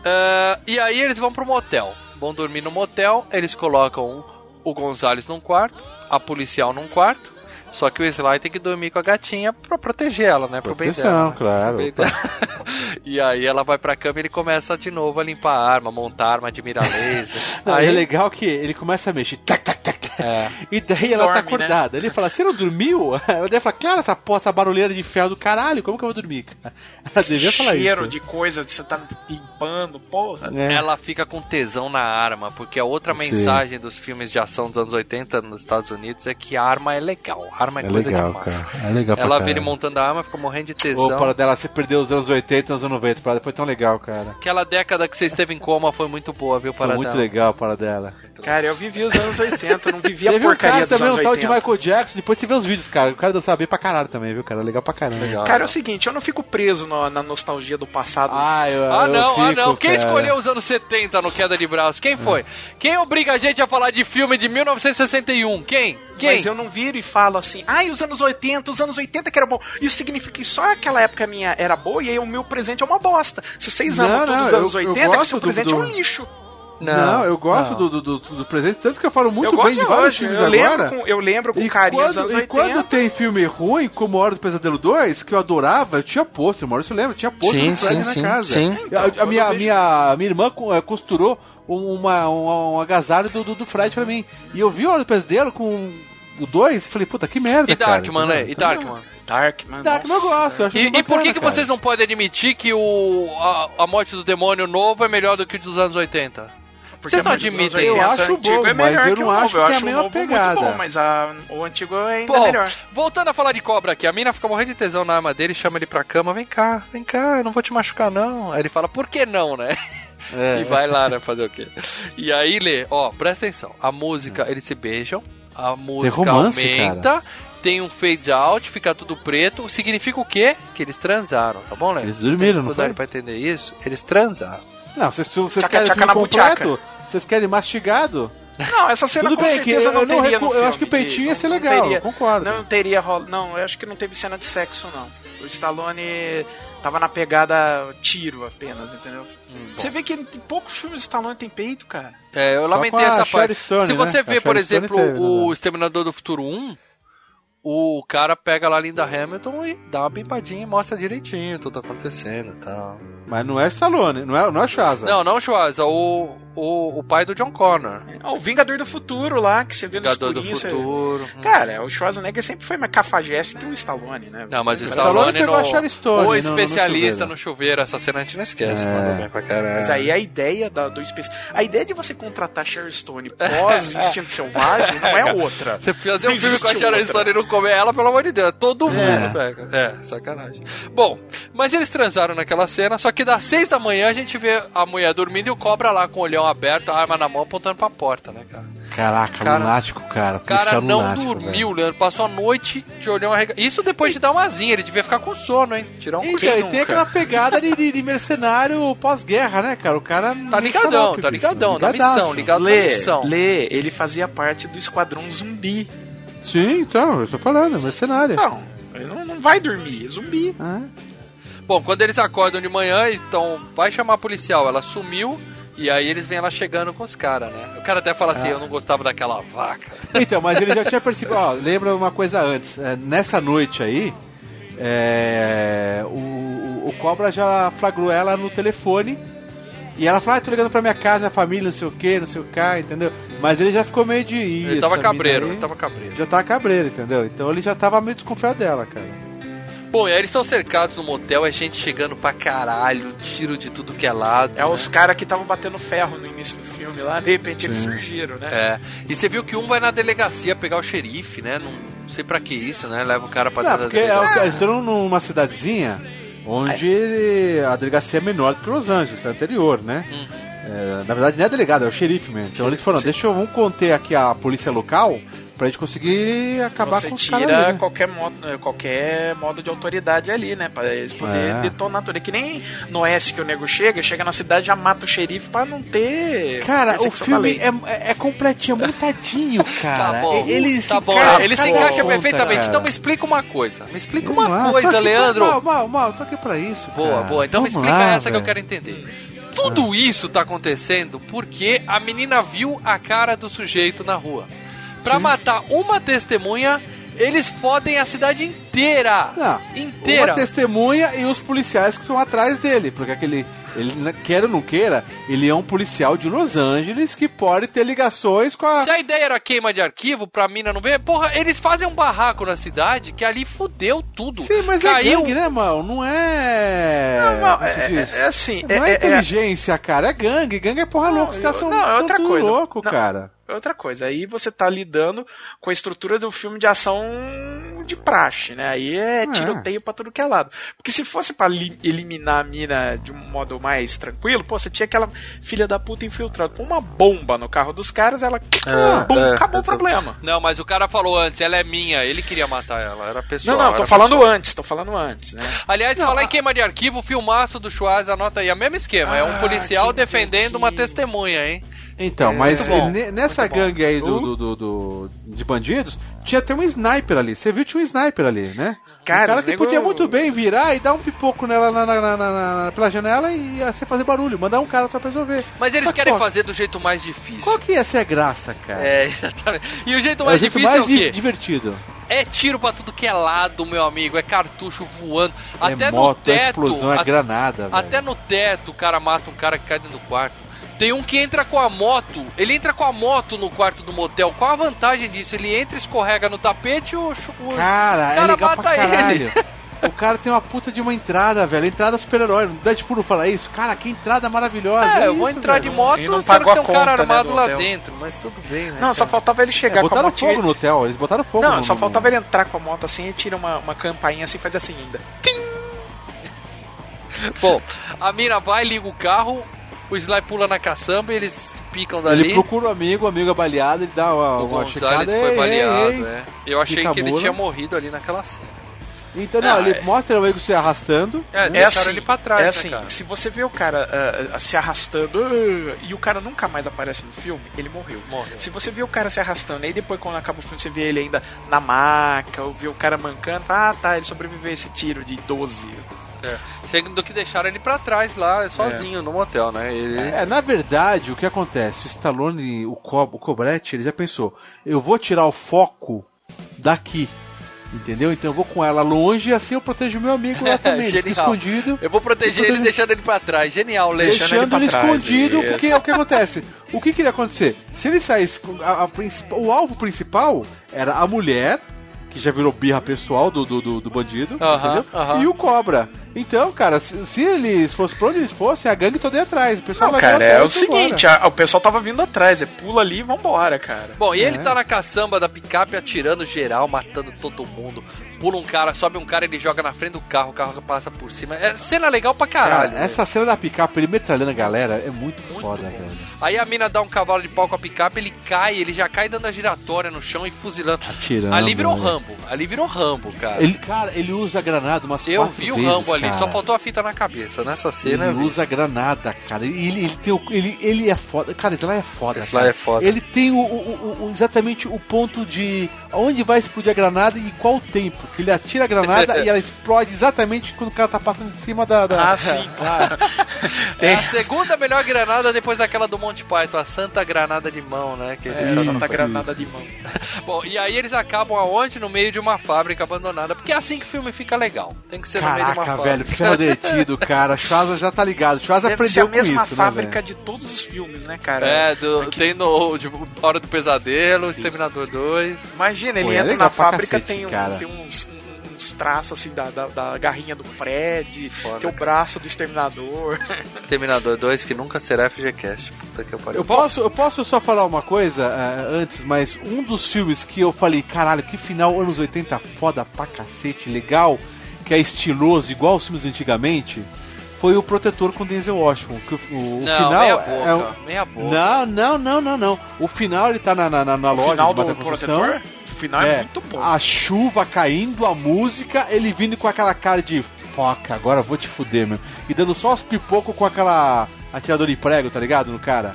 ah, e aí eles vão pro motel. Vão dormir no motel, eles colocam o Gonzalez num quarto, a policial num quarto. Só que o Sly tem que dormir com a gatinha pra proteger ela, né? Pro bem Proteção, dela. né? claro. Bem dela. e aí ela vai pra cama e ele começa de novo a limpar a arma, montar a arma de mira laser. Não, aí É legal que ele começa a mexer. Tac, tac, tac, tac. É. E daí ela tá Dorme, acordada. Ele fala, você não dormiu? Ela deve falar, cara, essa, porra, essa barulheira de ferro do caralho, como que eu vou dormir? cara?" Ela devia falar cheiro isso. de coisa que você tá limpando, porra. É. Ela fica com tesão na arma, porque a outra Sim. mensagem dos filmes de ação dos anos 80 nos Estados Unidos é que a arma é legal. Arma é, É coisa legal, de macho. cara. É legal pra Ela vê caralho. ele montando a arma, fica morrendo de tesão. Ô, para dela, você perdeu os anos 80 e os anos 90, para foi tão legal, cara. Aquela década que você esteve em coma foi muito boa, viu, Foi para muito legal para dela. Cara, eu vivi os anos 80, não vivia a Teve um porcaria cara dos também, anos um tal de 80. Michael Jackson, depois você vê os vídeos, cara. O cara dançava bem pra caralho também, viu, cara? Legal pra caramba. Cara, é o seguinte, eu não fico preso no- na nostalgia do passado. Ah, eu, Ah eu não, ah fico, não. Quem cara. escolheu os anos 70 no Queda de Braços? Quem foi? Quem obriga a gente a falar de filme de 1961? Quem? Quem? Mas eu não viro e falo assim, ai, os anos 80, os anos 80 que era bom. Isso significa que só aquela época minha era boa e aí o meu presente é uma bosta. Se vocês amam Não, todos não, os anos eu- eu 80, é que o seu do- presente do- é um lixo. Não, eu gosto não. Do, do, do, do presente, tanto que eu falo muito Eu bem gosto de vários hoje, filmes eu agora. Com, eu lembro com E carinho dos quando, anos e 80. quando tem filme ruim, como Hora do Pesadelo 2, que eu adorava, eu tinha pôster, o Maurício lembra, tinha pôster Sim, do Fred sim, na sim, casa. sim. A- a, minha, a minha, a minha irmã eh, costurou um- uma, um, um agasalho do, do, do Fred pra mim. E eu vi Hora do Pesadelo com o 2 e falei, puta, que merda, E cara. Darkman, né? E Darkman? Darkman, Darkman eu gosto, eu acho E, e por que, que cara. vocês não podem admitir que o, a, a morte do demônio novo é melhor do que o dos anos 80? Porque vocês não a admitem 80 isso? antigo é melhor que o novo. eu acho o novo muito bom, mas a- o antigo é ainda Bom, melhor. voltando a falar de cobra aqui, a mina fica morrendo de tesão na arma dele, chama ele pra cama, vem cá, vem cá, eu não vou te machucar não. Aí ele fala, por que não, né? É. E vai lá, né, fazer o quê? E aí, Lê, ó, presta atenção, a música, eles se beijam, a música romance, aumenta, tem um fade out, fica tudo preto, significa o quê? Que eles transaram, tá bom, Lê? Eles dormiram, não foi? pra entender isso, eles transaram. Não, vocês, vocês Tchaca, querem tchaca filme completo? Vocês querem mastigado? Não, essa cena Tudo com bem, que certeza eu não não teria recu- no eu acho que o peitinho de- ia ser não legal, teria- eu concordo. Não teria rolo... Não, eu acho que não teve cena de sexo, não. O Stallone tava na pegada tiro apenas, entendeu? Hum, Você vê que em poucos filmes o Stallone tem peito, cara. É, eu Só lamentei com a essa parte. Stone, Se né? você A vê, por exemplo, teve, o Exterminador do Futuro 1, o cara pega lá a Linda Hamilton e dá uma bimpadinha e mostra direitinho tudo acontecendo e tal. Mas não é Stallone, não é, não é Shaza. Não, não o Schwarza, o, o, o pai do John Connor. Ah, o Vingador do Futuro lá, que você vê no Vingador do escurinho, você- Futuro. Cara, o Schwarzenegger sempre foi mais cafajeste que o Stallone, né? Não, mas o Stallone Stallone, pegou a no, Stone o no- no especialista chuveiro. no chuveiro. essa cena a gente não esquece, É. mandou bem pra caralho. Mas aí a ideia da- do especi... A ideia de você contratar Sharon Stone pós Instinto Selvagem não é outra. Você fazer um filme com a Sharon. Stone não comer ela, pelo amor de Deus. Todo mundo É. pega. É, sacanagem. Bom, mas eles transaram naquela cena, só que das seis da manhã a gente vê a mulher dormindo e o cobra lá com o olhão aberto, a arma na mão, apontando pra porta, né, cara? Caraca, Cara- lunático, cara. O cara não lunático, dormiu, Leandro. Passou a noite de olhão arregado. Isso depois de dar uma asinha. Ele devia ficar com sono, hein? Tirar um Então, e tem aquela pegada de, de- de mercenário pós-guerra, né, cara? O cara. não Tá ligadão, louco, tá bicho. ligadão na missão, ligado na Lê, missão. Lê, ele fazia parte do esquadrão zumbi. Sim, então, eu tô falando, é mercenário. Então, ele não, não vai dormir, é zumbi. Bom, quando eles acordam de manhã, então vai chamar a policial. Ela sumiu e aí eles vêm ela chegando com os caras, né? O cara até fala assim: Ah. eu não gostava daquela vaca. Então, mas ele já tinha percebido. Ó, lembra uma coisa antes. é, nessa noite aí, é, o, o- o Cobra já flagrou ela no telefone. E ela falou, ah, tô ligando pra minha casa, minha família, não sei o que, não sei o que, entendeu? Mas ele já ficou meio de. "Ih, Ele tava cabreiro, aí ele tava cabreiro. Já tava cabreiro, entendeu? Então ele já tava meio desconfiado dela, cara. Bom, e aí eles estão cercados no motel, é gente chegando pra caralho, tiro de tudo que é lado. É os caras que estavam batendo ferro no início do filme lá, de repente eles Sim. surgiram, né? É, e você viu que um vai na delegacia pegar o xerife, né? Não, sei pra que isso, né? Leva o cara pra Não, dentro porque da é, delegacia. eles estão numa cidadezinha onde a delegacia é menor do que Los Angeles, é anterior, né? Hum. É, na verdade, não é a delegada, é o xerife mesmo. Então eles falaram, deixa eu vamos conter aqui a polícia local pra gente conseguir acabar Você com os tira caras ali, né? qualquer, modo, qualquer modo de autoridade ali, né? Pra eles poderem É. detonar tudo. É que nem no Oeste que o nego chega, chega na cidade já mata o xerife pra não ter. Cara, o filme é, é, é completinho, é montadinho, cara. Tá bom, ele tá se bom. encaixa ele se encaixa perfeitamente. cara. Então me explica uma coisa. Me explica Vamos uma lá, coisa, pra- Leandro. Mal, mal, mal, tô aqui pra isso. Boa, cara. boa. Então me Vamos explica lá, essa que eu quero entender. Tudo isso tá acontecendo porque a menina viu a cara do sujeito na rua. Pra matar uma testemunha, eles fodem a cidade inteira. Não, inteira. Uma testemunha e os policiais que estão atrás dele. Porque aquele. Ele, né, queira ou não queira, ele é um policial de Los Angeles que pode ter ligações com a. Se a ideia era queima de arquivo pra mina não ver, porra, eles fazem um barraco na cidade que ali fudeu tudo. Sim, mas Caiu... é gangue, né, mal? Não é. Não, se é- é- é assim, Não é, é- é- inteligência, cara. É gangue. Gangue é porra louca. Os caras são, não, é são outra tudo coisa. louco, Não, cara. É outra coisa. Aí você tá lidando com a estrutura do filme de ação de praxe, né? Aí é tiroteio pra tudo que é lado. Porque se fosse pra li- eliminar a mina de um modo mais tranquilo, pô, você tinha aquela filha da puta infiltrada com uma bomba no carro dos caras, ela. É, bum, é, acabou o problema. Não, mas o cara falou antes, ela é minha, ele queria matar ela, era pessoal. Não, não, tô falando pessoal. antes, tô falando antes, né? Aliás, falar em queima de arquivo, o filmaço do Schwarz, anota aí, é o mesmo esquema, é um Ah, policial defendendo uma testemunha, hein? Então, É, mas bom, ne- nessa gangue aí do, do, do- do- de bandidos, tinha até um sniper ali. Você viu que tinha um sniper ali, né? Cara, um cara que podia muito bem virar e dar um pipoco nela na, na- na- na- na- pela janela e ia ser fazer barulho, mandar um cara só pra resolver. Mas eles querem fazer do jeito mais difícil. Qual que ia ser a graça, cara? É, exatamente. E o jeito É mais o jeito difícil mais é o quê? di- divertido. É tiro pra tudo que é lado, meu amigo. É cartucho voando. Até é no moto, é teto. explosão, é granada, velho. Até no teto o cara mata um cara que cai dentro do quarto. Tem um que entra com a moto. Ele entra com a moto no quarto do motel. Qual a vantagem disso? Ele entra, escorrega no tapete e o, o Cara, é cara legal mata pra caralho. ele. O cara tem uma puta de uma entrada, velho. Entrada super-herói. Não dá tipo não falar isso. Cara, que entrada maravilhosa. É, eu vou isso, entrar velho. de moto, E não sendo pagou que tem a um cara conta, né, armado do lá hotel. dentro. Mas tudo bem, né? Não, só cara? faltava ele chegar É, com a botaram motinha. fogo no hotel. Eles botaram fogo Não, no, só no- faltava ele entrar com a moto assim e tira uma, uma campainha assim e faz assim ainda. Bom, a mina vai, liga o carro, o Sly pula na caçamba e eles picam dali. Ele procura o amigo, o amigo é baleado, ele dá uma, O uma checada. foi ei, baleado, ei, ei. é. Eu achei que ele tinha morrido ali naquela cena. Então, não, Ah, ele é. mostra o amigo se arrastando. É, É deixaram assim, ele pra trás, é né, assim, cara? se você vê o cara ah, se arrastando ah, e o cara nunca mais aparece no filme, ele morreu. Morreu. Se você vê o cara se arrastando, aí depois quando acaba o filme você vê ele ainda na maca, ou vê o cara mancando, ah tá, ele sobreviveu a esse tiro de 12. É. Sendo que deixaram ele pra trás lá, sozinho, no motel, né? Ele... É, na verdade, o que acontece? O Stallone, o, Co o Cobretti, ele já pensou: eu vou tirar o foco daqui. Entendeu? Então eu vou com ela longe e assim eu protejo o meu amigo lá também. Ele escondido. Eu vou proteger Eu ele deixando ele pra trás. Genial, Lê. Deixando ele, pra trás, escondido, isso. porque é o que acontece. O que, que ia acontecer? Se ele saísse. a- a o alvo principal era a mulher, que já virou birra pessoal do, do, do, do bandido, Aham, entendeu? aham. E o cobra. Então, cara, se, se eles fossem pra onde eles fossem, a gangue toda ia atrás. O pessoal Não, cara, é o seguinte, a- o pessoal tava vindo atrás, é pula ali e vambora, cara. Bom, e ele É. tá na caçamba da picape atirando geral, matando todo mundo. Pula um cara, sobe um cara, ele joga na frente do carro, o carro passa por cima. É cena legal pra caralho. Cara, essa cena da picape, ele metralhando a galera, é muito, foda, velho. Aí a mina dá um cavalo de pau com a picape, ele cai, ele já cai dando a giratória no chão e fuzilando. Atirando, Ali virou né? Rambo, ali virou Rambo, cara. Ele, cara, ele usa a granada umas Eu quatro vi o vezes, Rambo ali, cara. só faltou a fita na cabeça. Nessa cena Ele usa granada, cara. Ele, ele, tem o, ele, ele é foda. Cara, esse lá é foda. Esse lá cara. é foda. Ele tem o- o- o- exatamente o ponto de onde vai explodir a granada e qual o tempo. Que ele atira a granada e ela explode exatamente quando o cara tá passando em cima da. da... Ah, sim, claro. É a segunda melhor granada depois daquela do Monty Python, a Santa Granada de Mão, né? Que É, Santa Granada de mão. Bom, e aí eles acabam aonde? No meio de uma fábrica abandonada, porque é assim que o filme fica legal. Tem que ser no meio de uma Caraca, fábrica. velho, ferro derretido, cara. Schwarza já tá ligado. Schwarza Deve ser a aprendeu com mesma isso, fábrica né, de todos os filmes, né, cara? É, do, tem no tipo, Hora do Pesadelo, Exterminador 2. Imagina, ele Pô, é entra legal na fábrica, cacete, tem, um- cara. tem uns, uns traços assim da, da, da garrinha do Fred, Foda, tem o braço do exterminador. Exterminador 2 que nunca será FGCast. Puta que eu pariu. Eu posso, eu posso só falar uma coisa eh, antes, mas um dos filmes que eu falei, caralho, que final anos 80 foda pra cacete, legal, que é estiloso, igual os filmes antigamente, foi o Protetor com Denzel Washington. Que o, o- Não, final meia é boca, um- meia boca. Não, não, não, não, não. O final ele tá na, na, na- na O loja final de do Construção. Protetor? O final é, muito bom. A chuva caindo, a música, ele vindo com aquela cara de foca, agora vou te fuder, meu. E dando só os pipocos com aquela atirador de prego, tá ligado? No cara.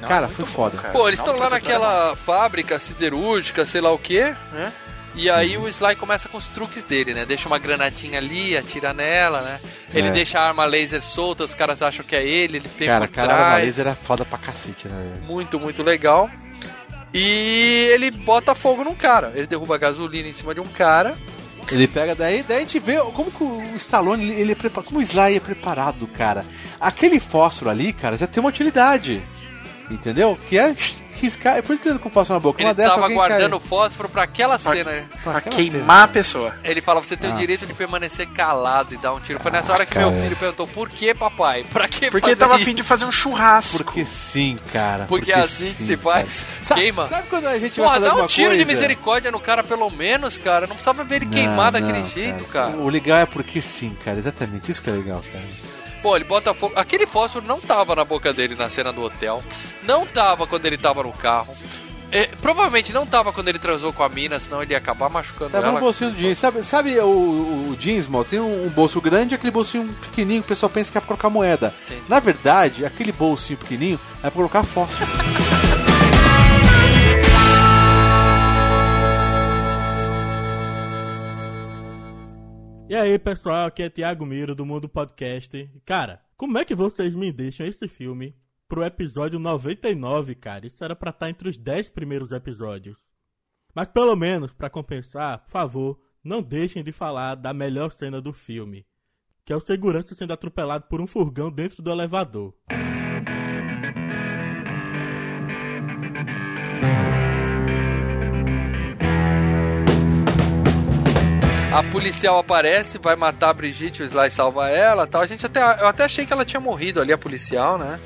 Não, cara, muito foi bom, foda. cara. Pô, eles estão lá é naquela fábrica siderúrgica, sei lá o que, né? E aí Uhum. o Sly começa com os truques dele, né? Deixa uma granadinha ali, atira nela, né? Ele É. deixa a arma laser solta, os caras acham que é ele, ele tem Cara, por cara, a trás. laser é foda pra cacete, né? Muito, muito legal. E ele bota fogo num cara. Ele derruba gasolina em cima de um cara. Ele pega daí, daí a gente vê como que o Stallone, ele, é como o Sly é preparado, cara. Aquele fósforo ali, cara, já tem uma utilidade. Entendeu? Que é riscar. É por isso que ele com fósforo na boca. Ele Uma dessa, tava guardando cai. o fósforo pra aquela Pra- cena. pra queimar a pessoa. Ele fala, você tem o Ah. direito de permanecer calado e dar um tiro. Foi nessa hora que cara. meu filho perguntou, por que, papai? Pra que Porque ele tava afim de fazer um churrasco. Porque sim, cara. Porque é assim que se faz. Sabe- Queima. Sabe quando a gente Porra, vai fazer dá um tiro de coisa? misericórdia no cara, pelo menos, cara. Não precisava ver ele Não, queimar daquele não, jeito, cara. O legal é porque sim, cara. Exatamente. Isso que é legal, cara. Pô, ele bota fogo. Aquele fósforo não tava na boca dele na cena do hotel. Não tava quando ele tava no carro. É, provavelmente não tava quando ele transou com a mina, senão ele ia acabar machucando Tava ela. no bolsinho do jeans. Sabe, sabe o, o, jeans, mal? Tem um, um bolso grande e aquele bolsinho pequenininho que o pessoal pensa que é pra colocar moeda. Na verdade, aquele bolsinho pequenininho é pra colocar fósforo. E aí, pessoal, aqui é Thiago Miro do Mundo Podcast. Cara, como é que vocês me deixam esse filme pro episódio 99, cara? Isso era pra estar entre os 10 primeiros episódios. Mas pelo menos, pra compensar, por favor, não deixem de falar da melhor cena do filme, que é o segurança sendo atropelado por um furgão dentro do elevador. A policial aparece, vai matar a Brigitte, o Sly salva ela tal. A gente até, eu até achei que ela tinha morrido ali, a policial, né?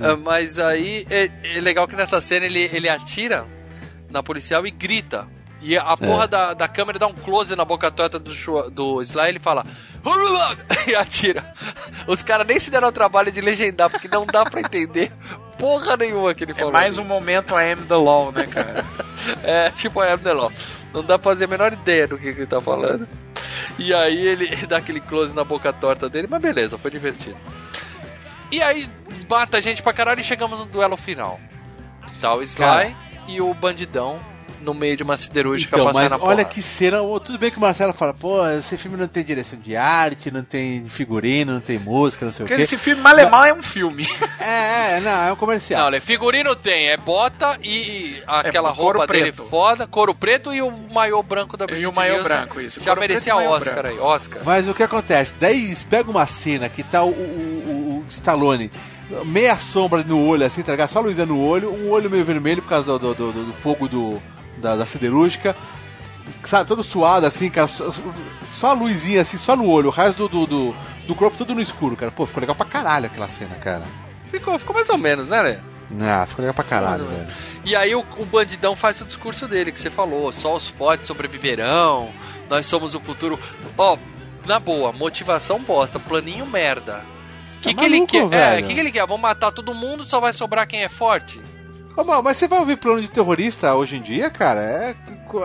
Ah, mas aí é, é legal que nessa cena ele, ele atira na policial e grita. E a porra da, da câmera dá um close na boca torta do, do Sly e ele fala! e atira. Os caras nem se deram o trabalho de legendar, porque não dá pra entender porra nenhuma que ele É falou. mais um momento I am the law, né, cara? É, tipo a Law. Não dá pra fazer a menor ideia do que, que ele tá falando. E aí ele dá aquele close na boca torta dele, mas beleza, foi divertido. E aí mata a gente pra caralho e chegamos no duelo final. Tá o Sly Cara. e o bandidão no meio de uma siderúrgica Então, passando mas olha que cena. Tudo bem que o Marcelo fala, pô, esse filme não tem direção de arte, não tem figurino, não tem música, não sei Porque o quê. esse filme Malemal é um filme. É, é, não, é um comercial. Não, olha, figurino tem, é bota e aquela É, roupa dele preto. foda, couro preto e o maiô branco da Brigitte o maiô Nielsen. branco, isso. Já Couro merecia e Oscar branco. aí, Oscar. Mas o que acontece? Daí pegam uma cena que tá o, o, o- o Stallone meia sombra no olho, assim, tá ligado? Só a luzinha no olho, um olho meio vermelho por causa do, do, do- do fogo do, da, da siderúrgica. Sabe, todo suado, assim, cara, só, só a luzinha, assim, só no olho, o resto do, do, do, corpo todo no escuro, cara. Pô, ficou legal pra caralho aquela cena, cara. Ficou, ficou mais ou menos, né, Lê? Não, ficou legal pra caralho, velho. E aí o, o bandidão faz o discurso dele que você falou, só os fortes sobreviverão, nós somos o futuro. Ó, na boa, motivação bosta, planinho merda. O que, Tá que ele quer? É, que, que ele quer? Vamos matar todo mundo, só vai sobrar quem é forte? Ô, mas você vai ouvir plano de terrorista hoje em dia, cara? É,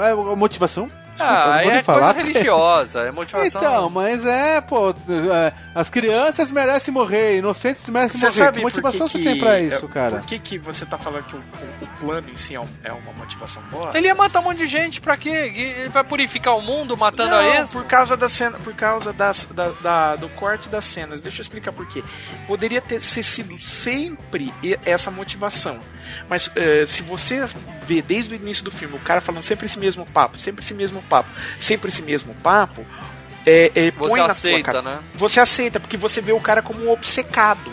é uma motivação. Desculpa, ah, não vou é falar, coisa religiosa, é motivação. Então, mas é, pô, é, as crianças merecem morrer, inocentes merecem Você morrer. sabe que por motivação que você tem pra isso, é, cara? Por que, que você tá falando que o, o- o plano em si é, um- é uma motivação boa? Ele ia matar um monte de gente, pra quê? Ele vai purificar o mundo matando a Não, ex? por causa da cena, por causa das, da, da- do corte das cenas. Deixa eu explicar por quê. Poderia ter sido sempre essa motivação. Mas eh, se você vê desde o início do filme o cara falando sempre esse mesmo papo, sempre esse mesmo papo, sempre esse mesmo papo, é, é, Você põe na aceita, sua cara. né? Você aceita, porque você vê o cara como um obcecado.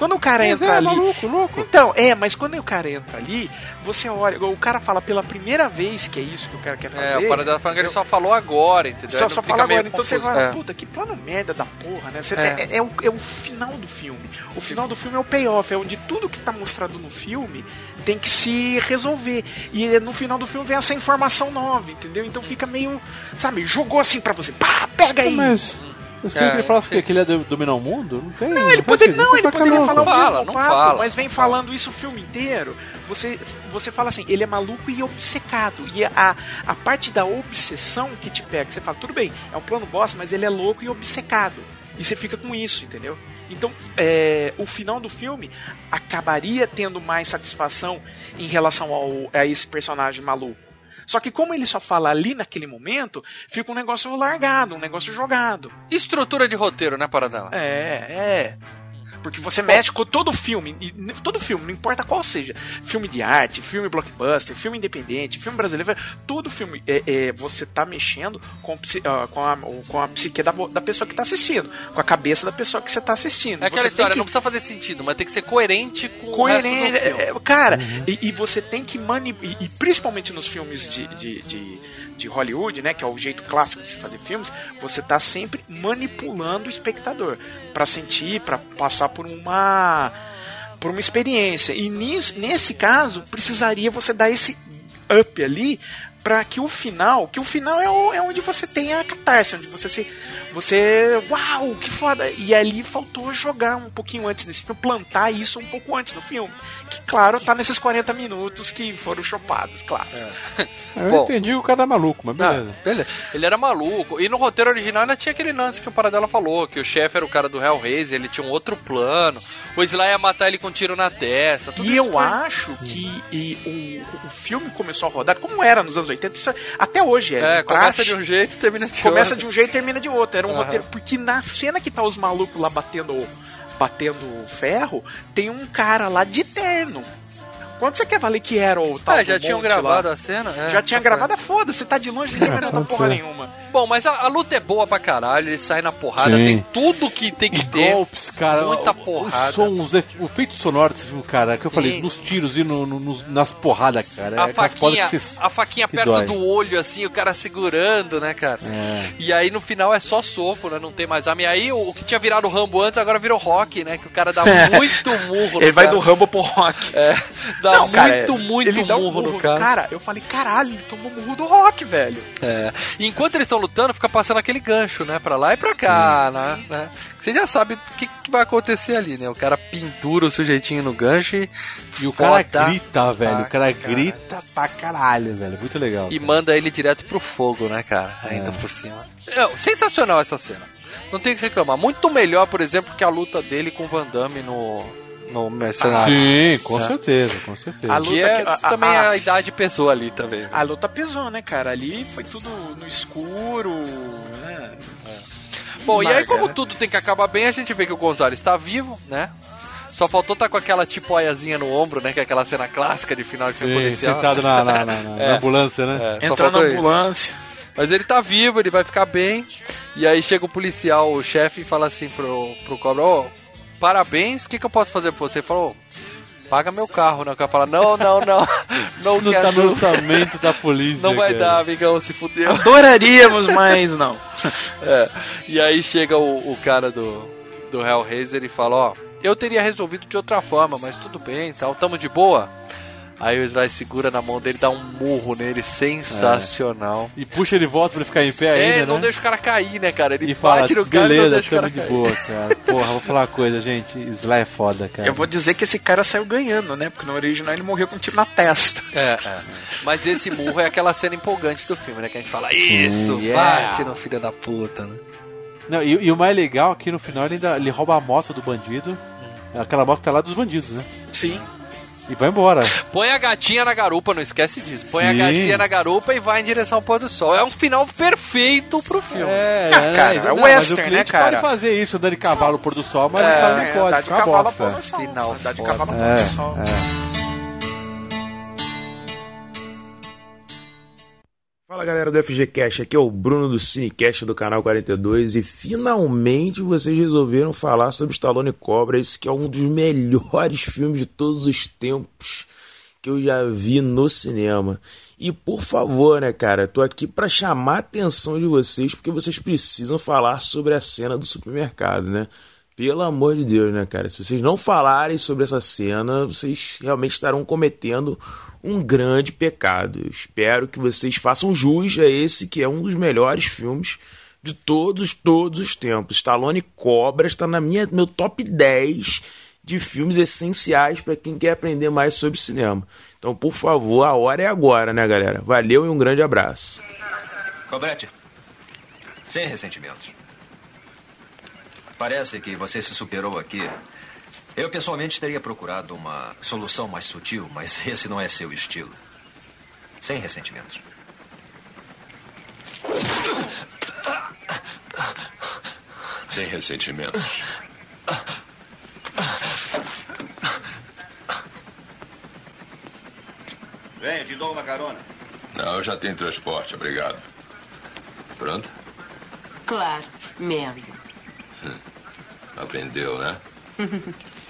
Quando o cara Mas entra é, ali. maluco, louco. Então, é, mas quando o cara entra ali, você olha, o cara fala pela primeira vez que é isso que o cara quer fazer. É, o Paradela falando que ele só falou agora, entendeu? Só, só fala agora. Então você confuso. fala, É. puta, que plano merda da porra, né? Você- É. é, é o, é o final do filme. O final do filme é o payoff, é onde tudo que tá mostrado no filme tem que se resolver. E é, no final do filme vem essa informação nova, entendeu? Então fica meio, sabe, jogou assim pra você, pá, pega aí. Mas. Mas É, que ele falasse o quê? Que ele ia do- dominar o mundo? Não tem. Não, ele sentido, não, ele é poderia louco. falar o Fala, mesmo não papo, fala. mas vem falando isso o filme inteiro. Você, você fala assim, ele é maluco e obcecado. E a, a parte da obsessão que te pega, você fala, tudo bem, é um plano bosta, mas ele é louco e obcecado. E você fica com isso, entendeu? Então, é, o final do filme acabaria tendo mais satisfação em relação ao, a esse personagem maluco. Só que como ele só fala ali naquele momento, fica um negócio largado, um negócio jogado. Estrutura de roteiro, né, Paradela? É, é. Porque você mexe com todo filme, e todo filme, não importa qual seja, filme de arte, filme blockbuster, filme independente, filme brasileiro, todo filme, é, é, você tá mexendo com, ah, com, a, com a psique da, da pessoa que tá assistindo, com a cabeça da pessoa que você tá assistindo. É aquela Você história, tem não que- precisa fazer sentido, mas tem que ser coerente com coerente. o resto do filme. é, Cara, e, e você tem que manipular. E, e principalmente nos filmes de, de, de, de Hollywood, né? Que é o jeito clássico de se fazer filmes, você tá sempre manipulando o espectador pra sentir, pra passar por uma. por uma experiência. E nisso, nesse caso, precisaria você dar esse up ali para que o final, que o final é, é onde você tem a catarse, onde você se você, uau, que foda. E ali faltou jogar um pouquinho antes desse filme, plantar isso um pouco antes do filme. Que claro, tá nesses 40 minutos que foram chopados, claro. Eu Bom. entendi que o cara é maluco, mas beleza. Ah, beleza. Ele era maluco. E no roteiro original ainda tinha aquele lance que o Paradela falou, que o chefe era o cara do Hellraiser, ele tinha um outro plano. O Sly ia matar ele com um tiro na testa. tudo E isso eu foi- acho que e o, o filme começou a rodar, como era nos anos 80, isso é- até hoje é. É, começa de um jeito e termina de Começa outro. de um jeito e termina de outro. Era um Aham. roteiro. Porque na cena que tá os malucos lá batendo, batendo ferro, tem um cara lá de terno. Quanto você quer valer que era o tal É, já tinham gravado lá? a cena? É, já tinha tá gravado, é foda, você tá de longe, ninguém vai notar porra nenhuma. Bom, mas a, a luta é boa pra caralho, ele sai na porrada, Sim. tem tudo que tem que ter. Golpes, cara. Muita o- porrada. Os sons, efe- o efeito sonoro desse filme, cara, que eu falei, Sim. nos tiros e no- no- nos- nas porradas, cara. A é faquinha, que você- a faquinha que perto dói. do olho, assim, o cara segurando, né, cara? É. E aí no final é só soco, né? Não tem mais arma. E aí o, o que tinha virado Rambo antes agora virou rock, né? Que o cara dá muito murro no Ele vai cara. do Rambo pro rock. É, dá Não, cara, muito, muito ele dá um murro no murro cara. Cara, eu falei, caralho, ele tomou murro do rock, velho. É. E enquanto eles estão lutando, fica passando aquele gancho, né? Pra lá e pra cá, né? né? Você já sabe o que, que vai acontecer ali, né? O cara pintura o sujeitinho no gancho e, E o cara foda grita, velho. O cara grita pra caralho, velho. Muito legal. E manda ele direto pro fogo, né, cara? Ainda É. por cima. É, sensacional essa cena. Não tem que reclamar. Muito melhor, por exemplo, que a luta dele com o Van Damme no, no Mercenário. Sim, com É. certeza, com certeza. A luta Que é, que- a- a- também a- a idade pesou ali também. A luta pesou, né, cara? Ali foi tudo no escuro, né? Bom, e aí como né? tudo tem que acabar bem, a gente vê que o Gonzalo está vivo, né? Só faltou estar com aquela tipóiazinha no ombro, né? Que é aquela cena clássica de final de filme Sim, policial. sentado na, na- na- na É. ambulância, né? É, só Entrando faltou na isso. ambulância. Mas ele tá vivo, ele vai ficar bem. E aí chega o policial, o chefe, e fala assim pro, pro cobra, ô, parabéns, o que, que eu posso fazer por você? Ele falou, "Ô, paga meu carro, né? O cara fala, não, não, não. Não, Não tá no orçamento da polícia. Não vai cara. dar, amigão, se fudeu. Adoraríamos, mas não. É. E aí chega o, o cara do, do Hellraiser e fala, ó, eu teria resolvido de outra forma, mas tudo bem, tal, tamo de boa. Aí o Sly segura na mão dele, dá um murro nele, sensacional. E puxa ele de volta pra ele ficar em pé É, ainda, não né? deixa o cara cair, né, cara? Ele E fala, bate no cara e não beleza, deixa o cara de cair. boa, cara. Porra, vou falar uma coisa, gente. Sly é foda, cara. Eu vou dizer que esse cara saiu ganhando, né? Porque no original ele morreu com um tiro na testa. É, é. Mas esse murro é aquela cena empolgante do filme, né? Que a gente fala, Sim, isso, yeah. bate no filho da puta, né? Não, e, e o mais legal é que no final ele, ainda, ele rouba a moto do bandido. Aquela moto que tá lá dos bandidos, né? Sim. E vai embora. Põe a gatinha na garupa, não esquece disso. Põe a Sim. gatinha na garupa e vai em direção ao pôr do sol. É um final perfeito pro filme. É, Ah, cara, é não, mas western, o né, cliente cara? pode fazer isso, andando de cavalo pôr do sol, mas É, o cara não é, pode, andar de fica uma cavalo pôr do sol. Final Andar de cavalo pôr É, do sol. é. Fala galera do FGCast, aqui é o Bruno do Cinecast do canal 42 e finalmente vocês resolveram falar sobre Stallone Cobra, esse que é um dos melhores filmes de todos os tempos que eu já vi no cinema. E por favor, né, cara, tô aqui para chamar a atenção de vocês porque vocês precisam falar sobre a cena do supermercado, né? Pelo amor de Deus, né, cara? Se vocês não falarem sobre essa cena, vocês realmente estarão cometendo um grande pecado. Eu espero que vocês façam jus a esse que é um dos melhores filmes de todos, todos os tempos. Stallone Cobra está na minha meu top 10 de filmes essenciais para quem quer aprender mais sobre cinema. Então, por favor, a hora é agora, né, galera? Valeu e um grande abraço. Cobrete, sem ressentimentos. Parece que você se superou aqui. Eu pessoalmente teria procurado uma solução mais sutil, mas esse não é seu estilo. Sem ressentimentos. Sem ressentimentos. Vem, te dou uma carona. Não, eu já tenho transporte, obrigado. Pronto? Claro, Mary. Aprendeu, né?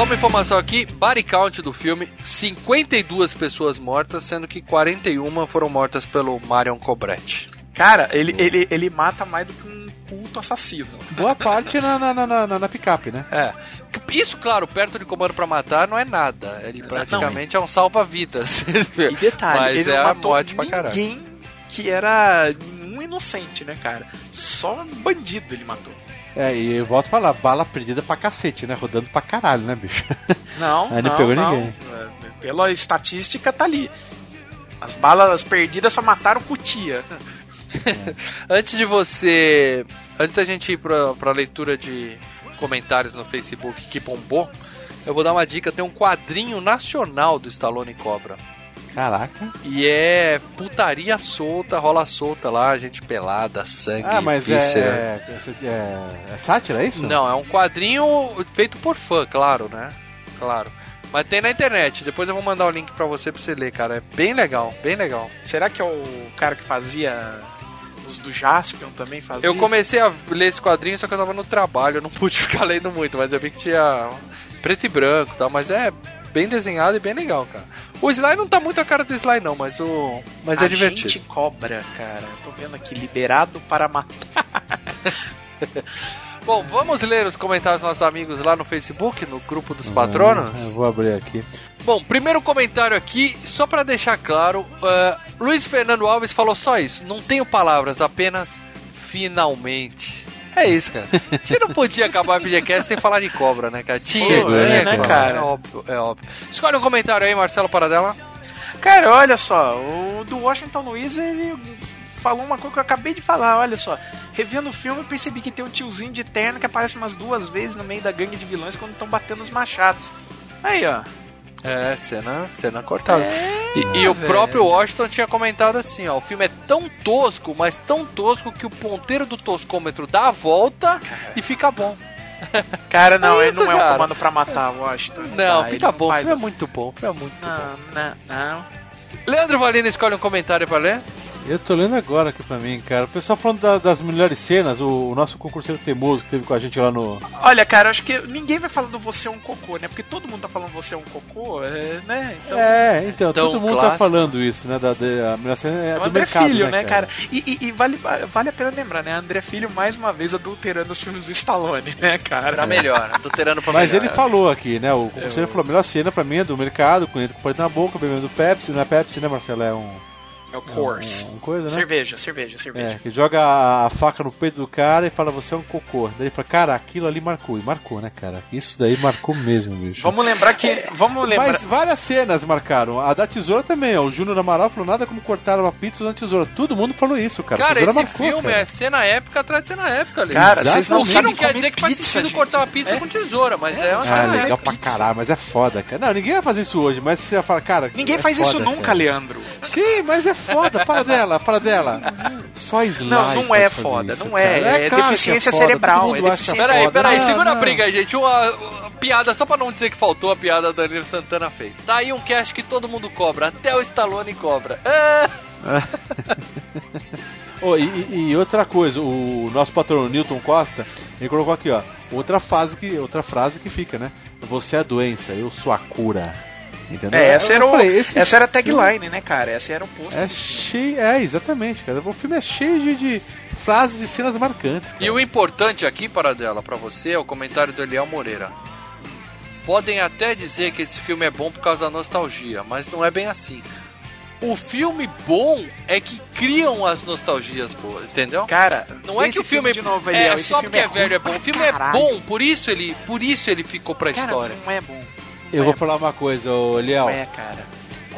Só uma informação aqui, body count do filme, 52 pessoas mortas, sendo que 41 foram mortas pelo Marion Cobretti. Cara, ele, ele, ele mata mais do que um culto assassino. Boa parte na, na, na, na, na picape, né? É. Isso, claro, perto de Comando pra Matar não é nada. Ele praticamente é um salva-vidas. E detalhe, Mas ele é não matou morte pra caralho. ninguém que era um inocente, né, cara? Só bandido ele matou. É, e eu volto a falar, bala perdida pra cacete, né? Rodando pra caralho, né, bicho? Não, Aí não não, pegou não. ninguém. É, Pela estatística tá ali. As balas perdidas só mataram Cutia. Antes de você. Antes da gente ir pra, pra leitura de comentários no Facebook que bombou, eu vou dar uma dica: tem um quadrinho nacional do Stallone Cobra. Caraca. E é putaria solta, rola solta lá, gente pelada, sangue, Ah, mas vísceras. é, é, é. É sátira, é isso? Não, é um quadrinho feito por fã, claro, né? Claro. Mas tem na internet, depois eu vou mandar o link pra você pra você ler, cara. É bem legal, bem legal. Será que é o cara que fazia os do Jaspion também fazia? Eu comecei a ler esse quadrinho, só que eu tava no trabalho, eu não pude ficar lendo muito, mas eu vi que tinha preto e branco e tal, mas é bem desenhado e bem legal, cara. O Sly não tá muito a cara do Sly, não, mas o. Mas é Agente divertido. Cobra, cara. Tô vendo aqui, liberado para matar. Bom, vamos ler os comentários dos nossos amigos lá no Facebook, no grupo dos patronos? Eu vou abrir aqui. Bom, primeiro comentário aqui, só pra deixar claro, uh, Luiz Fernando Alves falou só isso, não tenho palavras, apenas finalmente. É isso, cara. A gente não podia acabar o videocast sem falar de cobra, né, cara? Tinha, Pô, tinha, é, né, cara? É óbvio, é óbvio. Escolhe um comentário aí, Marcelo Paradela. Cara, olha só, o do Washington Luiz, ele falou uma coisa que eu acabei de falar, olha só. Revendo o filme, eu percebi que tem um tiozinho de terno que aparece umas duas vezes no meio da gangue de vilões quando estão batendo os machados. Aí, ó. É, cena, cena cortada. É, e e o próprio Washington tinha comentado assim, ó, o filme é tão tosco, mas tão tosco que o ponteiro do toscômetro dá a volta e fica bom. Cara, não, É ele isso, não é um cara. comando pra matar Washington. Não, ele fica bom, o filme é muito bom, o filme é muito bom. Não, não, não. Leandro Valina escolhe um comentário pra ler. Eu tô lendo agora aqui pra mim, cara. O pessoal falando da- das melhores cenas, o, o nosso concurseiro teimoso que teve com a gente lá no. Olha, cara, acho que ninguém vai falando você é um cocô, né? Porque todo mundo tá falando você é um cocô, é, né? Então, é, então, Então, todo mundo tá clássico. falando isso, né? Da, da- a melhor cena é do o André mercado, Filho, né, né, cara? E, e- e vale, vale a pena lembrar, né? André Filho, mais uma vez, adulterando os filmes do Stallone, né, cara? Pra melhor, adulterando pra Mas melhor. ele falou aqui, né? O concurseiro Eu- falou: a melhor cena pra mim é do mercado, com ele com o na boca, bebendo Pepsi. Não é Pepsi, né, Marcelo? É um. É o Course. Um, um coisa, né? Cerveja, cerveja, cerveja. É, que joga a, faca no peito do cara e fala, você é um cocô. Daí ele fala, cara, aquilo ali marcou. E marcou, né, cara? Isso daí marcou mesmo, bicho. Vamos lembrar que. Vamos lembrar. Mas várias cenas marcaram. A da tesoura também, ó. O Júnior Amaral falou nada como cortar uma pizza usando tesoura. Todo mundo falou isso, cara. Cara, esse marcou, filme cara. é cena épica atrás de cena épica, ali. Cara, vocês não sabem não quer dizer que faz sentido gente. cortar uma pizza É. com tesoura, mas é, uma Ah, cena legal épica. pra caralho, mas é foda, cara. Não, ninguém vai fazer isso hoje, mas você vai falar, cara. Ninguém é faz isso foda, nunca, cara. Leandro. Sim, mas é foda. Para dela, para dela. Só Sly Não, não é foda, isso, não é. cara. É que deficiência foda, cerebral, é deficiência. Peraí, peraí, Não, segura a briga aí, gente. Uma, uma piada, só pra não dizer que faltou a piada do Danilo Santana fez. Tá aí um cast que todo mundo cobra, até o Stallone cobra. Ah! Oh, e, e- outra coisa, o nosso patrão Newton Costa, ele colocou aqui, ó, outra frase que, outra frase que fica, né? Você é a doença, eu sou a cura. Entendeu? É, essa, Eu era, o- falei, esse essa era a filme tagline, né, cara? Essa era o posto. É cheio, é, exatamente, cara. O filme é cheio de, de frases e cenas marcantes, cara. E o importante aqui, para dela, pra você, é o comentário do Eliel Moreira. Podem até dizer que esse filme é bom por causa da nostalgia, mas não é bem assim. O filme bom é que criam as nostalgias boas, entendeu? Cara, não é que o filme, filme de novo, é Eliel, esse só filme porque é, é velho é bom. O filme é caralho. bom, por isso ele, por isso ele ficou pra Cara, história. não é bom. Eu vou falar uma coisa, ô Liel. É, cara.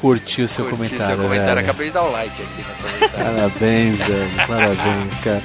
Curti o seu Curti comentário. seu comentário. Acabei de dar o um like aqui né, no comentário. Parabéns, velho. Parabéns, cara.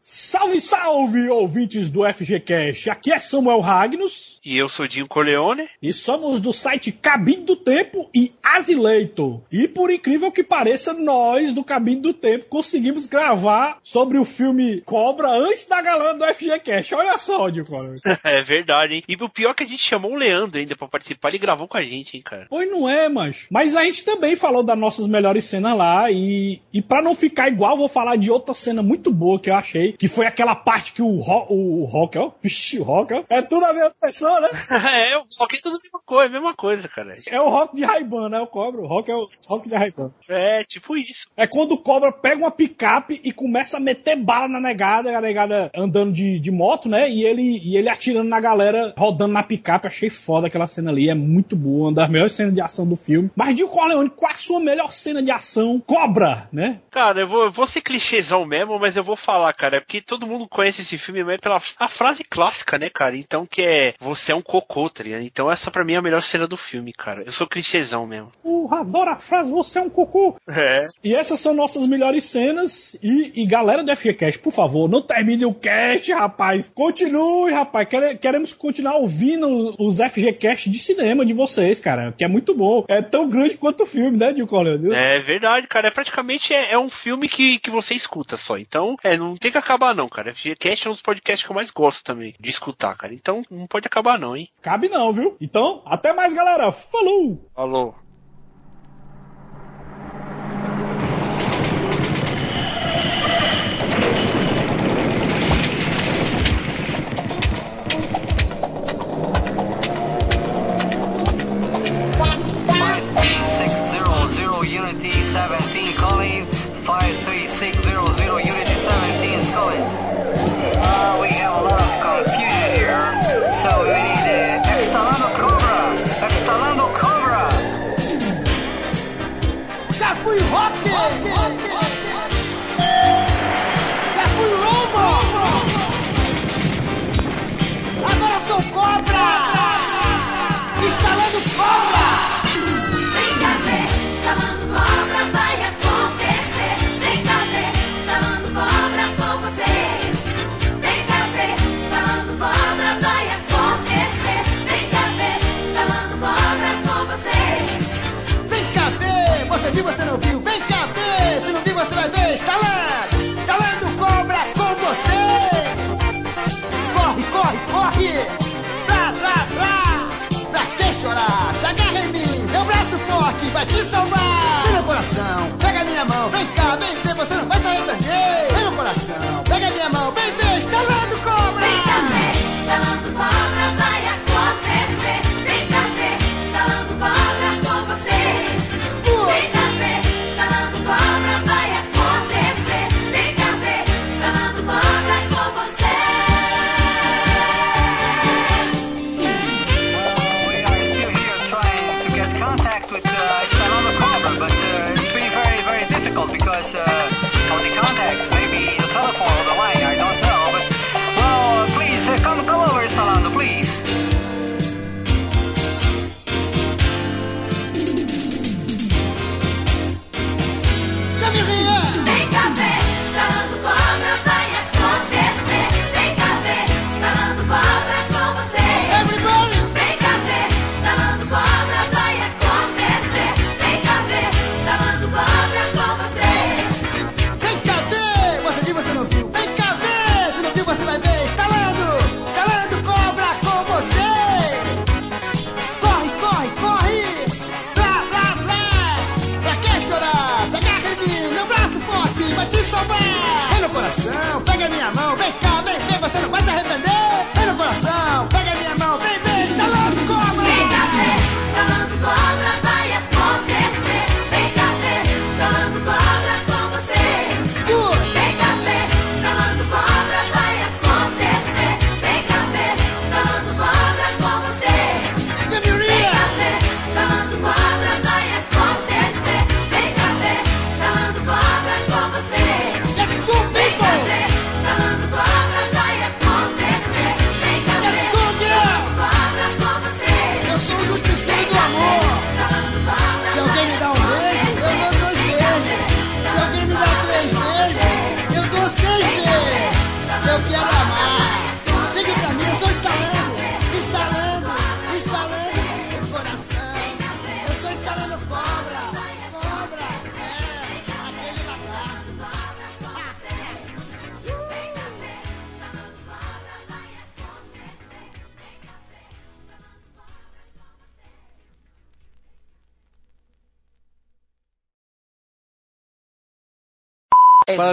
Salve, salve, ouvintes do FGCast! Aqui é Samuel Ragnos. E eu sou Dinho Corleone. E somos do site Cabine do Tempo e Asileito. E por incrível que pareça, nós do Cabine do Tempo conseguimos gravar sobre o filme Cobra antes da galera do FGCast. Olha só, Dinho Corleone. é verdade, hein? E o pior é que a gente chamou o Leandro ainda pra participar, ele gravou com a gente, hein, cara. Pois não é, mas. Mas a gente também falou das nossas melhores cenas lá. E, e para não ficar igual, vou falar de outra cena muito boa que eu achei. Que foi aquela parte que o, ro o Rock, ó. Vixe, o Rock, ó. É tudo a mesma pessoa, né? é, o Rock é tudo a mesma coisa, a mesma coisa, cara. É o Rock de Raiban, né? O Cobra. O Rock é o Rock de Raiban. É, tipo isso. É quando o Cobra pega uma picape e começa a meter bala na negada, a negada andando de, de moto, né? E ele, e ele atirando na galera, rodando na picape. Achei foda aquela cena ali. É muito boa, uma das melhores cenas de ação do filme. Mas Dio Corleone, qual a sua melhor cena de ação? Cobra, né? Cara, eu vou, eu vou ser clichêzão mesmo, mas eu vou falar, cara, porque todo mundo conhece esse filme mesmo pela a frase clássica, né, cara? Então que é você é um cocô, tá ligado? Então essa pra mim é a melhor cena do filme, cara. Eu sou clichêzão mesmo. Eu adoro a frase, você é um cocô. É. E essas são nossas melhores cenas. E, e galera do FGCast, por favor, não termine o cast, rapaz. Continue, rapaz. Quere- Queremos continuar ouvindo os FGCast de cinema de vocês, cara. Que é muito bom. É tão grande quanto o filme, né, Dio Corleone? É verdade, cara. É praticamente é, é um filme que, que você escuta só. Então, é, não tem que acabar não, cara. FGCast é um dos podcasts que eu mais gosto também de escutar, cara. Então, não pode acabar não, hein? Cabe não, viu? Então, até mais, galera. Falou! Falou.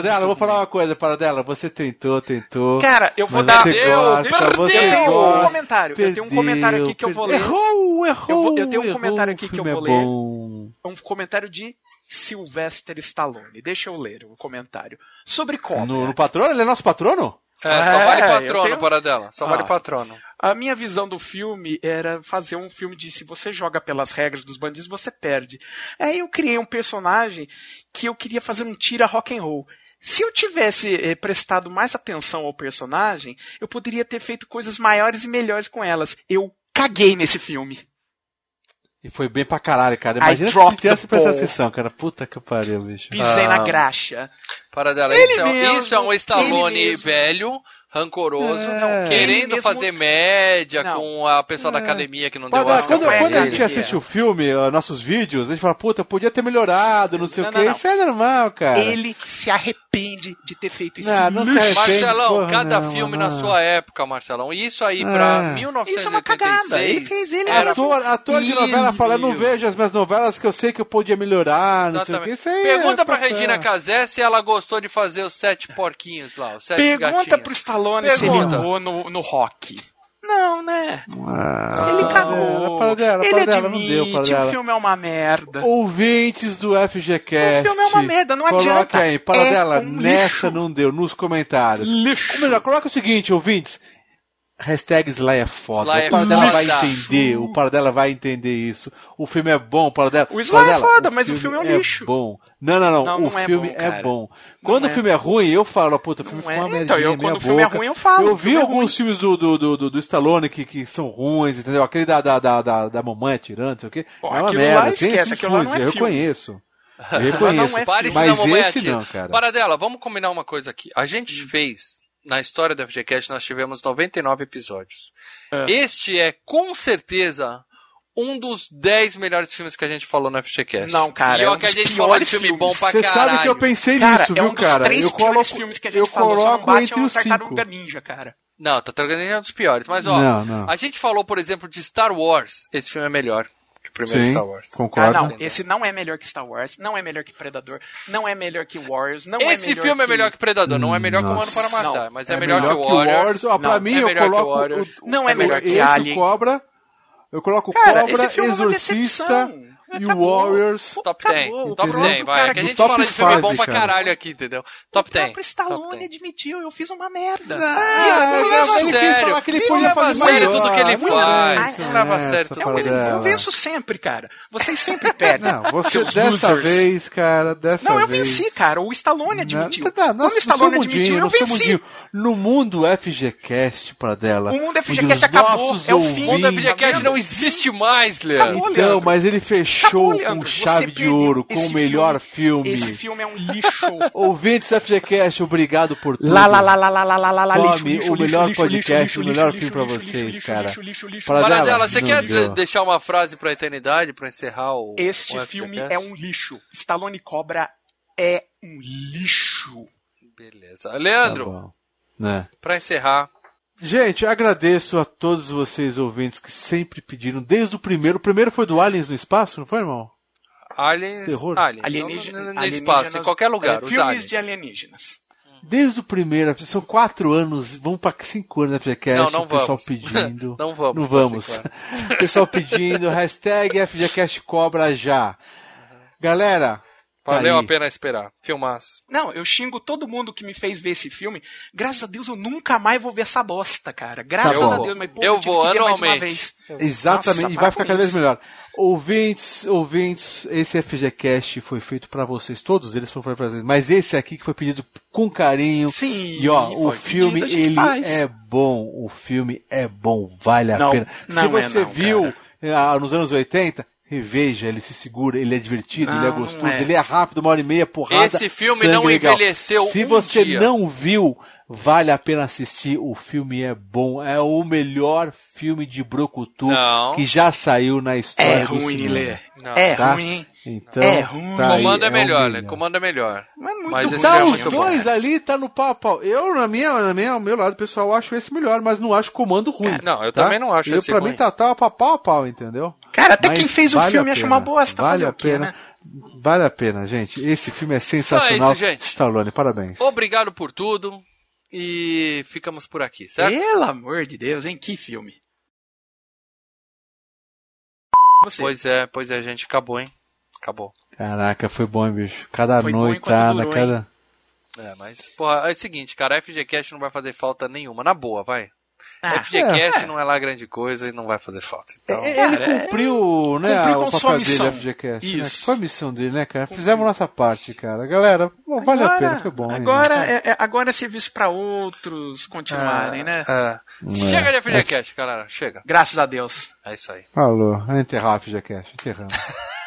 Paradela, eu vou falar uma coisa, Paradela. Você tentou, tentou. Cara, eu vou dar. Você gosta, você eu tenho um comentário. eu tenho um comentário aqui que eu vou ler. Errou, errou. Eu, vou- eu tenho um errou, comentário aqui que eu vou é ler. bom. É um comentário de Sylvester Stallone. Deixa eu ler o comentário. Sobre Cobra. No, no patrono? Ele é nosso patrono? É, só vale É, patrono, tenho- Paradela. Só vale Ah. patrono. A minha visão do filme era fazer um filme de se você joga pelas regras dos bandidos, você perde. Aí eu criei um personagem que eu queria fazer um tira rock and roll. Se eu tivesse eh, prestado mais atenção ao personagem, eu poderia ter feito coisas maiores e melhores com elas. Eu caguei nesse filme. E foi bem pra caralho, cara. Imagina se tivesse prestado atenção, cara. Puta que pariu, bicho. Pisei Ah. na graxa. Paradela, Ele isso, é, isso é um ele Stallone mesmo. velho, rancoroso, É. querendo mesmo- fazer média Não. com a pessoa da academia que não deu Paradela, Oscar quando, pra quando a gente assiste o filme, nossos vídeos, a gente fala, puta, podia ter melhorado, não sei Não, o quê. não. Isso é normal, cara. Ele se arrepende de ter feito isso. Não, não se arrepende. Marcelão, porra, cada não, filme não. na sua época, Marcelão. E isso aí pra É. 1986. Isso é uma cagada. Ele fez, ele era Ator, ator de novela fala, eu não vejo as minhas novelas que eu sei que eu podia melhorar, não sei o que. Isso aí Pergunta é pra. Regina Casé se ela gostou de fazer os sete porquinhos lá, os sete Pergunta gatinhos. pro Stallone se ele Pergunta. errou no, no rock. Não, né? Ah, ele para cagou. dela, para dela, ele para dela, admite, não deu para dela. o filme é uma merda. Ouvintes do FGCast. O filme é uma merda, não Coloque adianta. aí, para É dela, um nessa lixo. não deu, nos comentários. Lixo. Ou melhor, coloca o seguinte, ouvintes. Hashtag Sly é foda. Sly é o Paradela vai foda. entender, o Paradela vai entender isso. O filme é bom, o Paradela. O Sly Paradela, é foda, mas o filme é um lixo. bom. Não, não, não. Não, o não é filme bom, é bom. Quando Não o é. filme é ruim, eu falo, puta, o filme Não ficou uma é. merdinha, Então, eu, quando o filme é boca. ruim, eu falo, Eu o vi é alguns filmes do, do, do, do, do Stallone que, que são ruins, entendeu? Aquele da, da, da, da, da mamãe atirando, não sei o quê. Pô, é uma merda. lá Tem esquece, esses aquilo lá não é eu filme. reconheço. Eu reconheço. não é Mas da mamãe esse não, cara. Paradela, vamos combinar uma coisa aqui. A gente fez, na história da FGCast, nós tivemos 99 episódios. É. Este é, com certeza, um dos 10 melhores filmes que a gente falou no FGCast. Não, cara, E é um que a dos gente falou de piores filme filmes. bom pra Você caralho. sabe que eu pensei Cara, nisso, é viu, um dos cara? três Eu piores coloco, filmes que a gente eu falou, só não entre os Tartaruga cinco. Ninja, cara. Não, Tartaruga Ninja é um dos piores. Mas, ó, Não, não. a gente falou, por exemplo, de Star Wars. Esse filme é melhor primeiro Sim, Star Wars. concordo. Ah, não, esse não é melhor que Star Wars, não é melhor que Predador, não é melhor que Warriors, não é Esse melhor filme é que... melhor que Predador, não é melhor que o para Matar, Não, mas é, melhor, que o Warriors. Ó, pra Não, mim, é eu melhor que o coloco. Warriors. o- Não é o- melhor que esse, Alien. o Cobra. Eu coloco Cara, Cobra, esse filme é uma Exorcista. E o. Warriors. Top 10. Acabou. Top Entendeu? 10, vai. Cara, É que a gente top fala de filme bom pra cara. caralho aqui, entendeu? Top O 10. próprio Top Stallone 10. admitiu, eu fiz uma merda. Ah, Ele não, ele quis sério. falar que ele podia fazer sério tudo que ele faz. é essa sério tudo Eu, que ele paradela. eu venço sempre, cara. Vocês sempre perdem. Não, você dessa losers. vez, cara, dessa Não, eu vez. venci, cara. O Stallone admitiu. Não, tá, Quando o Stallone seu admitiu, eu no seu venci. No mundo FGCast, para dela. O mundo FGCast acabou, é o fim. O mundo FGCast não existe mais, Leandro. Então, mas ele fechou Com Leandro. Você chave de ouro, com o melhor filme. Esse filme é um lixo. Ouvintes FGCast, obrigado por tudo. Lá, lá, lá, lá, lá, lá, lá, lá, lá, Tome lixo, o lixo, melhor lixo, podcast, lixo, o melhor lixo, filme pra lixo, vocês, lixo, cara. lixo, lixo, lixo. Paradela, você não quer deu. de- deixar uma frase pra eternidade, pra encerrar o. Este o filme FGCast? é um lixo. Stallone Cobra é um lixo. Beleza. Tá Leandro, bom. Né? pra encerrar. Gente, agradeço a todos vocês ouvintes que sempre pediram, desde o primeiro. O primeiro foi do Aliens no Espaço, não foi, irmão? Aliens. Terror. Aliens. Alienígena- No, no espaço, em qualquer lugar. é, os filmes aliens. de alienígenas. Desde o primeiro, são quatro anos, vamos para cinco anos da FGCast, Não, não o pessoal vamos. pedindo. Não vamos Não vamos. pessoal pedindo, hashtag FGCast cobra já. Galera, Valeu aí. a pena esperar. Filmaço. Não, eu xingo todo mundo que me fez ver esse filme. Graças a Deus eu nunca mais vou ver essa bosta, cara. Graças Tá a Deus, mas pô, Eu tive vou anualmente. vez. Exatamente, Nossa, e para vai ficar cada vez melhor. Ouvintes, ouvintes, esse FGCast foi feito pra vocês, todos eles foram pra vocês, mas esse aqui que foi pedido com carinho. Sim, E ó, o filme, ele faz. é bom, o filme é bom, vale a Não, pena. Se não é você não, viu ah, nos anos 80, reveja, ele se segura, ele é divertido, ele é Não, gostoso, não é. ele é rápido, uma hora e meia, porrada. Esse filme não legal. envelheceu Se um você dia. não viu, vale a pena assistir. O filme é bom, é o melhor filme de Brocutu Não. que já saiu na história É do ruim, cinema. Lê. Não. É Tá? ruim. Então, É ruim. tá aí, Comando é o melhor, né? melhor. Comando é melhor. Mas esse Tá é os muito bom. dois ali, tá no pau a pau. Eu, na minha, na minha, ao meu lado, pessoal, acho esse melhor, mas não acho comando ruim. não, eu tá? também não acho eu, esse Pra ruim. mim tá, tá pau a pau, entendeu? Cara, até Mas quem fez o vale filme a acha uma bosta. Vale fazer a o quê, pena. né? Vale a pena, gente. Esse filme é sensacional. Então é isso, gente. Stallone, parabéns. Obrigado por tudo e ficamos por aqui, certo? Pelo amor de Deus, hein? Que filme. Você. Pois é, pois é, gente, acabou, hein? Acabou. Caraca, foi bom, hein, bicho. Cada Foi noitada, durou, cada. É, mas, porra, é o seguinte, cara, FGCast não vai fazer falta nenhuma, na boa, vai. Ah, FGCast é. não é lá grande coisa e não vai fazer falta. Então, Ele cumpriu, né, cumpriu o com sua papel missão. dele, FGCast. Né? Isso. Foi a missão dele, né, cara? Fizemos nossa parte, cara. Galera, vale a pena, foi bom. Agora é, é- agora é serviço pra outros continuarem, né? É. É. Chega de FGCast, galera, chega. Graças a Deus. É isso aí. Falou, vamos enterrar o FGCast, enterramos.